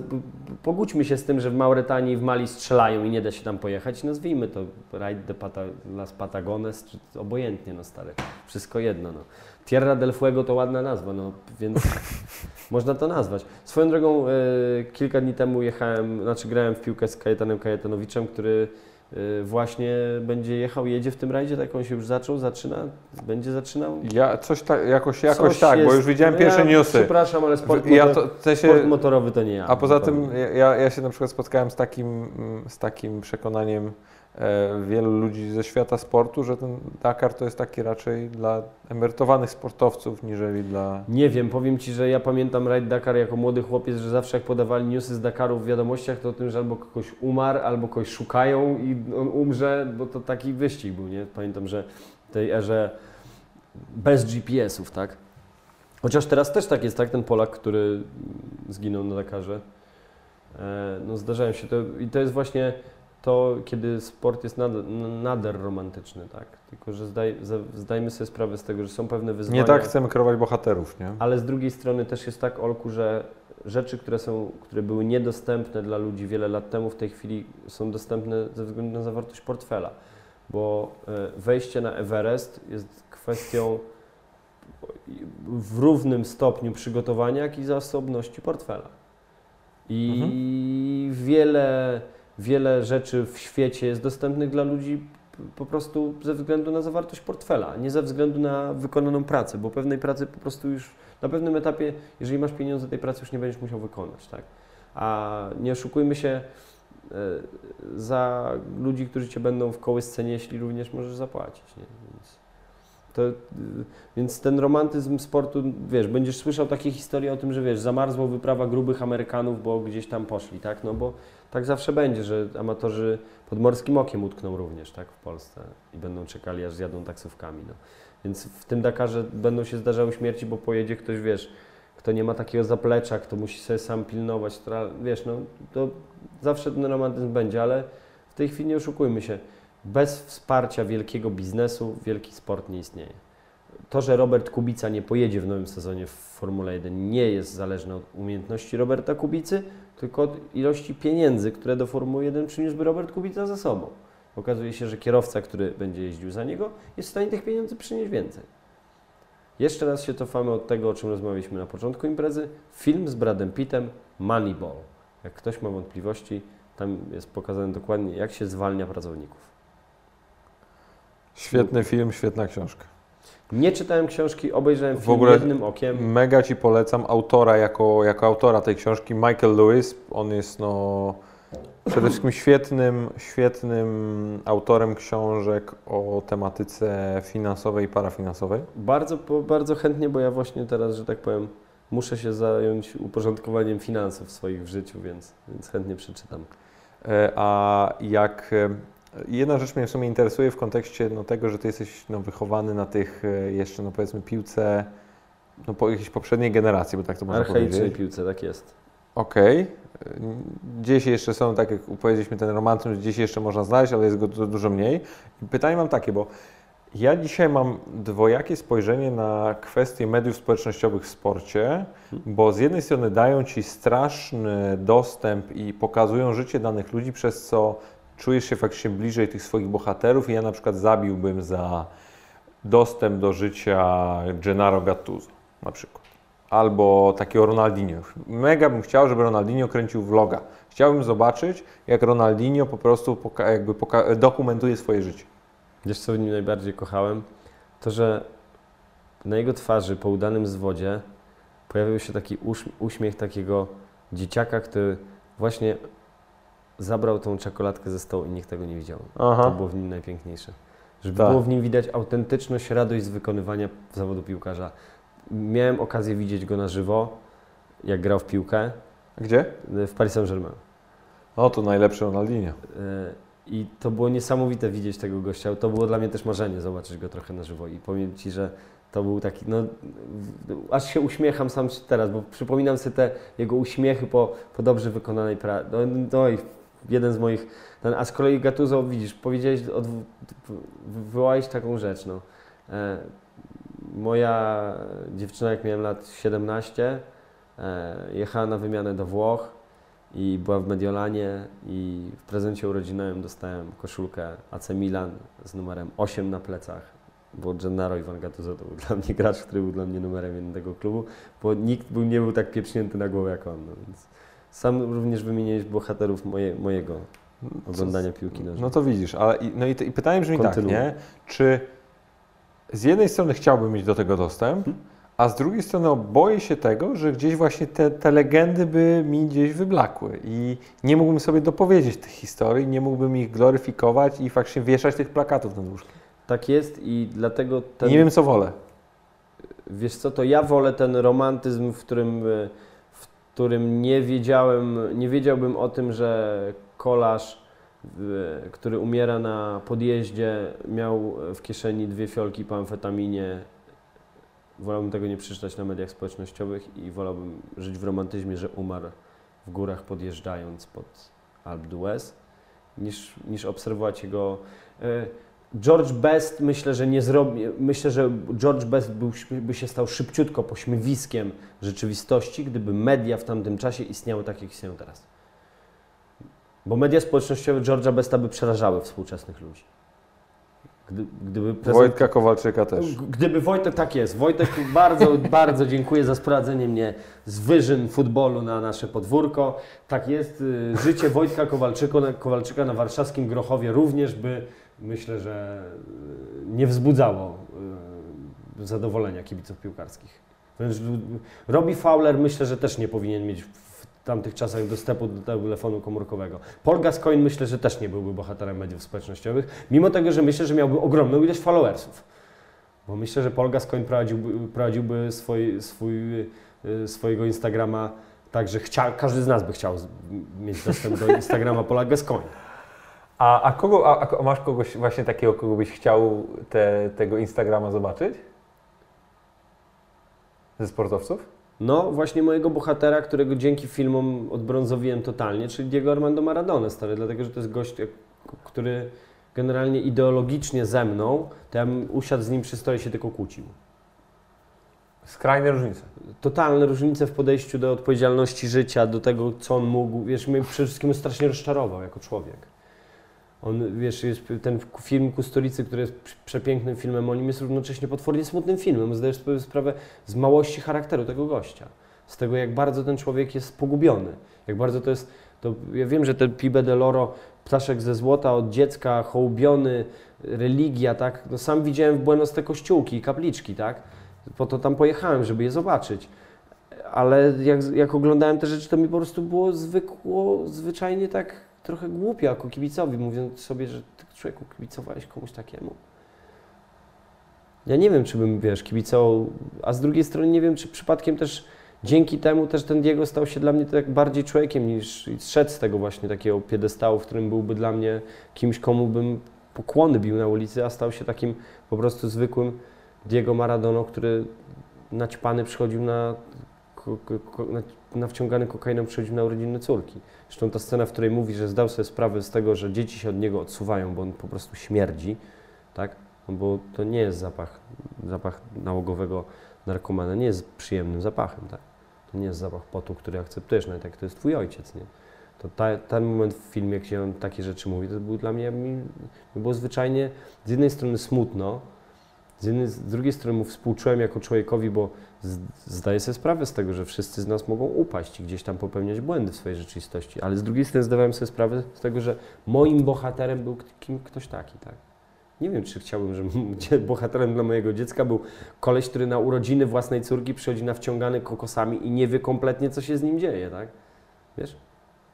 Speaker 2: Pogódźmy się z tym, że w Mauretanii w Mali strzelają i nie da się tam pojechać. Nazwijmy to Ride de Pata, Las Patagones, czy obojętnie, no stary. Wszystko jedno, no. Tierra del Fuego to ładna nazwa, no więc można to nazwać. Swoją drogą e, kilka dni temu jechałem, znaczy grałem w piłkę z Kajetanem Kajetanowiczem, który e, właśnie będzie jechał, jedzie w tym rajdzie, tak on się już zaczął, zaczyna, będzie zaczynał.
Speaker 1: Ja coś tak, jakoś, jakoś
Speaker 2: Coś
Speaker 1: tak, bo
Speaker 2: jest-
Speaker 1: już widziałem
Speaker 2: no
Speaker 1: pierwsze
Speaker 2: ja,
Speaker 1: newsy.
Speaker 2: Przepraszam, ale sport,
Speaker 1: Ja
Speaker 2: motor,
Speaker 1: to, w sensie,
Speaker 2: sport motorowy to nie ja.
Speaker 1: a poza tym ja, ja się na przykład spotkałem z takim, z takim przekonaniem wielu ludzi ze świata sportu, że ten Dakar to jest taki raczej dla emerytowanych sportowców, niżeli dla...
Speaker 2: Nie wiem, powiem Ci, że ja pamiętam Raid Dakar jako młody chłopiec, że zawsze jak podawali newsy z Dakaru w wiadomościach, to o tym, że albo kogoś umarł, albo kogoś szukają i on umrze, bo to taki wyścig był, nie? Pamiętam, że w tej erze bez GPS-ów, tak? Chociaż teraz też tak jest, tak? Ten Polak, który zginął na Dakarze. E, no zdarzają się to i to jest właśnie to, kiedy sport jest nader, nader romantyczny, tak? Tylko, że zdaj, zdajmy sobie sprawę z tego, że są pewne wyzwania.
Speaker 1: Nie tak chcemy kreować bohaterów, nie?
Speaker 2: Ale z drugiej strony też jest tak, Olku, że rzeczy, które, są, które były niedostępne dla ludzi wiele lat temu, w tej chwili są dostępne ze względu na zawartość portfela. Bo e, wejście na Everest jest kwestią w równym stopniu przygotowania, jak i zasobności portfela. I mhm. wiele, wiele rzeczy w świecie jest dostępnych dla ludzi po prostu ze względu na zawartość portfela, nie ze względu na wykonaną pracę, bo pewnej pracy po prostu już na pewnym etapie, jeżeli masz pieniądze, tej pracy już nie będziesz musiał wykonać, tak? A nie oszukujmy się, e, za ludzi, którzy Cię będą w kołysce nieśli, również możesz zapłacić, nie? Więc to, więc ten romantyzm sportu, wiesz, będziesz słyszał takie historie o tym, że wiesz, zamarzło wyprawa grubych Amerykanów, bo gdzieś tam poszli, tak? No bo tak zawsze będzie, że amatorzy pod morskim okiem utkną również, tak, w Polsce i będą czekali, aż zjadą taksówkami, no. Więc w tym Dakarze będą się zdarzały śmierci, bo pojedzie ktoś, wiesz, kto nie ma takiego zaplecza, kto musi sobie sam pilnować, wiesz, no, to zawsze ten romantyzm będzie, ale w tej chwili nie oszukujmy się, bez wsparcia wielkiego biznesu wielki sport nie istnieje. To, że Robert Kubica nie pojedzie w nowym sezonie w Formule 1 nie jest zależne od umiejętności Roberta Kubicy, tylko od ilości pieniędzy, które do Formuły 1 przyniósłby Robert Kubica za sobą. Okazuje się, że kierowca, który będzie jeździł za niego, jest w stanie tych pieniędzy przynieść więcej. Jeszcze raz się cofamy od tego, o czym rozmawialiśmy na początku imprezy. Film z Bradem Pittem, Moneyball. Jak ktoś ma wątpliwości, tam jest pokazane dokładnie, jak się zwalnia pracowników.
Speaker 1: Świetny film, świetna książka.
Speaker 2: Nie czytałem książki, obejrzałem film w ogóle jednym okiem.
Speaker 1: Mega Ci polecam autora jako, jako autora tej książki, Michael Lewis. On jest no, przede wszystkim świetnym, świetnym autorem książek o tematyce finansowej i parafinansowej.
Speaker 2: Bardzo, bardzo chętnie, bo ja właśnie teraz, że tak powiem, muszę się zająć uporządkowaniem finansów swoich w życiu, więc, więc chętnie przeczytam.
Speaker 1: E, a jak Jedna rzecz mnie w sumie interesuje w kontekście no, tego, że ty jesteś no, wychowany na tych e, jeszcze, no powiedzmy, piłce no, po jakiejś poprzedniej generacji, bo tak to można
Speaker 2: powiedzieć. Archaicznej piłce, tak jest.
Speaker 1: Okej. Okay. Gdzieś jeszcze są, tak jak powiedzieliśmy, ten romantyzm, gdzieś jeszcze można znaleźć, ale jest go dużo mniej. Pytanie mam takie, bo ja dzisiaj mam dwojakie spojrzenie na kwestie mediów społecznościowych w sporcie, bo z jednej strony dają ci straszny dostęp i pokazują życie danych ludzi, przez co czujesz się faktycznie bliżej tych swoich bohaterów i ja na przykład zabiłbym za dostęp do życia Gennaro Gattuso na przykład. Albo takiego Ronaldinho. Mega bym chciał, żeby Ronaldinho kręcił vloga. Chciałbym zobaczyć, jak Ronaldinho po prostu jakby dokumentuje swoje życie.
Speaker 2: Wiesz, co w nim najbardziej kochałem? To, że na jego twarzy po udanym zwodzie pojawił się taki uśmiech takiego dzieciaka, który właśnie zabrał tą czekoladkę ze stołu i nikt tego nie widział. Aha. To było w nim najpiękniejsze. Żeby tak. było w nim widać autentyczność, radość z wykonywania zawodu piłkarza. Miałem okazję widzieć go na żywo, jak grał w piłkę.
Speaker 1: Gdzie?
Speaker 2: W Paris Saint-Germain.
Speaker 1: O, to najlepszy Ronaldinho. E,
Speaker 2: I to było niesamowite widzieć tego gościa. To było dla mnie też marzenie, zobaczyć go trochę na żywo. I powiem Ci, że to był taki, no, aż się uśmiecham sam teraz, bo przypominam sobie te jego uśmiechy po, po dobrze wykonanej pracy. No, no i jeden z moich, ten, a z kolei Gattuso, widzisz, powiedziałeś, od, wywołałeś taką rzecz, no. E, moja dziewczyna, jak miałem lat 17, e, jechała na wymianę do Włoch i była w Mediolanie i w prezencie urodzinowym dostałem koszulkę AC Milan z numerem 8 na plecach, bo Gennaro Ivan Gattuso to był dla mnie gracz, który był dla mnie numerem jednego klubu, bo nikt był, nie był tak pieprznięty na głowę jak on. No, więc sam również wymieniłeś bohaterów moje, mojego oglądania piłki nożnej.
Speaker 1: No to widzisz, ale no i, i pytanie brzmi Kontynuuj. tak, nie? Czy z jednej strony chciałbym mieć do tego dostęp, hmm? A z drugiej strony boję się tego, że gdzieś właśnie te, te legendy by mi gdzieś wyblakły i nie mógłbym sobie dopowiedzieć tych historii, nie mógłbym ich gloryfikować i faktycznie wieszać tych plakatów nad łóżkiem.
Speaker 2: Tak jest i dlatego ten...
Speaker 1: Nie wiem, co wolę.
Speaker 2: Wiesz co, to ja wolę ten romantyzm, w którym, e, którym nie wiedziałem, nie wiedziałbym o tym, że kolarz, e, który umiera na podjeździe, miał w kieszeni dwie fiolki po amfetaminie. Wolałbym tego nie przeczytać na mediach społecznościowych i wolałbym żyć w romantyzmie, że umarł w górach podjeżdżając pod Alpe d'Huez, niż, niż obserwować jego... e, George Best myślę, że nie zrobi. Myślę, że George Best był, by się stał szybciutko pośmiewiskiem rzeczywistości, gdyby media w tamtym czasie istniały tak, jak istnieją teraz. Bo media społecznościowe George'a Besta by przerażały współczesnych ludzi. Gdy, gdyby prezent-
Speaker 1: Wojtka Kowalczyka też.
Speaker 2: Gdyby Wojtek, tak jest. Wojtek, bardzo, bardzo dziękuję za sprowadzenie mnie z wyżyn futbolu na nasze podwórko. Tak jest. y, Życie Wojtka Kowalczyka, Kowalczyka na warszawskim Grochowie również by, myślę, że y, nie wzbudzało y, zadowolenia kibiców piłkarskich. Robbie Fowler myślę, że też nie powinien mieć w tamtych czasach dostępu do telefonu komórkowego. Paul Gascoigne myślę, że też nie byłby bohaterem mediów społecznościowych, mimo tego, że myślę, że miałby ogromną ilość followersów. Bo myślę, że Paul Gascoigne prowadziłby, prowadziłby swój, swój, y, swojego Instagrama tak, że każdy z nas by chciał mieć dostęp do Instagrama Paula Gascoigne.
Speaker 1: A, a, kogo, a, a masz kogoś właśnie takiego, kogo byś chciał te, tego Instagrama zobaczyć? Ze sportowców?
Speaker 2: No, właśnie mojego bohatera, którego dzięki filmom odbrązowiłem totalnie, czyli Diego Armando Maradona, stary, dlatego, że to jest gość, który generalnie ideologicznie ze mną, to ja bym usiadł z nim przy stole i się tylko kłócił.
Speaker 1: Skrajne różnice.
Speaker 2: totalne różnice w podejściu do odpowiedzialności życia, do tego, co on mógł. Wiesz, mnie przede wszystkim strasznie rozczarował jako człowiek. On, wiesz, jest ten film Kustolicy, który jest prze- przepięknym filmem o nim, jest równocześnie potwornie smutnym filmem. Zdajesz sobie sprawę z małości charakteru tego gościa. Z tego, jak bardzo ten człowiek jest pogubiony. Jak bardzo to jest... To, ja wiem, że ten Pibe de Loro, ptaszek ze złota od dziecka, hołubiony, religia, tak? No, sam widziałem w Buenos te kościółki i kapliczki, tak? Po to tam pojechałem, żeby je zobaczyć. Ale jak, jak oglądałem te rzeczy, to mi po prostu było zwykło, zwyczajnie tak trochę głupio jako kibicowi, mówiąc sobie, że ty człowieku kibicowałeś komuś takiemu. Ja nie wiem, czy bym, wiesz, kibicował, a z drugiej strony nie wiem, czy przypadkiem też dzięki temu też ten Diego stał się dla mnie tak bardziej człowiekiem niż i zszedł z tego właśnie takiego piedestału, w którym byłby dla mnie kimś, komu bym pokłony bił na ulicy, a stał się takim po prostu zwykłym Diego Maradono, który naćpany przychodził na, ko, ko, ko, na, na wciągany kokainą przychodził na urodziny córki. Zresztą ta scena, w której mówi, że zdał sobie sprawę z tego, że dzieci się od niego odsuwają, bo on po prostu śmierdzi, tak? No bo to nie jest zapach, zapach nałogowego narkomana, nie jest przyjemnym zapachem, tak? To nie jest zapach potu, który akceptujesz, nawet jak to jest twój ojciec, nie? To ta, ten moment w filmie, gdzie on takie rzeczy mówi, to był dla mnie, mi, mi było zwyczajnie z jednej strony smutno, z, jednej, z drugiej strony mu współczułem jako człowiekowi, bo zdaję sobie sprawę z tego, że wszyscy z nas mogą upaść i gdzieś tam popełniać błędy w swojej rzeczywistości, ale z drugiej strony zdawałem sobie sprawę z tego, że moim bohaterem był kim, ktoś taki, tak? Nie wiem, czy chciałbym, żeby bohaterem dla mojego dziecka był koleś, który na urodziny własnej córki przychodzi nawciągany kokosami i nie wie kompletnie, co się z nim dzieje, tak? Wiesz?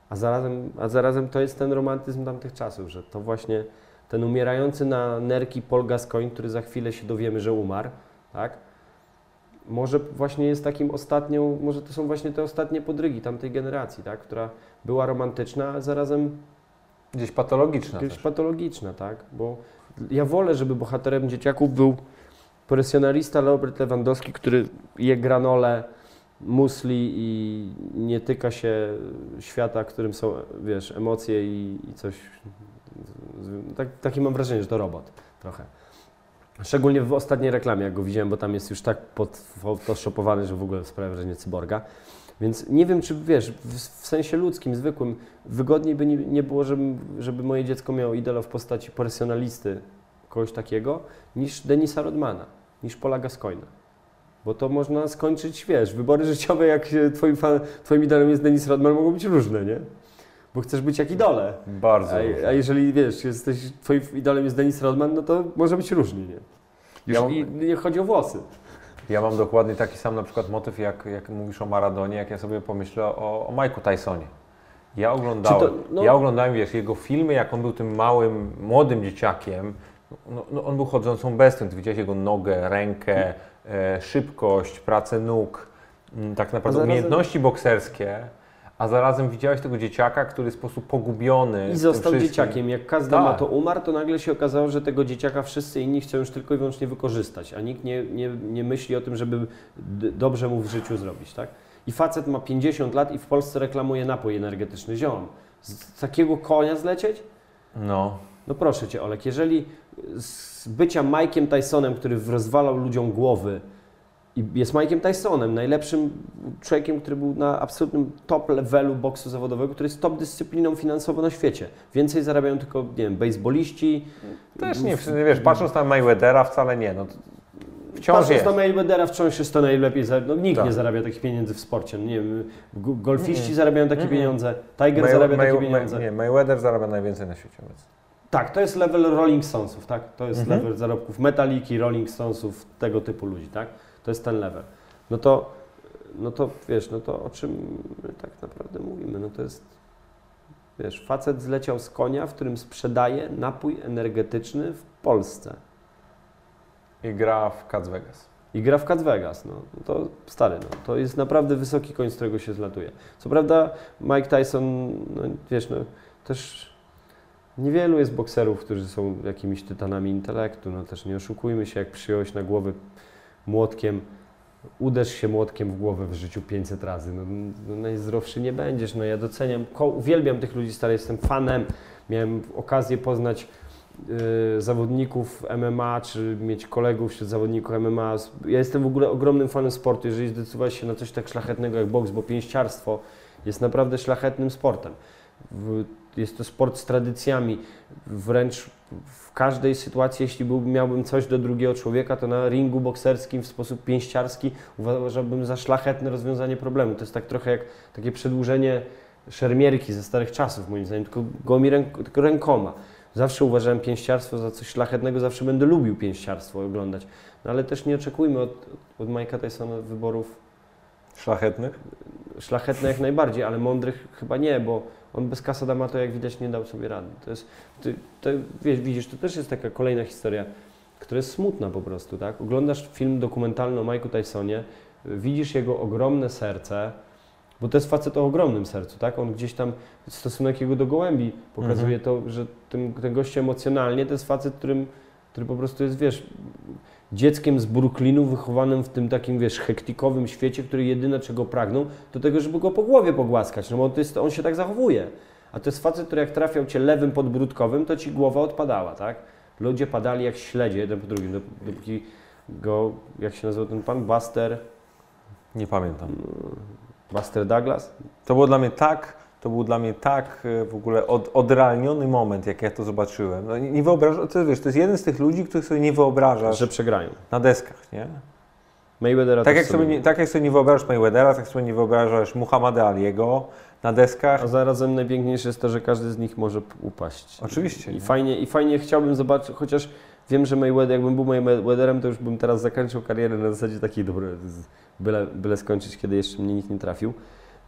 Speaker 2: A zarazem, a zarazem to jest ten romantyzm tamtych czasów, że to właśnie ten umierający na nerki Paul Gascoigne, który za chwilę się dowiemy, że umarł, tak? Może właśnie jest takim ostatnią, może to są właśnie te ostatnie podrygi tamtej generacji, tak? Która była romantyczna, a zarazem
Speaker 1: Gdzieś patologiczna
Speaker 2: Jakaś
Speaker 1: też.
Speaker 2: patologiczna, tak? Bo ja wolę, żeby bohaterem dzieciaków był profesjonalista Robert Lewandowski, który je granole, musli i nie tyka się świata, którym są, wiesz, emocje i, i coś. Tak, takie mam wrażenie, że to robot trochę. Szczególnie w ostatniej reklamie, jak go widziałem, bo tam jest już tak podphotoshopowany, że w ogóle sprawia wrażenie cyborga. Więc nie wiem, czy wiesz, w, sensie ludzkim, zwykłym, wygodniej by nie, było, żeby, żeby moje dziecko miało idola w postaci profesjonalisty, kogoś takiego, niż Denisa Rodmana, niż Paula Gascoigna. Bo to można skończyć, wiesz, wybory życiowe, jak twoim, fan, twoim idolem jest Denis Rodman, mogą być różne, nie? Bo chcesz być jak idole.
Speaker 1: Bardzo.
Speaker 2: A, a jeżeli, wiesz, jesteś, twoim idolem jest Denis Rodman, no to może być różnie, nie?
Speaker 1: Ja
Speaker 2: Już, I nie chodzi o włosy.
Speaker 1: Ja mam dokładnie taki sam na przykład motyw, jak, jak mówisz o Maradonie, jak ja sobie pomyślę o, o Mike'u Tysonie. Ja oglądałem,
Speaker 2: to, no-
Speaker 1: ja oglądałem wiesz, jego filmy, jak on był tym małym, młodym dzieciakiem. No, no on był chodzącą bestią. Ty widziałeś jego nogę, rękę, e, szybkość, pracę nóg, m, tak naprawdę umiejętności bokserskie. A zarazem widziałeś tego dzieciaka, który w sposób pogubiony.
Speaker 2: I został dzieciakiem. Jak każdy
Speaker 1: Tak.
Speaker 2: ma to umarł, to nagle się okazało, że tego dzieciaka wszyscy inni chcą już tylko i wyłącznie wykorzystać, a nikt nie, nie, nie myśli o tym, żeby dobrze mu w życiu zrobić, tak? I facet ma 50 lat i w Polsce reklamuje napój energetyczny. Ziom, z takiego konia zlecieć?
Speaker 1: No.
Speaker 2: No proszę Cię, Olek, jeżeli z bycia Mike'iem Tysonem, który rozwalał ludziom głowy i jest Mike'iem Tysonem, najlepszym człowiekiem, który był na absolutnym top levelu boksu zawodowego, który jest top dyscypliną finansowo na świecie. Więcej zarabiają tylko, nie wiem, baseballiści.
Speaker 1: Też nie, wiesz, patrząc na Mayweathera wcale nie. No, wciąż
Speaker 2: Patrząc
Speaker 1: jest.
Speaker 2: na Mayweathera wciąż jest to najlepiej, no nikt
Speaker 1: Tak.
Speaker 2: nie zarabia takich pieniędzy w sporcie. No, nie wiem, go- golfiści zarabiają takie pieniądze, Tiger
Speaker 1: May-
Speaker 2: zarabia
Speaker 1: May-
Speaker 2: takie pieniądze.
Speaker 1: Nie, Mayweather zarabia najwięcej na świecie obecnie.
Speaker 2: Tak, to jest level Rolling Stonesów, tak? To jest
Speaker 1: Mhm.
Speaker 2: level zarobków Metaliki, Rolling Stonesów, tego typu ludzi, tak? To jest ten level. No to, no to wiesz, no to o czym my tak naprawdę mówimy? No to jest, wiesz, facet zleciał z konia, w którym sprzedaje napój energetyczny w Polsce
Speaker 1: I gra w Cats Vegas.
Speaker 2: i gra w Cat Vegas, no. no to stary, no. To jest naprawdę wysoki koń, z którego się zlatuje. Co prawda Mike Tyson, no wiesz, no też niewielu jest bokserów, którzy są jakimiś tytanami intelektu, no też nie oszukujmy się, jak przyjąłeś na głowę młotkiem, uderz się młotkiem w głowę w życiu 500 razy, no, no najzdrowszy nie będziesz, no ja doceniam, uwielbiam tych ludzi, stary, jestem fanem, miałem okazję poznać y, zawodników MMA, czy mieć kolegów wśród zawodników MMA. Ja jestem w ogóle ogromnym fanem sportu, jeżeli zdecydowałeś się na coś tak szlachetnego jak boks, bo pięściarstwo jest naprawdę szlachetnym sportem. W- Jest to sport z tradycjami, wręcz w każdej sytuacji, jeśli był, miałbym coś do drugiego człowieka, to na ringu bokserskim w sposób pięściarski uważałbym za szlachetne rozwiązanie problemu. To jest tak trochę jak takie przedłużenie szermierki ze starych czasów, moim zdaniem, tylko gołymi ręk, tylko rękoma. Zawsze uważałem pięściarstwo za coś szlachetnego, zawsze będę lubił pięściarstwo oglądać. No ale też nie oczekujmy od, od Mike'a Tysona wyborów
Speaker 1: Szlachetnych?
Speaker 2: szlachetnych jak najbardziej, ale mądrych chyba nie, bo on bez Casadama to jak widać nie dał sobie rady. To jest, to, wiesz, widzisz, to też jest taka kolejna historia, która jest smutna po prostu, tak? Oglądasz film dokumentalny o Mike'u Tysonie, widzisz jego ogromne serce, bo to jest facet o ogromnym sercu, tak? On gdzieś tam, stosunek jego do gołębi pokazuje to, że tym, ten gość emocjonalnie to jest facet, którym, który po prostu jest, wiesz, dzieckiem z Brooklynu, wychowanym w tym takim, wiesz, hektikowym świecie, który jedyne czego pragną, to tego, żeby go po głowie pogłaskać, no bo to jest, on się tak zachowuje. A to jest facet, który jak trafiał cię lewym podbródkowym, to ci głowa odpadała, tak? Ludzie padali jak śledzie, jeden po drugim, dop- dopóki go, jak się nazywał ten pan, Buster,
Speaker 1: Nie pamiętam.
Speaker 2: Buster Douglas?
Speaker 1: To było dla mnie tak, to był dla mnie tak e, w ogóle od, odrealniony moment, jak ja to zobaczyłem. No, nie, nie wyobrażam, to, wiesz, to jest jeden z tych ludzi, których sobie nie wyobrażasz
Speaker 2: Że przegrają.
Speaker 1: na deskach, nie?
Speaker 2: Mayweathera
Speaker 1: Tak jak, sobie nie, tak jak sobie nie wyobrażasz Mayweathera, tak sobie nie wyobrażasz Muhammada Aliego na deskach.
Speaker 2: A zarazem najpiękniejsze jest to, że każdy z nich może upaść.
Speaker 1: Oczywiście,
Speaker 2: I
Speaker 1: nie?
Speaker 2: fajnie, I fajnie chciałbym zobaczyć, chociaż wiem, że Mayweather, jakbym był Mayweatherem, to już bym teraz zakończył karierę na zasadzie takiej, dobra, byle, byle skończyć, kiedy jeszcze mnie nikt nie trafił.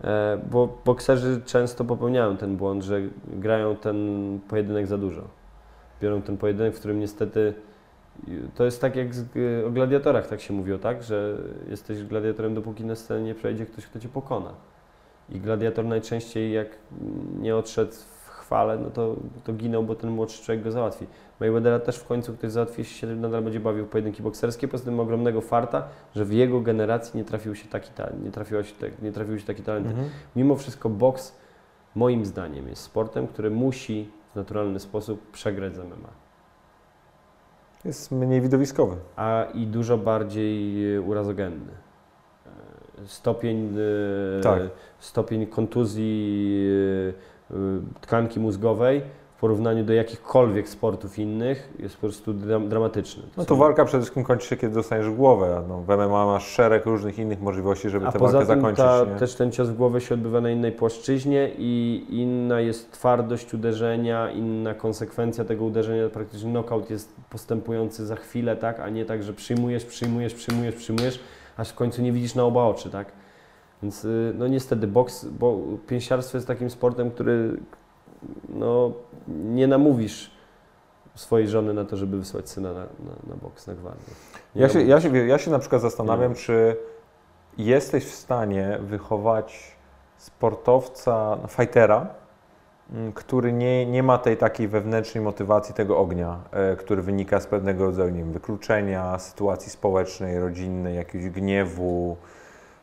Speaker 2: E, bo bokserzy często popełniają ten błąd, że grają ten pojedynek za dużo. Biorą ten pojedynek, w którym niestety to jest tak jak z, o gladiatorach tak się mówiło, tak? Że jesteś gladiatorem, dopóki na scenie nie przejdzie ktoś, kto cię pokona. I gladiator najczęściej jak nie odszedł w chwale, no to, to ginął, bo ten młodszy człowiek go załatwi. Mayweathera też w końcu ktoś załatwi, jeśli się nadal będzie bawił pojedynki bokserskie. Poza tym ogromnego farta, że w jego generacji nie trafił się taki, ta, nie, się, nie trafiły się takie talenty.
Speaker 1: Mhm.
Speaker 2: Mimo wszystko boks moim zdaniem jest sportem, który musi w naturalny sposób przegrać z MMA.
Speaker 1: Jest mniej widowiskowy.
Speaker 2: a i dużo bardziej e, urazogenny. E, Stopień, e,
Speaker 1: Tak.
Speaker 2: stopień kontuzji tkanki mózgowej w porównaniu do jakichkolwiek sportów innych jest po prostu dram dramatyczny.
Speaker 1: No to walka przede wszystkim kończy się, kiedy dostaniesz głowę. No, w MMA masz szereg różnych innych możliwości, żeby
Speaker 2: A
Speaker 1: tę
Speaker 2: poza
Speaker 1: walkę
Speaker 2: tym
Speaker 1: zakończyć.
Speaker 2: ta,
Speaker 1: nie?
Speaker 2: też ten cios w głowę się odbywa na innej płaszczyźnie i inna jest twardość uderzenia, inna konsekwencja tego uderzenia. Praktycznie knockout jest postępujący za chwilę, tak, a nie tak, że przyjmujesz, przyjmujesz, przyjmujesz, przyjmujesz, aż w końcu nie widzisz na oba oczy, tak. Więc y, no niestety boks, bo pięściarstwo jest takim sportem, który no, nie namówisz swojej żony na to, żeby wysłać syna na, na, na boks, na gwardię. Nie
Speaker 1: Ja się, ja, się, ja się na przykład zastanawiam,
Speaker 2: Nie.
Speaker 1: czy jesteś w stanie wychować sportowca, no, fightera, m, który nie, nie ma tej takiej wewnętrznej motywacji tego ognia, e, który wynika z pewnego rodzaju nie wiem, wykluczenia, sytuacji społecznej, rodzinnej, jakiegoś gniewu,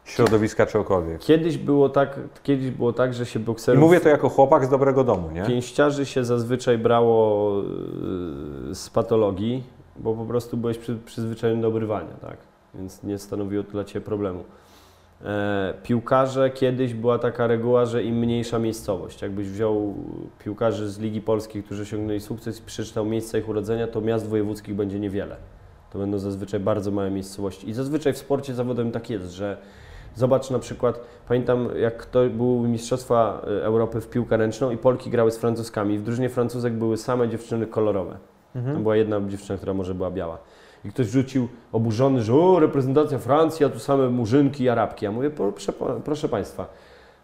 Speaker 1: środowiska czegokolwiek.
Speaker 2: Kiedyś było tak, kiedyś było tak, że się
Speaker 1: I
Speaker 2: bokserów...
Speaker 1: mówię to jako chłopak z dobrego domu, nie?
Speaker 2: Pięściarzy się zazwyczaj brało y, z patologii, bo po prostu byłeś przy, przyzwyczajony do obrywania, tak? Więc nie stanowiło to dla Ciebie problemu. E, piłkarze kiedyś była taka reguła, że im mniejsza miejscowość. Jakbyś wziął piłkarzy z Ligi Polskiej, którzy osiągnęli sukces i przeczytał miejsca ich urodzenia, to miast wojewódzkich będzie niewiele. To będą zazwyczaj bardzo małe miejscowości. I zazwyczaj w sporcie zawodowym tak jest, że Zobacz na przykład, pamiętam jak to były Mistrzostwa y, Europy w piłkę ręczną i Polki grały z Francuzkami. W drużynie Francuzek były same dziewczyny kolorowe.
Speaker 1: Mhm.
Speaker 2: Tam była jedna dziewczyna, która może była biała. I ktoś rzucił oburzony, że o, reprezentacja Francji, a tu same murzynki i Arabki. Ja mówię, proszę, proszę Państwa,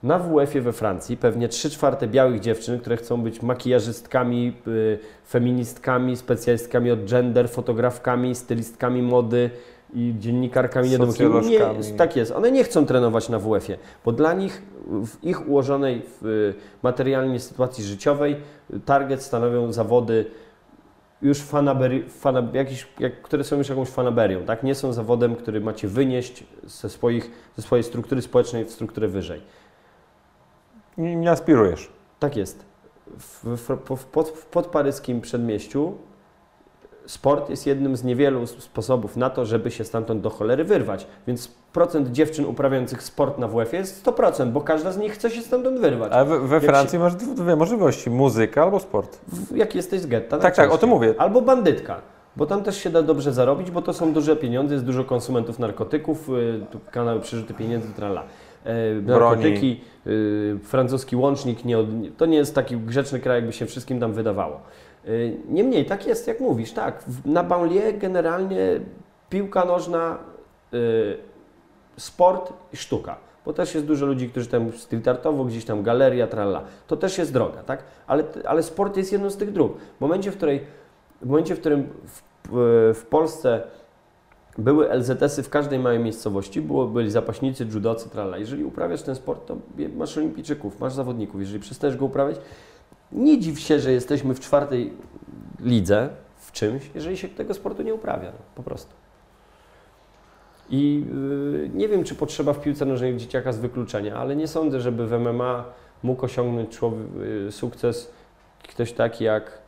Speaker 2: na WF-ie we Francji pewnie 3 czwarte białych dziewczyn, które chcą być makijażystkami, y, feministkami, specjalistkami od gender, fotografkami, stylistkami mody i dziennikarkami nie wiadomo kim.
Speaker 1: Socjolożkami.
Speaker 2: Nie, tak jest. One nie chcą trenować na WF-ie, bo dla nich w ich ułożonej w, y, materialnie sytuacji życiowej y, target stanowią zawody już fanaberi, fana, jakiś, jak, które są już jakąś fanaberią, tak? Nie są zawodem, który macie wynieść ze, swoich, ze swojej struktury społecznej w strukturę wyżej.
Speaker 1: Nie, nie aspirujesz.
Speaker 2: Tak jest. W, w, w, pod, w podparyskim przedmieściu sport jest jednym z niewielu sposobów na to, żeby się stamtąd do cholery wyrwać. Więc procent dziewczyn uprawiających sport na WF jest 100%, bo każda z nich chce się stamtąd wyrwać.
Speaker 1: Ale we, we Francji masz dwie możliwości, muzyka albo sport.
Speaker 2: W- Jak jesteś z getta.
Speaker 1: Tak, tak, o tym mówię.
Speaker 2: Albo bandytka. Bo tam też się da dobrze zarobić, bo to są duże pieniądze, jest dużo konsumentów narkotyków, y, tu kanały przerzuty pieniędzy, trala. E, narkotyki, y, francuski łącznik, nie od, to nie jest taki grzeczny kraj, jakby się wszystkim tam wydawało. Y, Niemniej, tak jest, jak mówisz, tak, na banlieue generalnie piłka nożna, y, sport i sztuka. Bo też jest dużo ludzi, którzy tam street artowo, gdzieś tam galeria, tralla. To też jest droga, tak? Ale, ale sport jest jedną z tych dróg. W momencie, w, której, w, momencie, w którym w, w Polsce były LZS-y w każdej małej miejscowości, było, byli zapaśnicy, judocy, tralla. Jeżeli uprawiasz ten sport, to masz olimpijczyków, masz zawodników. Jeżeli przestajesz go uprawiać, nie dziw się, że jesteśmy w czwartej lidze w czymś, jeżeli się tego sportu nie uprawia, po prostu. I yy, nie wiem, czy potrzeba w piłce nożnej dzieciaka z wykluczenia, ale nie sądzę, żeby w MMA mógł osiągnąć yy, sukces ktoś taki jak,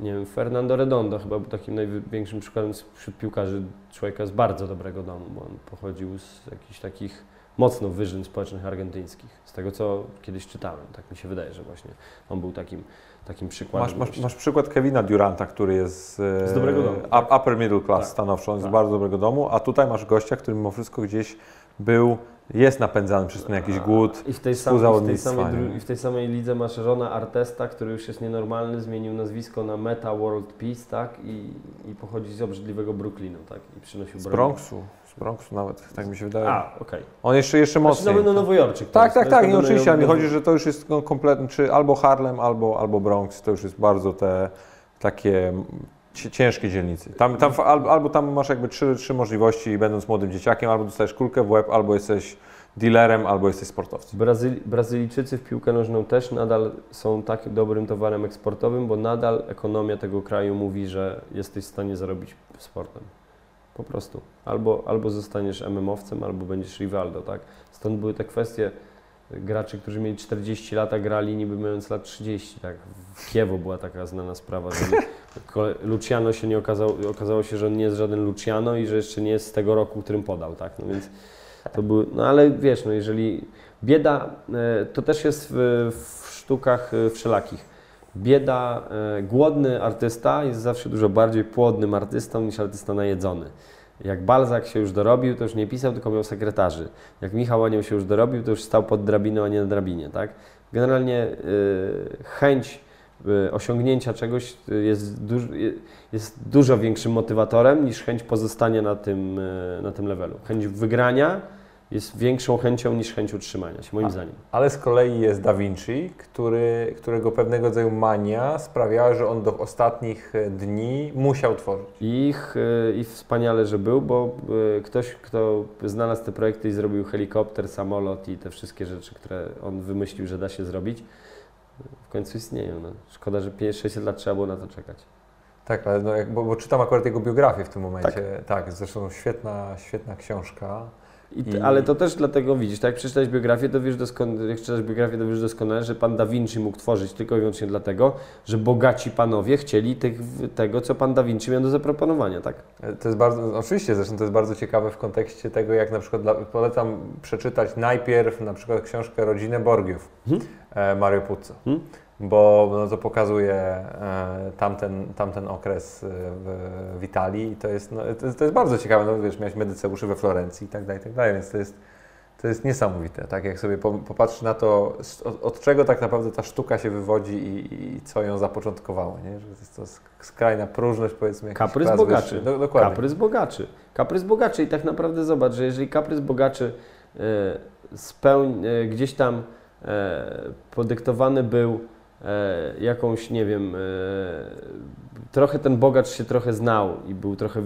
Speaker 2: nie wiem, Fernando Redondo chyba był takim największym przykładem wśród piłkarzy człowieka z bardzo dobrego domu, bo on pochodził z jakichś takich mocno wyżyn społecznych argentyńskich. Z tego, co kiedyś czytałem, tak mi się wydaje, że właśnie on był takim, takim przykładem.
Speaker 1: Masz, masz, masz przykład Kevina Duranta, który jest e,
Speaker 2: Z dobrego domu,
Speaker 1: up-
Speaker 2: tak.
Speaker 1: upper middle class
Speaker 2: Tak,
Speaker 1: stanowczo, on jest z
Speaker 2: tak.
Speaker 1: bardzo dobrego domu, a tutaj masz gościa, który mimo wszystko gdzieś był, jest napędzany przez ten jakiś głód.
Speaker 2: I w tej, sam, i, w tej samej, I w tej samej lidze masz Rona Artesta, który już jest nienormalny, zmienił nazwisko na Meta World Peace, tak? I, i pochodzi z obrzydliwego Brooklynu, tak? I przynosił
Speaker 1: Z
Speaker 2: broń.
Speaker 1: Bronxu, z Bronxu nawet, tak mi się wydaje.
Speaker 2: A, okej.
Speaker 1: On jeszcze, jeszcze
Speaker 2: Znaczy,
Speaker 1: mocniej.
Speaker 2: no, no Nowojorczyk.
Speaker 1: Tak, tak, tak, nie oczywiście, ale mi chodzi, że to już jest kon- kompletny, czy albo Harlem, albo, albo Bronx, to już jest bardzo te takie ci- ciężkie dzielnice. Tam, tam, albo, tam masz jakby trzy, trzy możliwości, będąc młodym dzieciakiem, albo dostajesz kulkę w łeb, albo jesteś dealerem, albo jesteś sportowcem.
Speaker 2: Brazyl, Brazylijczycy w piłkę nożną też nadal są tak dobrym towarem eksportowym, bo nadal ekonomia tego kraju mówi, że jesteś w stanie zarobić sportem. Po prostu. Albo, albo zostaniesz MM-owcem, albo będziesz Rivaldo, tak? Stąd były te kwestie graczy, którzy mieli 40 lat, a grali niby mając lat 30, tak? W Kiewo była taka znana sprawa, że Luciano się nie okazało, okazało się, że on nie jest żaden Luciano i że jeszcze nie jest z tego roku, którym podał, tak? No więc to były, no ale wiesz, no jeżeli bieda, e, to też jest w, w sztukach e, wszelakich. Bieda, e, głodny artysta jest zawsze dużo bardziej płodnym artystą niż artysta najedzony. Jak Balzak się już dorobił, to już nie pisał, tylko miał sekretarzy. Jak Michał Anioł się już dorobił, to już stał pod drabiną, a nie na drabinie, tak? Generalnie y, chęć y, osiągnięcia czegoś jest, duż, jest dużo większym motywatorem niż chęć pozostania na tym, na tym levelu. Chęć wygrania jest większą chęcią niż chęć utrzymania się, moim
Speaker 1: A,
Speaker 2: zdaniem.
Speaker 1: Ale z kolei jest Da Vinci, który, którego pewnego rodzaju mania sprawiała, że on do ostatnich e, dni musiał tworzyć.
Speaker 2: Ich, e, I wspaniale, że był, bo e, ktoś, kto znalazł te projekty i zrobił helikopter, samolot i te wszystkie rzeczy, które on wymyślił, że da się zrobić, w końcu istnieją. No. Szkoda, że 5-6 lat trzeba było na to czekać.
Speaker 1: Tak, ale no, bo, bo, czytam akurat jego biografię w tym momencie. Tak, tak zresztą świetna, świetna książka.
Speaker 2: I, Ale to też dlatego widzisz, tak jak przeczytać biografię, to wiesz doskonale, jak czytasz biografię, to wiesz doskonale, że pan Da Vinci mógł tworzyć tylko i wyłącznie dlatego, że bogaci panowie chcieli tych, tego, co pan Da Vinci miał do zaproponowania, tak?
Speaker 1: To jest bardzo, oczywiście, zresztą to jest bardzo ciekawe w kontekście tego, jak na przykład dla, polecam przeczytać najpierw na przykład książkę Rodzinę Borgiów hmm? Mario Puzo. Hmm? Bo no, to pokazuje e, tamten, tamten okres e, w, w Italii i to jest, no, to, jest, to jest bardzo ciekawe, no wiesz, miałeś Medyceuszy we Florencji i tak dalej, i tak dalej, więc to jest, to jest niesamowite, tak jak sobie popatrzysz na to, od, od, czego tak naprawdę ta sztuka się wywodzi i, i co ją zapoczątkowało, nie? że to jest to skrajna próżność, powiedzmy.
Speaker 2: Kaprys bogaczy. Do, dokładnie. Kaprys bogaczy. Kaprys bogaczy i tak naprawdę zobacz, że jeżeli kaprys bogaczy e, spełń, e, gdzieś tam e, podyktowany był jakąś, nie wiem, e, trochę ten bogacz się trochę znał i był trochę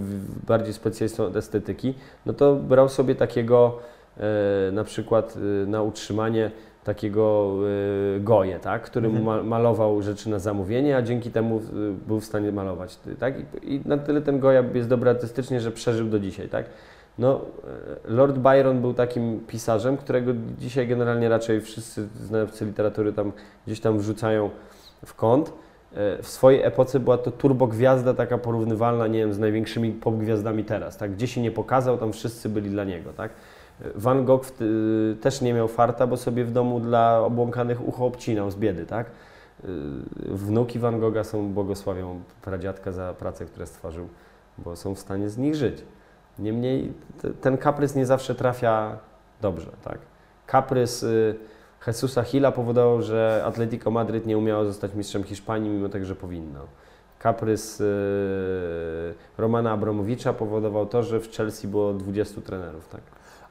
Speaker 2: bardziej specjalistą od estetyki, no to brał sobie takiego e, na przykład na utrzymanie takiego goje, tak, który mhm. malował rzeczy na zamówienie, a dzięki temu był w stanie malować. Tak? I na tyle ten goja jest dobry artystycznie, że przeżył do dzisiaj. Tak? No, Lord Byron był takim pisarzem, którego dzisiaj generalnie raczej wszyscy znawcy literatury tam gdzieś tam wrzucają w kąt. E, w swojej epoce była to turbogwiazda taka porównywalna, nie wiem, z największymi popgwiazdami teraz, tak? Gdzie się nie pokazał, tam wszyscy byli dla niego, tak? Van Gogh też nie miał farta, bo sobie w domu dla obłąkanych ucho obcinał z biedy, tak? E, wnuki Van Gogha są błogosławią pradziadka za pracę, które stworzył, bo są w stanie z nich żyć. Niemniej ten kaprys nie zawsze trafia dobrze. Tak? Kaprys y, Jesusa Hilla powodował, że Atletico Madryt nie umiało zostać mistrzem Hiszpanii, mimo tego, że powinno. Kaprys y, Romana Abramowicza powodował to, że w Chelsea było 20 trenerów. Tak?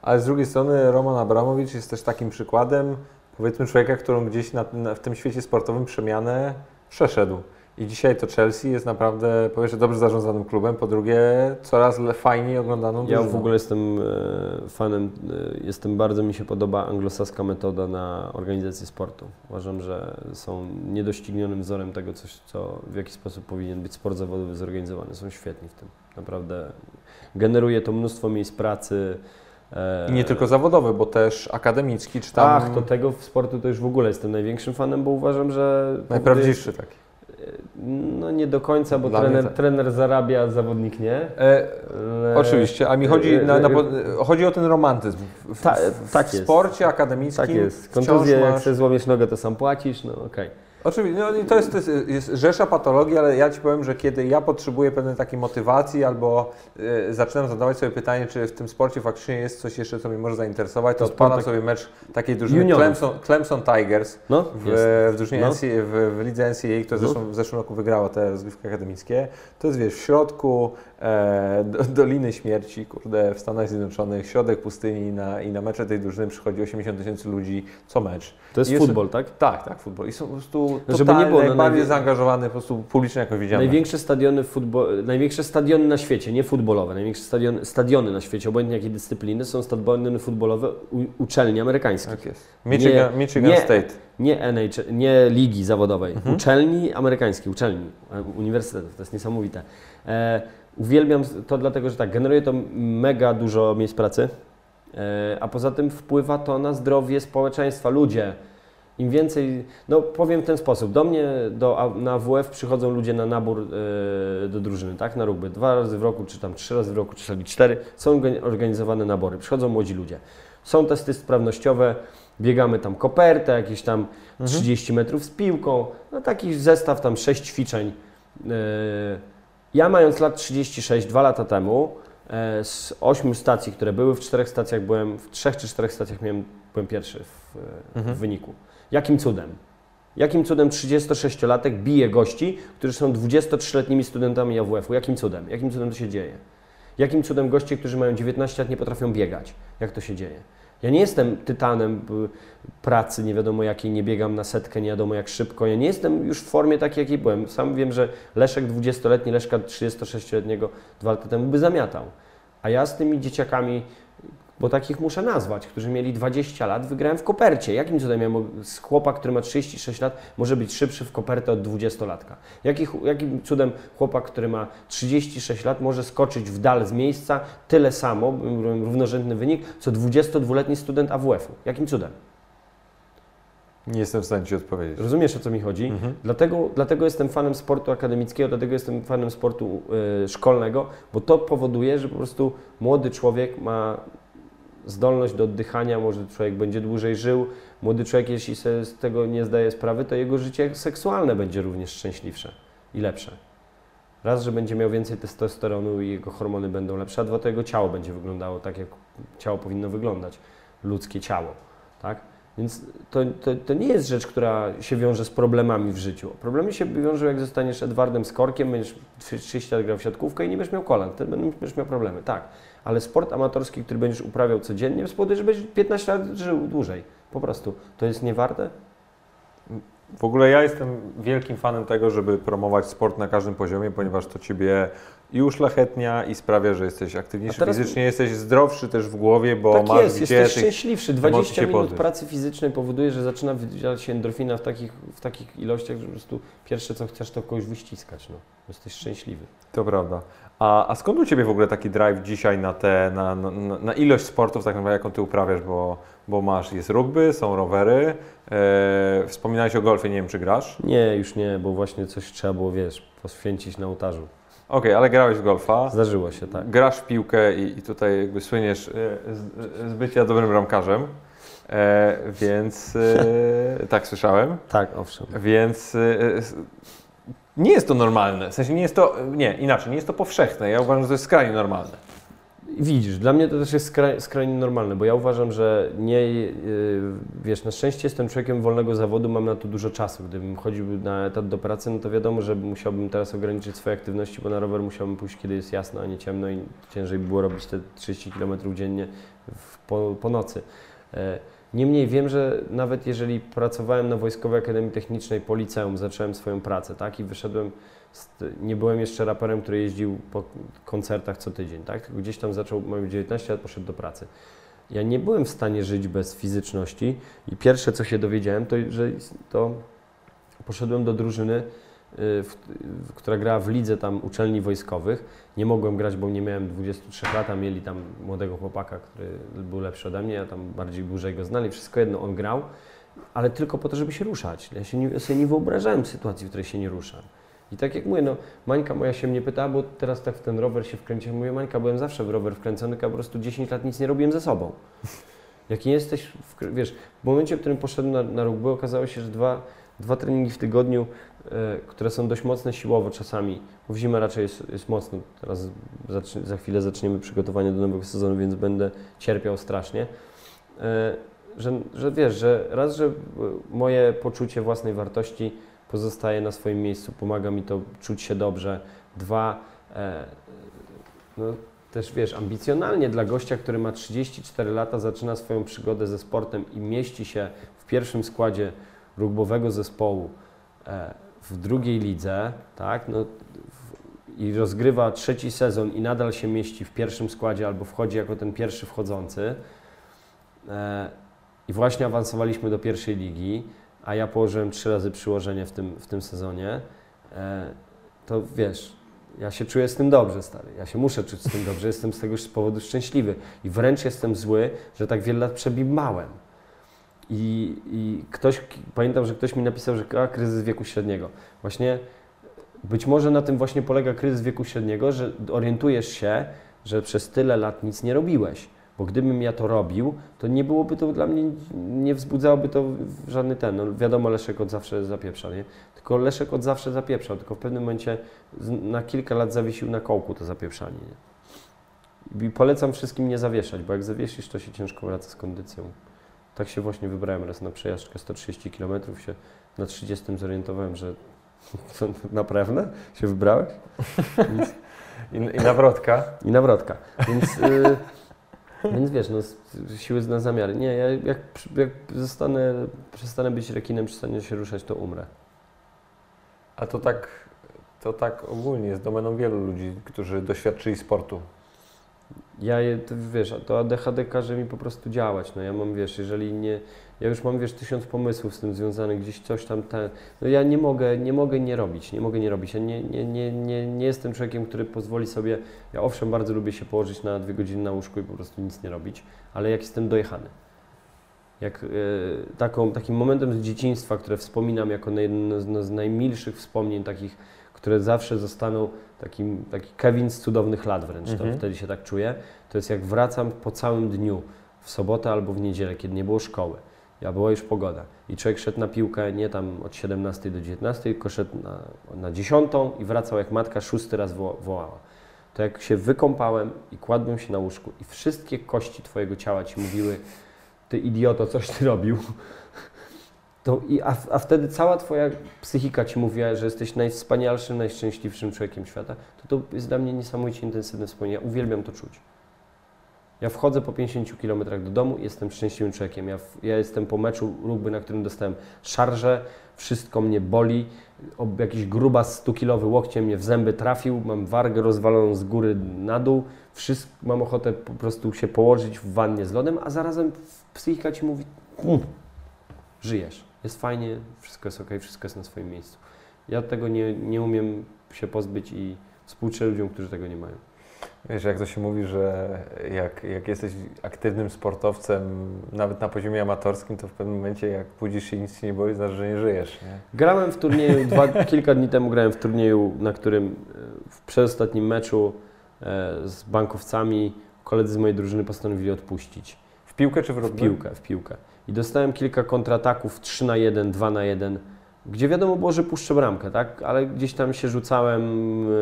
Speaker 1: Ale z drugiej strony Roman Abramowicz jest też takim przykładem, powiedzmy, człowieka, którą gdzieś na, na, w tym świecie sportowym przemianę przeszedł. I dzisiaj to Chelsea jest naprawdę, po pierwsze, dobrze zarządzanym klubem, po drugie, coraz fajniej oglądaną
Speaker 2: Ja w ogóle jestem e, fanem, e, jestem bardzo mi się podoba anglosaska metoda na organizację sportu. Uważam, że są niedoścignionym wzorem tego, coś, co, w jaki sposób powinien być sport zawodowy zorganizowany. Są świetni w tym. Naprawdę generuje to mnóstwo miejsc pracy.
Speaker 1: E, I nie tylko zawodowy, bo też akademicki, czy tam...
Speaker 2: Ach, to tego w sportu to już w ogóle jestem największym fanem, bo uważam, że...
Speaker 1: Najprawdziwszy taki.
Speaker 2: No nie do końca, bo trener, tak. trener zarabia, zawodnik nie. E,
Speaker 1: oczywiście, a mi chodzi, e, na, na, e, chodzi o ten romantyzm. W,
Speaker 2: ta, tak w
Speaker 1: sporcie akademickim
Speaker 2: Tak jest. Kontuzję, masz... jak sobie złomiesz nogę, to sam płacisz, no okej. Okay.
Speaker 1: Oczywiście, no, to, jest, to jest, jest, rzesza patologii, ale ja Ci powiem, że kiedy ja potrzebuję pewnej takiej motywacji albo y, zaczynam zadawać sobie pytanie, czy w tym sporcie faktycznie jest coś jeszcze, co mnie może zainteresować, to, to odpalam tak... sobie mecz takiej drużyny Clemson, Clemson, Tigers no, w, w drużynie no. NCAA, w, w lidze NCAA, która no. w zeszłym roku wygrała te rozgrywki akademickie. To jest, wiesz, w środku do, Doliny Śmierci, kurde, w Stanach Zjednoczonych, środek pustyni na, i na mecze tej drużyny przychodzi 80 tysięcy ludzi co mecz.
Speaker 2: To jest futbol, tak?
Speaker 1: Tak, tak, futbol. I są po prostu żeby nie było, no, najbardziej no, zaangażowany po prostu publicznie jako widziany.
Speaker 2: Największe stadiony, futbol, największe stadiony na świecie, nie futbolowe, największe stadiony, stadiony na świecie, obojętnie jakiej dyscypliny, są stadiony futbolowe u, uczelni amerykańskich. Tak
Speaker 1: jest. Michigan, nie, Michigan
Speaker 2: nie,
Speaker 1: State.
Speaker 2: Nie NHL, nie ligi zawodowej, mhm. uczelni amerykańskiej, uczelni, e, uniwersytetów, to jest niesamowite. E, uwielbiam to dlatego, że tak, generuje to mega dużo miejsc pracy, e, a poza tym wpływa to na zdrowie społeczeństwa. Ludzie im więcej, no powiem w ten sposób, do mnie do, na WF przychodzą ludzie na nabór y, do drużyny, tak, na rugby. Dwa razy w roku, czy tam trzy razy w roku, czasami cztery, są organizowane nabory. Przychodzą młodzi ludzie. Są testy sprawnościowe, Biegamy tam kopertę, jakieś tam 30 metrów z piłką, no taki zestaw tam 6 ćwiczeń. Yy, Ja mając lat 36, dwa lata temu, e, z 8 stacji, które były, w czterech stacjach byłem, w trzech czy czterech stacjach miałem, byłem pierwszy w, e, w wyniku. Jakim cudem? Jakim cudem 36-latek bije gości, którzy są 23-letnimi studentami AWF-u? Jakim cudem? Jakim cudem to się dzieje? Jakim cudem goście, którzy mają 19 lat, nie potrafią biegać? Jak to się dzieje? Ja nie jestem tytanem y, pracy, nie wiadomo jakiej, nie biegam na setkę, nie wiadomo jak szybko. Ja nie jestem już w formie takiej, jakiej byłem. Sam wiem, że Leszek 20-letni, Leszka 36-letniego dwa lata temu by zamiatał. A ja z tymi dzieciakami, bo takich muszę nazwać, którzy mieli 20 lat, wygrałem w kopercie. Jakim cudem ja z chłopa, który ma 36 lat, może być szybszy w kopertę od 20-latka? Jaki, jakim cudem chłopak, który ma 36 lat, może skoczyć w dal z miejsca tyle samo, równorzędny wynik, co 22-letni student AWF-u? Jakim cudem?
Speaker 1: Nie jestem w stanie Ci odpowiedzieć.
Speaker 2: Rozumiesz o co mi chodzi?
Speaker 1: Mhm.
Speaker 2: Dlatego, dlatego jestem fanem sportu akademickiego, dlatego jestem fanem sportu y, szkolnego, bo to powoduje, że po prostu młody człowiek ma zdolność do oddychania, może człowiek będzie dłużej żył. Młody człowiek, jeśli sobie z tego nie zdaje sprawy, to jego życie seksualne będzie również szczęśliwsze i lepsze. Raz, że będzie miał więcej testosteronu i jego hormony będą lepsze, a dwa, to jego ciało będzie wyglądało tak, jak ciało powinno wyglądać. Ludzkie ciało, tak? Więc to, to, to nie jest rzecz, która się wiąże z problemami w życiu. Problemy się wiążą, jak zostaniesz Edwardem Skorkiem, będziesz 30 lat grał w siatkówkę i nie będziesz miał kolan, wtedy będziesz miał problemy, tak. Ale sport amatorski, który będziesz uprawiał codziennie, spowoduje, że będziesz 15 lat żył dłużej. Po prostu. To jest niewarte?
Speaker 1: W ogóle ja jestem wielkim fanem tego, żeby promować sport na każdym poziomie, ponieważ to Ciebie i uszlachetnia i sprawia, że jesteś aktywniejszy fizycznie, jesteś zdrowszy też w głowie, bo
Speaker 2: tak
Speaker 1: masz
Speaker 2: jest,
Speaker 1: gdzie
Speaker 2: jesteś
Speaker 1: tych...
Speaker 2: szczęśliwszy.
Speaker 1: emocji
Speaker 2: 20
Speaker 1: się
Speaker 2: minut pracy fizycznej powoduje, że zaczyna wydzielać się endorfina w takich, w takich ilościach, że po prostu pierwsze co chcesz to kogoś wyściskać. No. Jesteś szczęśliwy.
Speaker 1: To prawda. A, a skąd u Ciebie w ogóle taki drive dzisiaj na, te, na, na, na- ilość sportów, tak naprawdę, jaką Ty uprawiasz, bo, bo masz, jest rugby, są rowery, e, wspominałeś o golfie, nie wiem czy grasz.
Speaker 2: Nie, już nie, bo właśnie coś trzeba było, wiesz, poświęcić na ołtarzu.
Speaker 1: Okej, ale grałeś w golfa.
Speaker 2: Zdarzyło się, tak.
Speaker 1: Grasz w piłkę i, i tutaj jakby słyniesz e, z, z bycia dobrym bramkarzem, e, więc e, tak słyszałem,
Speaker 2: Tak, owszem.
Speaker 1: więc e, s- nie jest to normalne, w sensie nie jest to, nie, inaczej, nie jest to powszechne, ja uważam, że to jest skrajnie normalne.
Speaker 2: Widzisz, dla mnie to też jest skra- skrajnie normalne, bo ja uważam, że nie, yy, wiesz, na szczęście jestem człowiekiem wolnego zawodu, mam na to dużo czasu. Gdybym chodził na etat do pracy, no to wiadomo, że musiałbym teraz ograniczyć swoje aktywności, bo na rower musiałbym pójść, kiedy jest jasno, a nie ciemno i ciężej by było robić te 30 km dziennie w, po, po nocy. E, Niemniej wiem, że nawet jeżeli pracowałem na Wojskowej Akademii Technicznej po liceum, zacząłem swoją pracę, tak, i wyszedłem, z, nie byłem jeszcze raperem, który jeździł po koncertach co tydzień, tak, tylko gdzieś tam zaczął, miał 19 lat, poszedł do pracy. Ja nie byłem w stanie żyć bez fizyczności i pierwsze, co się dowiedziałem, to, że to poszedłem do drużyny, w, w, która grała w lidze tam uczelni wojskowych. Nie mogłem grać, bo nie miałem 23 lat, a mieli tam młodego chłopaka, który był lepszy ode mnie, ja tam bardziej dłużej go znali. Wszystko jedno, on grał, ale tylko po to, żeby się ruszać. Ja się nie, sobie nie wyobrażałem sytuacji, w której się nie ruszam. I tak jak mówię, no Mańka moja się mnie pytała, bo teraz tak w ten rower się wkręciłem. Mówię, Mańka, byłem zawsze w rower wkręcony, tylko po prostu 10 lat nic nie robiłem ze sobą. Jak nie jesteś, w, wiesz, w momencie, w którym poszedłem na, na rugby, okazało się, że dwa, dwa treningi w tygodniu, które są dość mocne siłowo czasami, bo w zimę raczej jest, jest mocno, teraz za chwilę zaczniemy przygotowanie do nowego sezonu, więc będę cierpiał strasznie, e, że, że wiesz, że raz, że e, moje poczucie własnej wartości pozostaje na swoim miejscu, pomaga mi to czuć się dobrze, dwa, e, no, też wiesz, ambicjonalnie dla gościa, który ma 34 lata, zaczyna swoją przygodę ze sportem i mieści się w pierwszym składzie rugbowego zespołu. E, w drugiej lidze, tak, no, i rozgrywa trzeci sezon i nadal się mieści w pierwszym składzie albo wchodzi jako ten pierwszy wchodzący e, i właśnie awansowaliśmy do pierwszej ligi, a ja położyłem trzy razy przyłożenie w tym, w tym sezonie, e, to wiesz, ja się czuję z tym dobrze, stary. Ja się muszę czuć z tym dobrze, jestem z tego powodu szczęśliwy. I wręcz jestem zły, że tak wiele lat przebimałem. I, I ktoś, pamiętam, że ktoś mi napisał, że a, kryzys wieku średniego. Właśnie być może na tym właśnie polega kryzys wieku średniego, że orientujesz się, że przez tyle lat nic nie robiłeś. Bo gdybym ja to robił, to nie byłoby to dla mnie, nie wzbudzałoby to żadny ten. No wiadomo, Leszek od zawsze zapieprza, nie? Tylko Leszek od zawsze zapieprzał, tylko w pewnym momencie na kilka lat zawiesił na kołku to zapieprzanie. Nie? I polecam wszystkim nie zawieszać, bo jak zawiesisz, to się ciężko wraca z kondycją. Tak się właśnie wybrałem raz na przejażdżkę 130 km, się na 30 zorientowałem, że naprawdę się wybrałeś?
Speaker 1: Więc... I, I nawrotka.
Speaker 2: I nawrotka. Więc, yy, więc wiesz, no, siły na zamiary. Nie, ja jak, jak zostanę, przestanę być rekinem, przestanę się ruszać, to umrę.
Speaker 1: A to tak, to tak ogólnie jest domeną wielu ludzi, którzy doświadczyli sportu.
Speaker 2: Ja, to, wiesz, to ADHD każe mi po prostu działać. No ja mam, wiesz, jeżeli nie, ja już mam, wiesz, tysiąc pomysłów z tym związanych, gdzieś coś tam, te, no ja nie mogę, nie mogę nie robić, nie mogę nie robić. Ja nie, nie, nie, nie, nie jestem człowiekiem, który pozwoli sobie, ja owszem, bardzo lubię się położyć na dwie godziny na łóżku i po prostu nic nie robić, ale jak jestem dojechany, jak y, taką, takim momentem z dzieciństwa, które wspominam jako jedno z, no, z najmilszych wspomnień takich, które zawsze zostaną takim, taki Kevin z cudownych lat wręcz, mhm. to wtedy się tak czuję, to jest jak wracam po całym dniu, w sobotę albo w niedzielę, kiedy nie było szkoły, ja była już pogoda i człowiek szedł na piłkę nie tam od 17 do 19, tylko szedł na, na 10 i wracał jak matka szósty raz wo, wołała. To jak się wykąpałem i kładłem się na łóżku i wszystkie kości Twojego ciała Ci mówiły, Ty idioto, coś Ty robił, to i, a, a wtedy cała Twoja psychika Ci mówiła, że jesteś najwspanialszym, najszczęśliwszym człowiekiem świata, to to jest dla mnie niesamowicie intensywne wspomnienie. Ja uwielbiam to czuć. Ja wchodzę po 50 km do domu jestem szczęśliwym człowiekiem. Ja, ja jestem po meczu rugby, na którym dostałem szarżę, wszystko mnie boli, jakiś gruba 100-kilowy łokcie mnie w zęby trafił, mam wargę rozwaloną z góry na dół, wszystko, mam ochotę po prostu się położyć w wannie z lodem, a zarazem psychika Ci mówi, mm, żyjesz jest fajnie, wszystko jest ok, wszystko jest na swoim miejscu. Ja tego nie, nie umiem się pozbyć i współczuję ludziom, którzy tego nie mają.
Speaker 1: Wiesz, jak to się mówi, że jak, jak jesteś aktywnym sportowcem, nawet na poziomie amatorskim, to w pewnym momencie, jak budzisz się i nic ci nie boi, znaczy, że nie żyjesz. Nie?
Speaker 2: Grałem w turnieju, dwa, kilka dni temu grałem w turnieju, na którym e, w przedostatnim meczu e, z bankowcami koledzy z mojej drużyny postanowili odpuścić.
Speaker 1: W piłkę czy w rugby?
Speaker 2: W piłkę, w piłkę i dostałem kilka kontrataków 3 na 1, 2 na 1, gdzie wiadomo było, że puszczę bramkę, tak? ale gdzieś tam się rzucałem,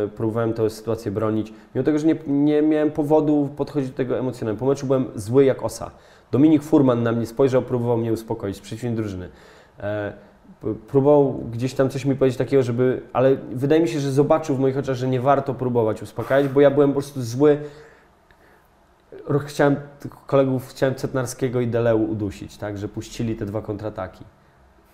Speaker 2: e, próbowałem tę sytuację bronić, mimo tego, że nie, nie miałem powodu podchodzić do tego emocjonalnie. Po meczu byłem zły jak osa. Dominik Furman na mnie spojrzał, próbował mnie uspokoić z przeciwnej drużyny. E, próbował gdzieś tam coś mi powiedzieć takiego, żeby, ale wydaje mi się, że zobaczył w moich oczach, że nie warto próbować uspokajać, bo ja byłem po prostu zły, chciałem kolegów, chciałem Cetnarskiego i Deleu udusić, tak, że puścili te dwa kontrataki.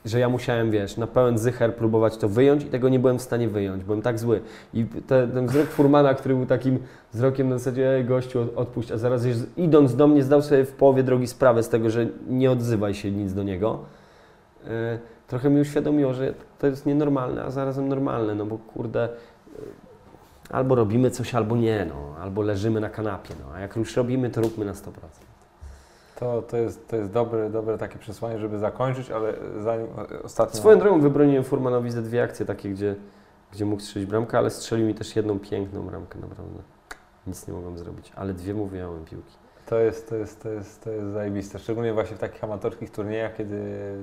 Speaker 2: Że ja musiałem, wiesz, na pełen zycher próbować to wyjąć i tego nie byłem w stanie wyjąć, byłem tak zły. I te, ten wzrok Furmana, który był takim wzrokiem na zasadzie, ej gościu, odpuść, a zaraz idąc do mnie zdał sobie w połowie drogi sprawę z tego, że nie odzywaj się nic do niego. Yy, trochę mi uświadomiło, że to jest nienormalne, a zarazem normalne, no bo kurde, albo robimy coś, albo nie, no, albo leżymy na kanapie. No, a jak już robimy, to róbmy na 100%.
Speaker 1: To, to, jest, to jest dobre, dobre takie przesłanie, żeby zakończyć, ale zanim ostatnio...
Speaker 2: Swoją drogą wybroniłem Furmanowi ze dwie akcje takie, gdzie, gdzie mógł strzelić bramkę, ale strzelił mi też jedną piękną bramkę, naprawdę. Nic nie mogłem zrobić, ale dwie mu wyjąłem piłki.
Speaker 1: To jest, to, jest, to, jest, to jest zajebiste. Szczególnie właśnie w takich amatorskich turniejach, kiedy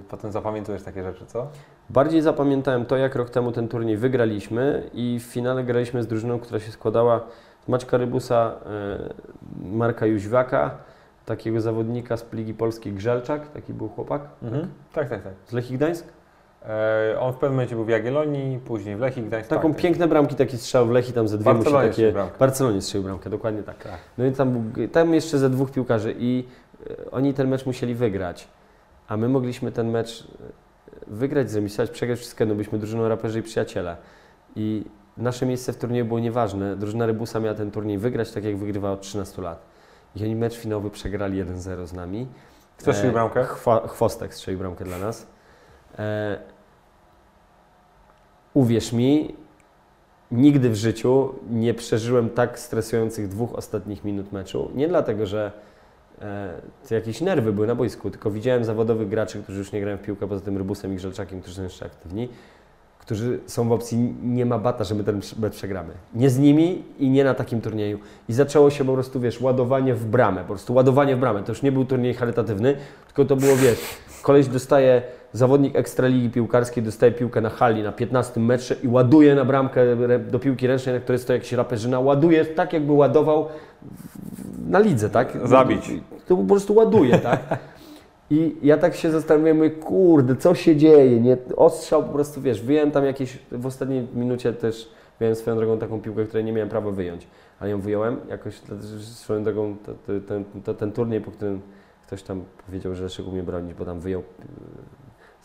Speaker 1: potem zapamiętujesz takie rzeczy, co?
Speaker 2: Bardziej zapamiętałem to, jak rok temu ten turniej wygraliśmy i w finale graliśmy z drużyną, która się składała z Maćka Rybusa, e, Marka Jóźwiaka, takiego zawodnika z Ligi Polskiej Grzelczak, taki był chłopak.
Speaker 1: Mhm. Tak, tak, tak.
Speaker 2: Z Lechii Gdańsk?
Speaker 1: E, on w pewnym momencie był w Jagiellonii, później w Lechii Gdańsk.
Speaker 2: Taką tak, piękne bramki, taki strzał w Lechii, tam ze dwie musi takie... W Barcelonie strzelił bramkę, dokładnie tak. tak. No i tam, tam jeszcze ze dwóch piłkarzy i e, oni ten mecz musieli wygrać, a my mogliśmy ten mecz wygrać, zremisować, przegrać wszystko, no byliśmy drużyną raperzy i przyjaciele. I nasze miejsce w turnieju było nieważne. Drużyna Rybusa miała ten turniej wygrać, tak jak wygrywała od 13 lat. I oni mecz finałowy przegrali 1-0 z nami.
Speaker 1: Kto strzelił bramkę?
Speaker 2: Chwa, chwostek strzelił bramkę dla nas. E, uwierz mi, nigdy w życiu nie przeżyłem tak stresujących dwóch ostatnich minut meczu. Nie dlatego, że e, jakieś nerwy były na boisku, tylko widziałem zawodowych graczy, którzy już nie grają w piłkę, poza tym Rybusem i Grzelczakiem, którzy są jeszcze aktywni, którzy są w opcji nie ma bata, że my ten mecz przegramy. Nie z nimi i nie na takim turnieju. I zaczęło się po prostu, wiesz, ładowanie w bramę, po prostu ładowanie w bramę. To już nie był turniej charytatywny, tylko to było, wiesz, koleś dostaje, zawodnik Ekstraligi Piłkarskiej dostaje piłkę na hali na 15 metrze i ładuje na bramkę do piłki ręcznej, na której stoi jakiś raperzyna, ładuje tak, jakby ładował na lidze, tak?
Speaker 1: Zabić.
Speaker 2: To po prostu ładuje, tak? I ja tak się zastanawiam, mówię, kurde, co się dzieje, nie? Ostrzał po prostu, wiesz, wyjąłem tam jakieś, w ostatniej minucie też miałem swoją drogą taką piłkę, której nie miałem prawa wyjąć, ale ją wyjąłem, jakoś swoją drogą ten, to, ten turniej, po którym ktoś tam powiedział, że Leszek umie bronić, bo tam wyjął,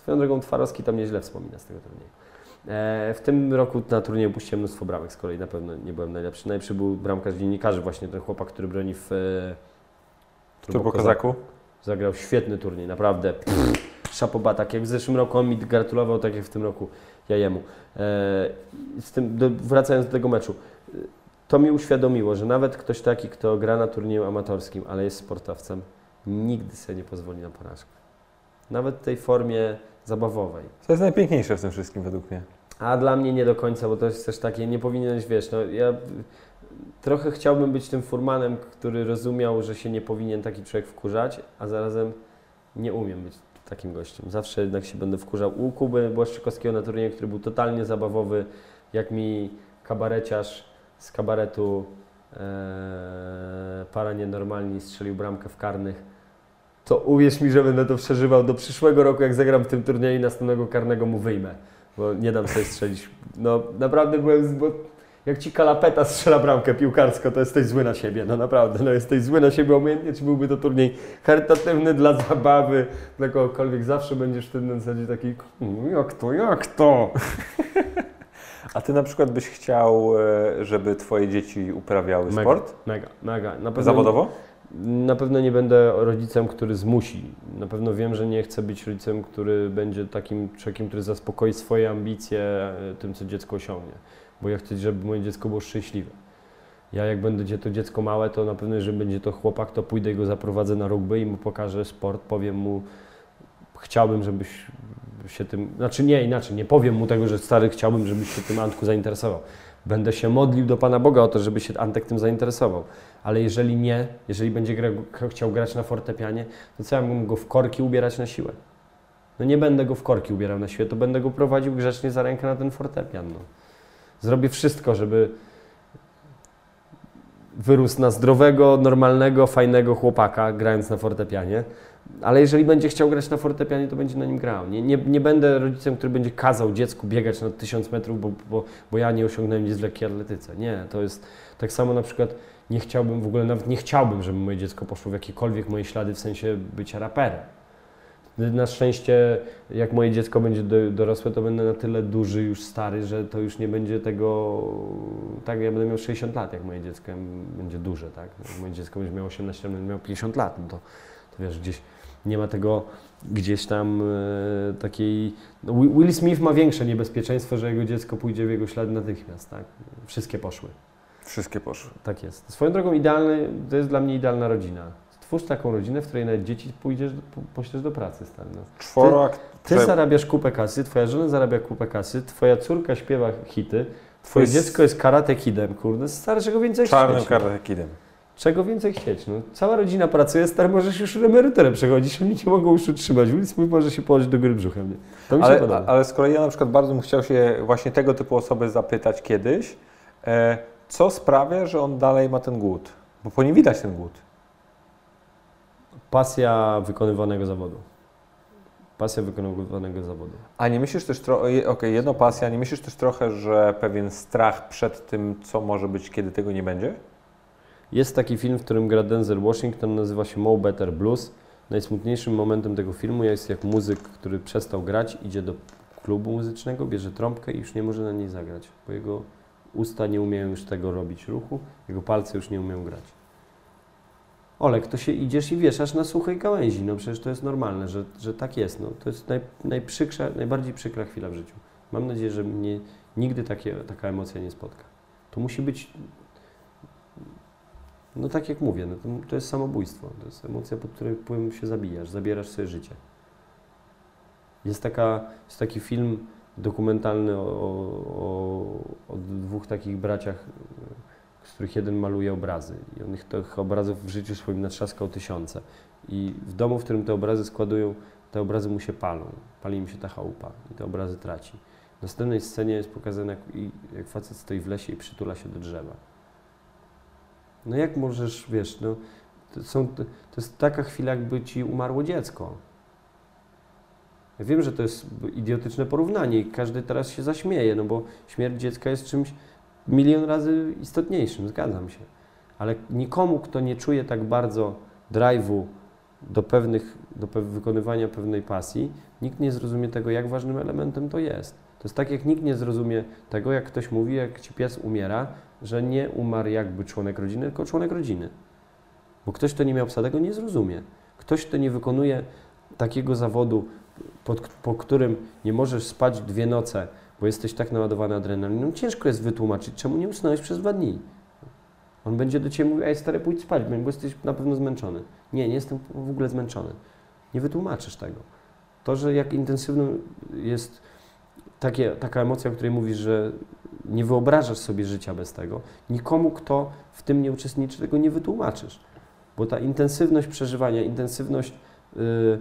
Speaker 2: swoją drogą Twarowski tam nieźle wspomina z tego turnieju. E, w tym roku na turnieju puściłem mnóstwo bramek, z kolei na pewno nie byłem najlepszy. Najlepszy był bramkarz dziennikarzy, właśnie ten chłopak, który broni w
Speaker 1: e, Turbo Kozaku.
Speaker 2: Zagrał świetny turniej, naprawdę. Szapoba, tak jak w zeszłym roku on mi gratulował, tak jak w tym roku ja jemu. E, z tym, do, wracając do tego meczu, to mi uświadomiło, że nawet ktoś taki, kto gra na turnieju amatorskim, ale jest sportowcem, nigdy sobie nie pozwoli na porażkę. Nawet w tej formie zabawowej.
Speaker 1: To jest najpiękniejsze w tym wszystkim według mnie.
Speaker 2: A dla mnie nie do końca, bo to jest też takie, nie powinieneś, wiesz, no ja trochę chciałbym być tym furmanem, który rozumiał, że się nie powinien taki człowiek wkurzać, a zarazem nie umiem być takim gościem. Zawsze jednak się będę wkurzał. U Kuby Błaszczykowskiego na turnieju, który był totalnie zabawowy, jak mi kabareciarz z kabaretu e, para nienormalni strzelił bramkę w karnych, to uwierz mi, że będę to przeżywał do przyszłego roku, jak zagram w tym turnieju i następnego karnego mu wyjmę, bo nie dam sobie strzelić. No naprawdę byłem, bo jak ci kalapeta strzela bramkę piłkarsko, to jesteś zły na siebie, no naprawdę, no jesteś zły na siebie obojętnie, czy byłby to turniej charytatywny dla zabawy, dla kogokolwiek, zawsze będziesz wtedy na zasadzie taki, mm, jak to, jak to?
Speaker 1: A ty na przykład byś chciał, e, żeby twoje dzieci uprawiały
Speaker 2: mega,
Speaker 1: sport?
Speaker 2: Mega, mega.
Speaker 1: Na pewno, Zawodowo?
Speaker 2: Na pewno nie będę rodzicem, który zmusi. Na pewno wiem, że nie chcę być rodzicem, który będzie takim człowiekiem, który zaspokoi swoje ambicje e, tym, co dziecko osiągnie bo ja chcę, żeby moje dziecko było szczęśliwe. Ja jak będzie to dziecko małe, to na pewno, jeżeli będzie to chłopak, to pójdę i go zaprowadzę na rugby i mu pokażę sport, powiem mu, chciałbym, żebyś się tym, znaczy nie, inaczej, nie powiem mu tego, że stary, chciałbym, żebyś się tym Antku zainteresował. Będę się modlił do Pana Boga o to, żeby się Antek tym zainteresował. Ale jeżeli nie, jeżeli będzie gra, chciał grać na fortepianie, to co ja mógł go w korki ubierać na siłę? No nie będę go w korki ubierał na siłę, to będę go prowadził grzecznie za rękę na ten fortepian. No. Zrobię wszystko, żeby wyrósł na zdrowego, normalnego, fajnego chłopaka, grając na fortepianie. Ale jeżeli będzie chciał grać na fortepianie, to będzie na nim grał. Nie, nie, nie będę rodzicem, który będzie kazał dziecku biegać na tysiąc metrów, bo, bo, bo ja nie osiągnąłem nic w lekkiej atletyce. Nie, to jest tak samo na przykład nie chciałbym w ogóle, nawet nie chciałbym, żeby moje dziecko poszło w jakiekolwiek moje ślady w sensie bycia raperem. Na szczęście, jak moje dziecko będzie dorosłe, to będę na tyle duży, już stary, że to już nie będzie tego. Tak, ja będę miał 60 lat, jak moje dziecko będzie duże, tak? Jak moje dziecko będzie miało 18 lat, będę miał 50 lat, no to, to wiesz, gdzieś nie ma tego gdzieś tam e, takiej. No, Will Smith ma większe niebezpieczeństwo, że jego dziecko pójdzie w jego ślady natychmiast, tak? Wszystkie poszły.
Speaker 1: Wszystkie poszły.
Speaker 2: Tak jest. Swoją drogą idealny, to jest dla mnie idealna rodzina Twórz taką rodzinę, w której nawet dzieci pójdziesz, poślesz do pracy stale.
Speaker 1: Czworo,
Speaker 2: ty, ty zarabiasz kupę kasy, twoja żona zarabia kupę kasy, twoja córka śpiewa hity, twoje jest... dziecko jest karate kidem, kurde, stary, czego więcej?
Speaker 1: Czarnym karate kidem.
Speaker 2: Czego więcej chcieć? No, cała rodzina pracuje, stary, możesz już emeryturę przechodzić, oni cię mogą już utrzymać. Willis może się położyć do góry brzuchem. Nie?
Speaker 1: To mi ale, się podoba. Ale z kolei ja na przykład bardzo bym chciał się właśnie tego typu osoby zapytać kiedyś, e, co sprawia, że on dalej ma ten głód? Bo po nim widać ten głód.
Speaker 2: Pasja wykonywanego zawodu. Pasja wykonywanego zawodu.
Speaker 1: A nie myślisz też trochę, okej, okay, jedno pasja, nie myślisz też trochę, że pewien strach przed tym, co może być, kiedy tego nie będzie?
Speaker 2: Jest taki film, w którym gra Denzel Washington, nazywa się Mo Better Blues. Najsmutniejszym momentem tego filmu jest, jak muzyk, który przestał grać, idzie do klubu muzycznego, bierze trąbkę i już nie może na niej zagrać, bo jego usta nie umieją już tego robić ruchu, jego palce już nie umieją grać. Olek, to się idziesz i wieszasz na suchej gałęzi. No przecież to jest normalne, że, że tak jest. No, to jest naj, najprzykrza, najbardziej przykra chwila w życiu. Mam nadzieję, że mnie nigdy takie, taka emocja nie spotka. To musi być, no tak jak mówię, no to, to jest samobójstwo. To jest emocja, pod której wpływem się zabijasz, zabierasz sobie życie. Jest, taka, jest taki film dokumentalny o, o, o dwóch takich braciach, z których jeden maluje obrazy. I on ich tych obrazów w życiu swoim natrzaskał tysiące. I w domu, w którym te obrazy składują, te obrazy mu się palą. Pali im się ta chałupa i te obrazy traci. W następnej scenie jest pokazane, jak, jak facet stoi w lesie i przytula się do drzewa. No jak możesz, wiesz, no, to, są, to jest taka chwila, jakby ci umarło dziecko. Ja wiem, że to jest idiotyczne porównanie i każdy teraz się zaśmieje, no bo śmierć dziecka jest czymś milion razy istotniejszym, zgadzam się. Ale nikomu, kto nie czuje tak bardzo drive'u do, pewnych, do pe wykonywania pewnej pasji, nikt nie zrozumie tego, jak ważnym elementem to jest. To jest tak, jak nikt nie zrozumie tego, jak ktoś mówi, jak ci pies umiera, że nie umarł jakby członek rodziny, tylko członek rodziny. Bo ktoś, kto nie miał psa, tego nie zrozumie. Ktoś, kto nie wykonuje takiego zawodu, pod, po którym nie możesz spać dwie noce, bo jesteś tak naładowany adrenaliną, ciężko jest wytłumaczyć, czemu nie usnąłeś przez dwa dni. On będzie do Ciebie mówił, ej stary, pójdź spać, bo jesteś na pewno zmęczony. Nie, nie jestem w ogóle zmęczony. Nie wytłumaczysz tego. To, że jak intensywną jest takie, taka emocja, o której mówisz, że nie wyobrażasz sobie życia bez tego, nikomu, kto w tym nie uczestniczy, tego nie wytłumaczysz. Bo ta intensywność przeżywania, intensywność yy,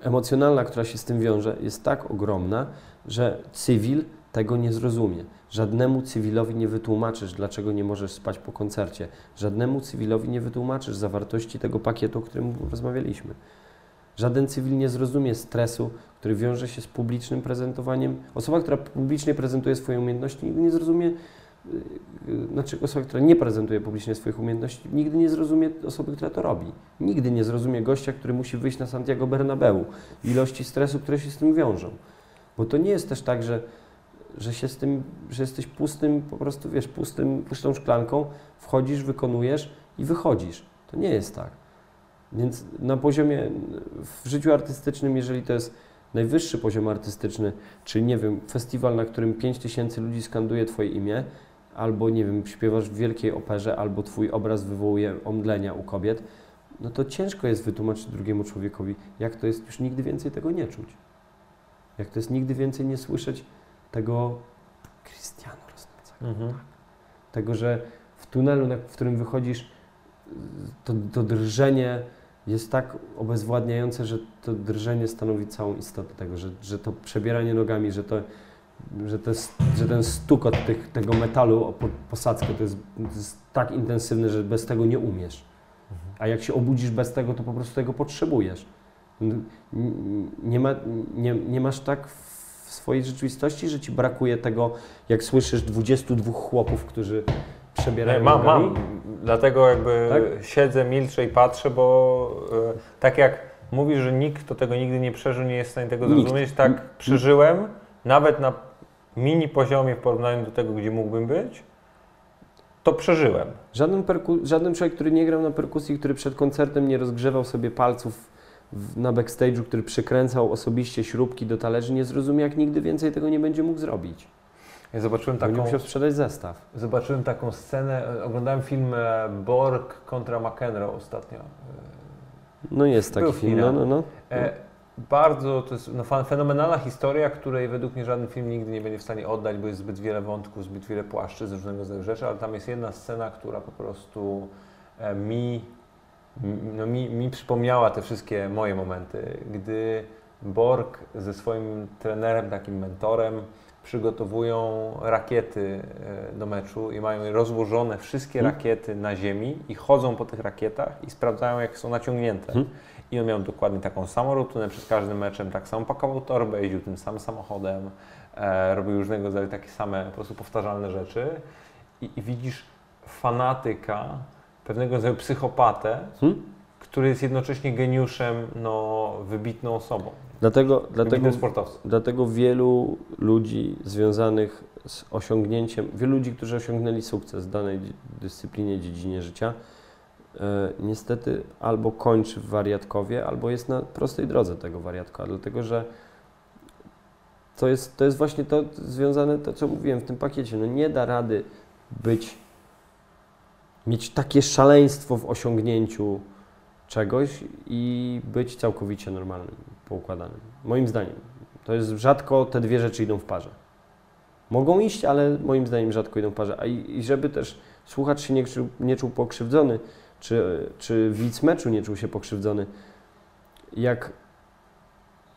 Speaker 2: emocjonalna, która się z tym wiąże, jest tak ogromna, że cywil tego nie zrozumie. Żadnemu cywilowi nie wytłumaczysz, dlaczego nie możesz spać po koncercie. Żadnemu cywilowi nie wytłumaczysz zawartości tego pakietu, o którym rozmawialiśmy. Żaden cywil nie zrozumie stresu, który wiąże się z publicznym prezentowaniem. Osoba, która publicznie prezentuje swoje umiejętności, nigdy nie zrozumie, yy, znaczy osoba, która nie prezentuje publicznie swoich umiejętności, nigdy nie zrozumie osoby, która to robi. Nigdy nie zrozumie gościa, który musi wyjść na Santiago Bernabeu, ilości stresu, które się z tym wiążą. Bo to nie jest też tak, że, że się z tym, że jesteś pustym, po prostu wiesz, pustym, pustą szklanką, wchodzisz, wykonujesz i wychodzisz. To nie jest tak. Więc na poziomie, w życiu artystycznym, jeżeli to jest najwyższy poziom artystyczny, czyli nie wiem, festiwal, na którym 5 tysięcy ludzi skanduje Twoje imię, albo nie wiem, śpiewasz w wielkiej operze, albo Twój obraz wywołuje omdlenia u kobiet, no to ciężko jest wytłumaczyć drugiemu człowiekowi, jak to jest już nigdy więcej tego nie czuć. Jak to jest nigdy więcej nie słyszeć tego Krystianu Rosnacego. Mhm. Tak. Tego, że w tunelu, w którym wychodzisz, to, to drżenie jest tak obezwładniające, że to drżenie stanowi całą istotę tego, że, że to przebieranie nogami, że, to, że, to jest, że ten stukot tych, tego metalu o posadzkę to jest, to jest tak intensywny, że bez tego nie umiesz. Mhm. A jak się obudzisz bez tego, to po prostu tego potrzebujesz. Nie, ma, nie, nie masz tak w swojej rzeczywistości, że ci brakuje tego, jak słyszysz 22 chłopów, którzy przebierają
Speaker 1: mam, mam. Dlatego jakby tak? siedzę, milczę i patrzę, bo e, tak jak mówisz, że nikt, kto tego nigdy nie przeżył, nie jest w stanie tego nikt. zrozumieć, tak nikt. przeżyłem, nawet na mini poziomie w porównaniu do tego, gdzie mógłbym być, to przeżyłem.
Speaker 2: Żaden, żaden człowiek, który nie grał na perkusji, który przed koncertem nie rozgrzewał sobie palców na backstage'u, który przykręcał osobiście śrubki do talerzy, nie zrozumie, jak nigdy więcej tego nie będzie mógł zrobić.
Speaker 1: Ja zobaczyłem taką...
Speaker 2: musiał sprzedać zestaw.
Speaker 1: Zobaczyłem taką scenę, oglądałem film e, Borg kontra McEnroe ostatnio.
Speaker 2: No jest taki film, no, no, no. E,
Speaker 1: bardzo, to jest no, fenomenalna historia, której według mnie żaden film nigdy nie będzie w stanie oddać, bo jest zbyt wiele wątków, zbyt wiele płaszczy z różnego rodzaju rzeczy, ale tam jest jedna scena, która po prostu e, mi no mi, mi przypomniała te wszystkie moje momenty, gdy Borg ze swoim trenerem, takim mentorem, przygotowują rakiety e, do meczu i mają rozłożone wszystkie hmm. rakiety na ziemi i chodzą po tych rakietach i sprawdzają, jak są naciągnięte. Hmm. I on miał dokładnie taką samą rutynę przed każdym meczem, tak samo pakował torbę, jeździł tym samym samochodem, e, robił różnego rodzaju takie same po prostu powtarzalne rzeczy. I, i widzisz fanatyka pewnego rodzaju psychopatę, hmm? który jest jednocześnie geniuszem, no, wybitną osobą.
Speaker 2: Dlatego, dlatego, dlatego wielu ludzi związanych z osiągnięciem, wielu ludzi, którzy osiągnęli sukces w danej dyscyplinie, dziedzinie życia, e, niestety albo kończy w wariatkowie, albo jest na prostej drodze tego wariatka, dlatego że to jest, to jest właśnie to związane, to co mówiłem w tym pakiecie, no nie da rady być mieć takie szaleństwo w osiągnięciu czegoś i być całkowicie normalnym, poukładanym. Moim zdaniem. To jest rzadko te dwie rzeczy idą w parze. Mogą iść, ale moim zdaniem rzadko idą w parze. A i, i żeby też słuchacz się nie, nie czuł pokrzywdzony, czy, czy widz meczu nie czuł się pokrzywdzony, jak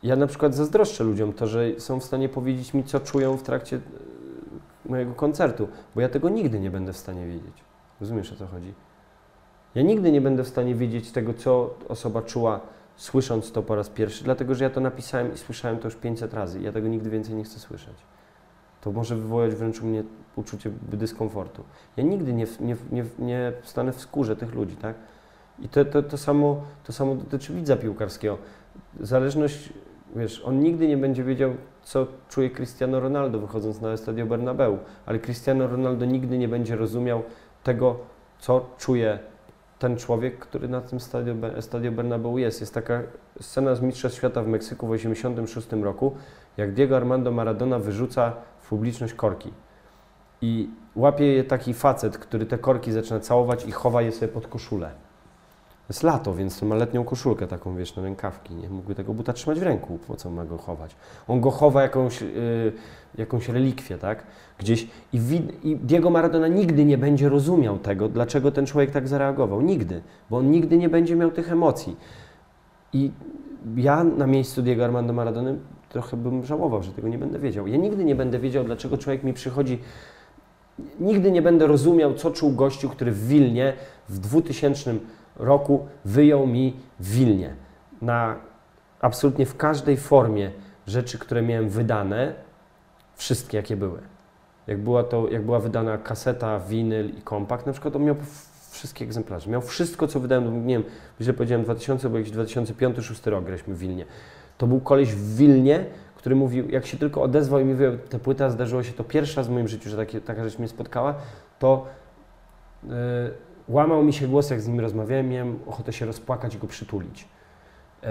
Speaker 2: ja na przykład zazdroszczę ludziom to, że są w stanie powiedzieć mi, co czują w trakcie e, mojego koncertu, bo ja tego nigdy nie będę w stanie wiedzieć. Rozumiesz o co chodzi? Ja nigdy nie będę w stanie wiedzieć tego, co osoba czuła, słysząc to po raz pierwszy, dlatego że ja to napisałem i słyszałem to już 500 razy. Ja tego nigdy więcej nie chcę słyszeć. To może wywołać wręcz u mnie uczucie dyskomfortu. Ja nigdy nie, nie, nie, nie stanę w skórze tych ludzi, tak? I to, to, to, samo, to samo dotyczy widza piłkarskiego. Zależność, wiesz, on nigdy nie będzie wiedział, co czuje Cristiano Ronaldo wychodząc na Estadio Bernabeu, ale Cristiano Ronaldo nigdy nie będzie rozumiał tego, co czuje ten człowiek, który na tym stadio, stadio Bernabeu jest. Jest taka scena z Mistrzostw Świata w Meksyku w 1986 roku, jak Diego Armando Maradona wyrzuca w publiczność korki. I łapie je taki facet, który te korki zaczyna całować i chowa je sobie pod koszulę. Jest lato, więc ma letnią koszulkę taką, wiesz, na rękawki. Nie mógłby tego buta trzymać w ręku, po co ma go chować. On go chowa jakąś, yy, jakąś relikwię, tak? Gdzieś i, i Diego Maradona nigdy nie będzie rozumiał tego, dlaczego ten człowiek tak zareagował. Nigdy, bo on nigdy nie będzie miał tych emocji. I ja na miejscu Diego Armando Maradony trochę bym żałował, że tego nie będę wiedział. Ja nigdy nie będę wiedział, dlaczego człowiek mi przychodzi. Nigdy nie będę rozumiał, co czuł gościu, który w Wilnie w 2000 roku wyjął mi w Wilnie. Na absolutnie w każdej formie rzeczy, które miałem wydane, wszystkie jakie były. Jak była, to, jak była wydana kaseta, winyl i kompakt, na przykład, to miał wszystkie egzemplarze. Miał wszystko, co wydałem, nie wiem, źle powiedziałem 2000, bo jakiś 2005-2006 rok graliśmy w Wilnie. To był koleś w Wilnie, który mówił, jak się tylko odezwał i mi mówił, tę płyta zdarzyło się to pierwszy raz w moim życiu, że takie, taka rzecz mnie spotkała, to yy, łamał mi się głos, jak z nim rozmawiałem, miałem ochotę się rozpłakać i go przytulić. Yy,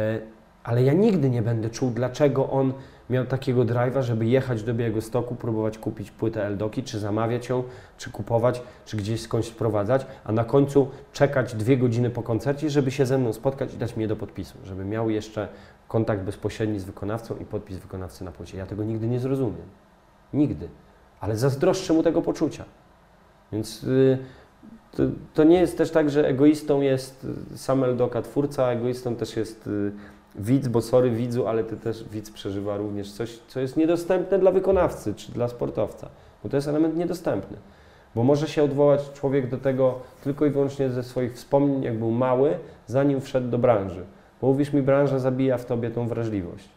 Speaker 2: ale ja nigdy nie będę czuł, dlaczego on miał takiego drive'a, żeby jechać do Białego Stoku, próbować kupić płytę Eldoki, czy zamawiać ją, czy kupować, czy gdzieś skądś sprowadzać, a na końcu czekać dwie godziny po koncercie, żeby się ze mną spotkać i dać mi je do podpisu, żeby miał jeszcze kontakt bezpośredni z wykonawcą i podpis wykonawcy na płycie. Ja tego nigdy nie zrozumiem. Nigdy. Ale zazdroszczę mu tego poczucia. Więc yy, to, to, nie jest też tak, że egoistą jest sam Eldoka twórca, egoistą też jest yy, widz, bo sorry widzu, ale ty też widz przeżywa również coś, co jest niedostępne dla wykonawcy czy dla sportowca, bo to jest element niedostępny. Bo może się odwołać człowiek do tego tylko i wyłącznie ze swoich wspomnień, jak był mały, zanim wszedł do branży. Bo mówisz mi, branża zabija w tobie tą wrażliwość.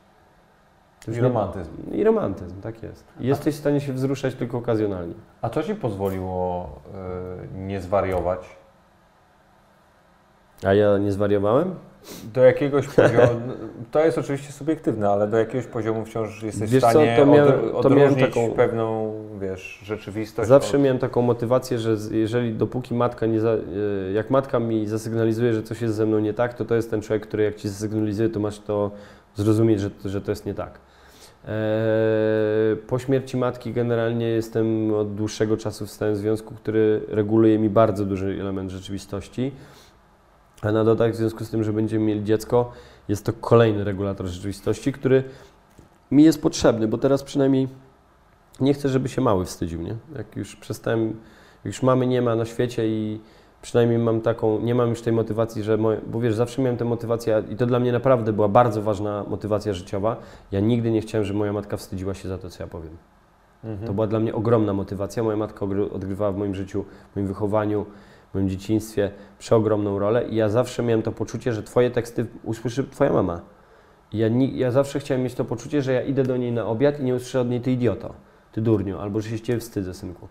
Speaker 1: I romantyzm.
Speaker 2: I romantyzm, tak jest. Jesteś w stanie się wzruszać tylko okazjonalnie.
Speaker 1: A co Ci pozwoliło y, nie zwariować?
Speaker 2: A ja nie zwariowałem?
Speaker 1: Do jakiegoś poziomu, to jest oczywiście subiektywne, ale do jakiegoś poziomu wciąż jesteś
Speaker 2: Wiesz
Speaker 1: w stanie
Speaker 2: co, to miałem,
Speaker 1: od,
Speaker 2: to
Speaker 1: odróżnić
Speaker 2: taką,
Speaker 1: pewną, wiesz, rzeczywistość.
Speaker 2: Zawsze
Speaker 1: od...
Speaker 2: miałem taką motywację, że jeżeli dopóki matka nie, za, e, jak matka mi zasygnalizuje, że coś jest ze mną nie tak, to to jest ten człowiek, który jak ci zasygnalizuje, to masz to zrozumieć, że, że to jest nie tak. Eee, po śmierci matki generalnie jestem od dłuższego czasu w stałym związku, który reguluje mi bardzo duży element rzeczywistości. A na dodatek w związku z tym, że będziemy mieli dziecko, jest to kolejny regulator rzeczywistości, który mi jest potrzebny, bo teraz przynajmniej nie chcę, żeby się mały wstydził, nie? Jak już przestałem, jak już mamy nie ma na świecie i przynajmniej mam taką, nie mam już tej motywacji, że, moje, bo wiesz, zawsze miałem tę motywację i to dla mnie naprawdę była bardzo ważna motywacja życiowa. Ja nigdy nie chciałem, żeby moja matka wstydziła się za to, co ja powiem. Mhm. To była dla mnie ogromna motywacja. Moja matka odgrywała w moim życiu, w moim wychowaniu, w moim dzieciństwie przeogromną rolę i ja zawsze miałem to poczucie, że Twoje teksty usłyszy Twoja mama. I ja, ja zawsze chciałem mieć to poczucie, że ja idę do niej na obiad i nie usłyszę od niej Ty idioto, Ty durniu, albo że się z Ciebie wstydzę, synku.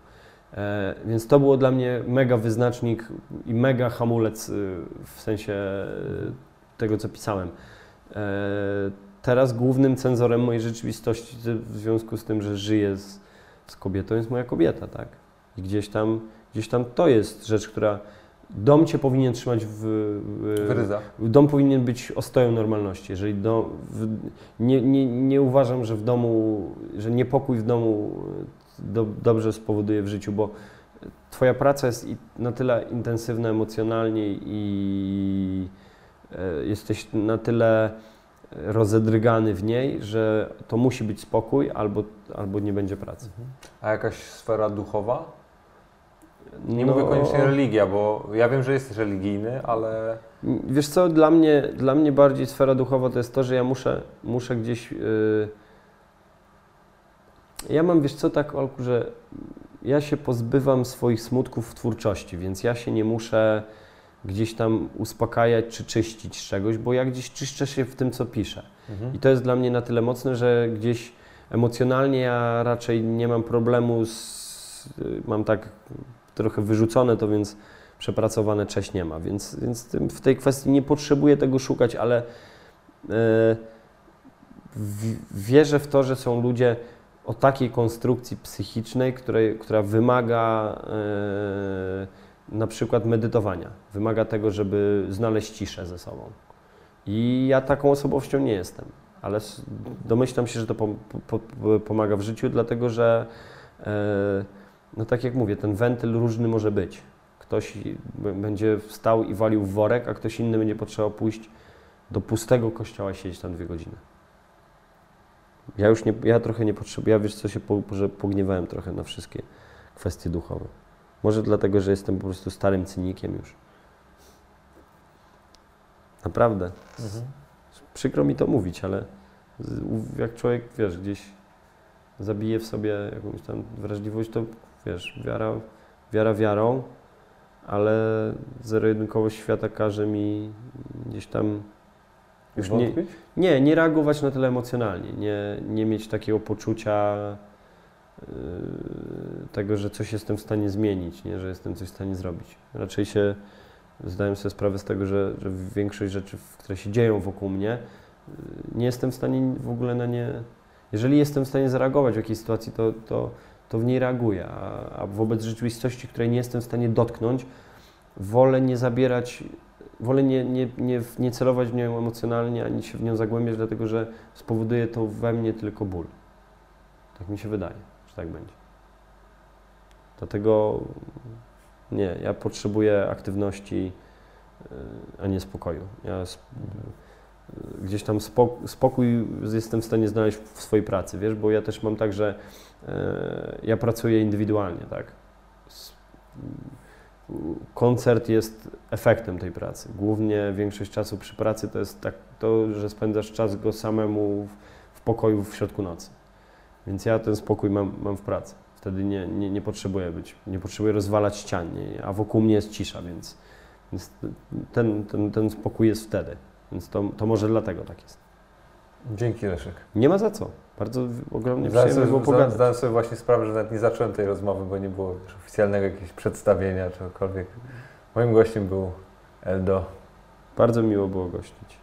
Speaker 2: E, więc to było dla mnie mega wyznacznik i mega hamulec y, w sensie y, tego, co pisałem. E, teraz głównym cenzorem mojej rzeczywistości w związku z tym, że żyję z, z kobietą jest moja kobieta, tak? I gdzieś tam Gdzieś tam to jest rzecz, która dom cię powinien trzymać w,
Speaker 1: w, w.
Speaker 2: Dom powinien być ostoją normalności. Jeżeli do, w, nie, nie, nie uważam, że w domu, że niepokój w domu do, dobrze spowoduje w życiu, bo Twoja praca jest na tyle intensywna emocjonalnie i e, jesteś na tyle rozedrgany w niej, że to musi być spokój albo, albo nie będzie pracy.
Speaker 1: A jakaś sfera duchowa? Nie
Speaker 2: No,
Speaker 1: mówię koniecznie religia, bo ja wiem, że jesteś religijny, ale
Speaker 2: Wiesz co, dla mnie, dla mnie bardziej sfera duchowa to jest to, że ja muszę, muszę gdzieś... Yy... Ja mam, wiesz co, tak, Olku, że ja się pozbywam swoich smutków w twórczości, więc ja się nie muszę gdzieś tam uspokajać czy czyścić z czegoś, bo ja gdzieś czyszczę się w tym, co piszę. I to jest dla mnie na tyle mocne, że gdzieś emocjonalnie ja raczej nie mam problemu z... Mam tak trochę wyrzucone to, więc przepracowane cześć nie ma, więc, więc w tej kwestii nie potrzebuję tego szukać, ale w, wierzę w to, że są ludzie o takiej konstrukcji psychicznej, której, która wymaga e, na przykład medytowania, wymaga tego, żeby znaleźć ciszę ze sobą. I ja taką osobowością nie jestem, ale domyślam się, że to po, po, pomaga w życiu, dlatego że, e, no tak jak mówię, ten wentyl różny może być. Ktoś będzie wstał i walił w worek, a ktoś inny będzie potrzebował pójść do pustego kościoła siedzieć tam dwie godziny. Ja już nie, ja trochę nie potrzebuję, ja wiesz co się, po, że pogniewałem trochę na wszystkie kwestie duchowe. Może dlatego, że jestem po prostu starym cynikiem już. Naprawdę. Przykro mi to mówić, ale jak człowiek, wiesz, gdzieś zabije w sobie jakąś tam wrażliwość, to wiesz, wiara, wiara wiarą, ale zero-jedynkowość świata każe mi gdzieś tam już nie, nie, nie reagować na tyle emocjonalnie, nie, nie mieć takiego poczucia yy, tego, że coś jestem w stanie zmienić, nie, że jestem coś w stanie zrobić. Raczej się zdałem sobie sprawę z tego, że, że większość rzeczy, które się dzieją wokół mnie, yy, nie jestem w stanie w ogóle na nie. Jeżeli jestem w stanie zareagować w jakiejś sytuacji, to, to, to w niej reaguję, a, a wobec rzeczywistości, której nie jestem w stanie dotknąć, wolę nie zabierać wolę nie, nie, nie, nie celować w nią emocjonalnie, ani się w nią zagłębiać, dlatego że spowoduje to we mnie tylko ból. Tak mi się wydaje, że tak będzie. Dlatego nie, ja potrzebuję aktywności, yy, a nie spokoju. Ja yy, gdzieś tam spok- spokój jestem w stanie znaleźć w swojej pracy, wiesz, bo ja też mam tak, że yy, ja pracuję indywidualnie, tak. Koncert jest efektem tej pracy. Głównie większość czasu przy pracy to jest tak to, że spędzasz czas go samemu w, w pokoju w środku nocy. Więc ja ten spokój mam, mam w pracy. Wtedy nie, nie, nie potrzebuję być, nie potrzebuję rozwalać ścian, nie, a wokół mnie jest cisza, więc, więc ten, ten, ten spokój jest wtedy. Więc to, to może dlatego tak jest.
Speaker 1: Dzięki Leszek.
Speaker 2: Nie ma za co. Bardzo ogromnie
Speaker 1: Zdałem
Speaker 2: przyjemnie było
Speaker 1: sobie, zdałem,
Speaker 2: pogadać.
Speaker 1: zdałem sobie właśnie sprawę, że nawet nie zacząłem tej rozmowy, bo nie było oficjalnego jakiegoś przedstawienia, czegokolwiek. Moim gościem był Eldo.
Speaker 2: Bardzo miło było gościć.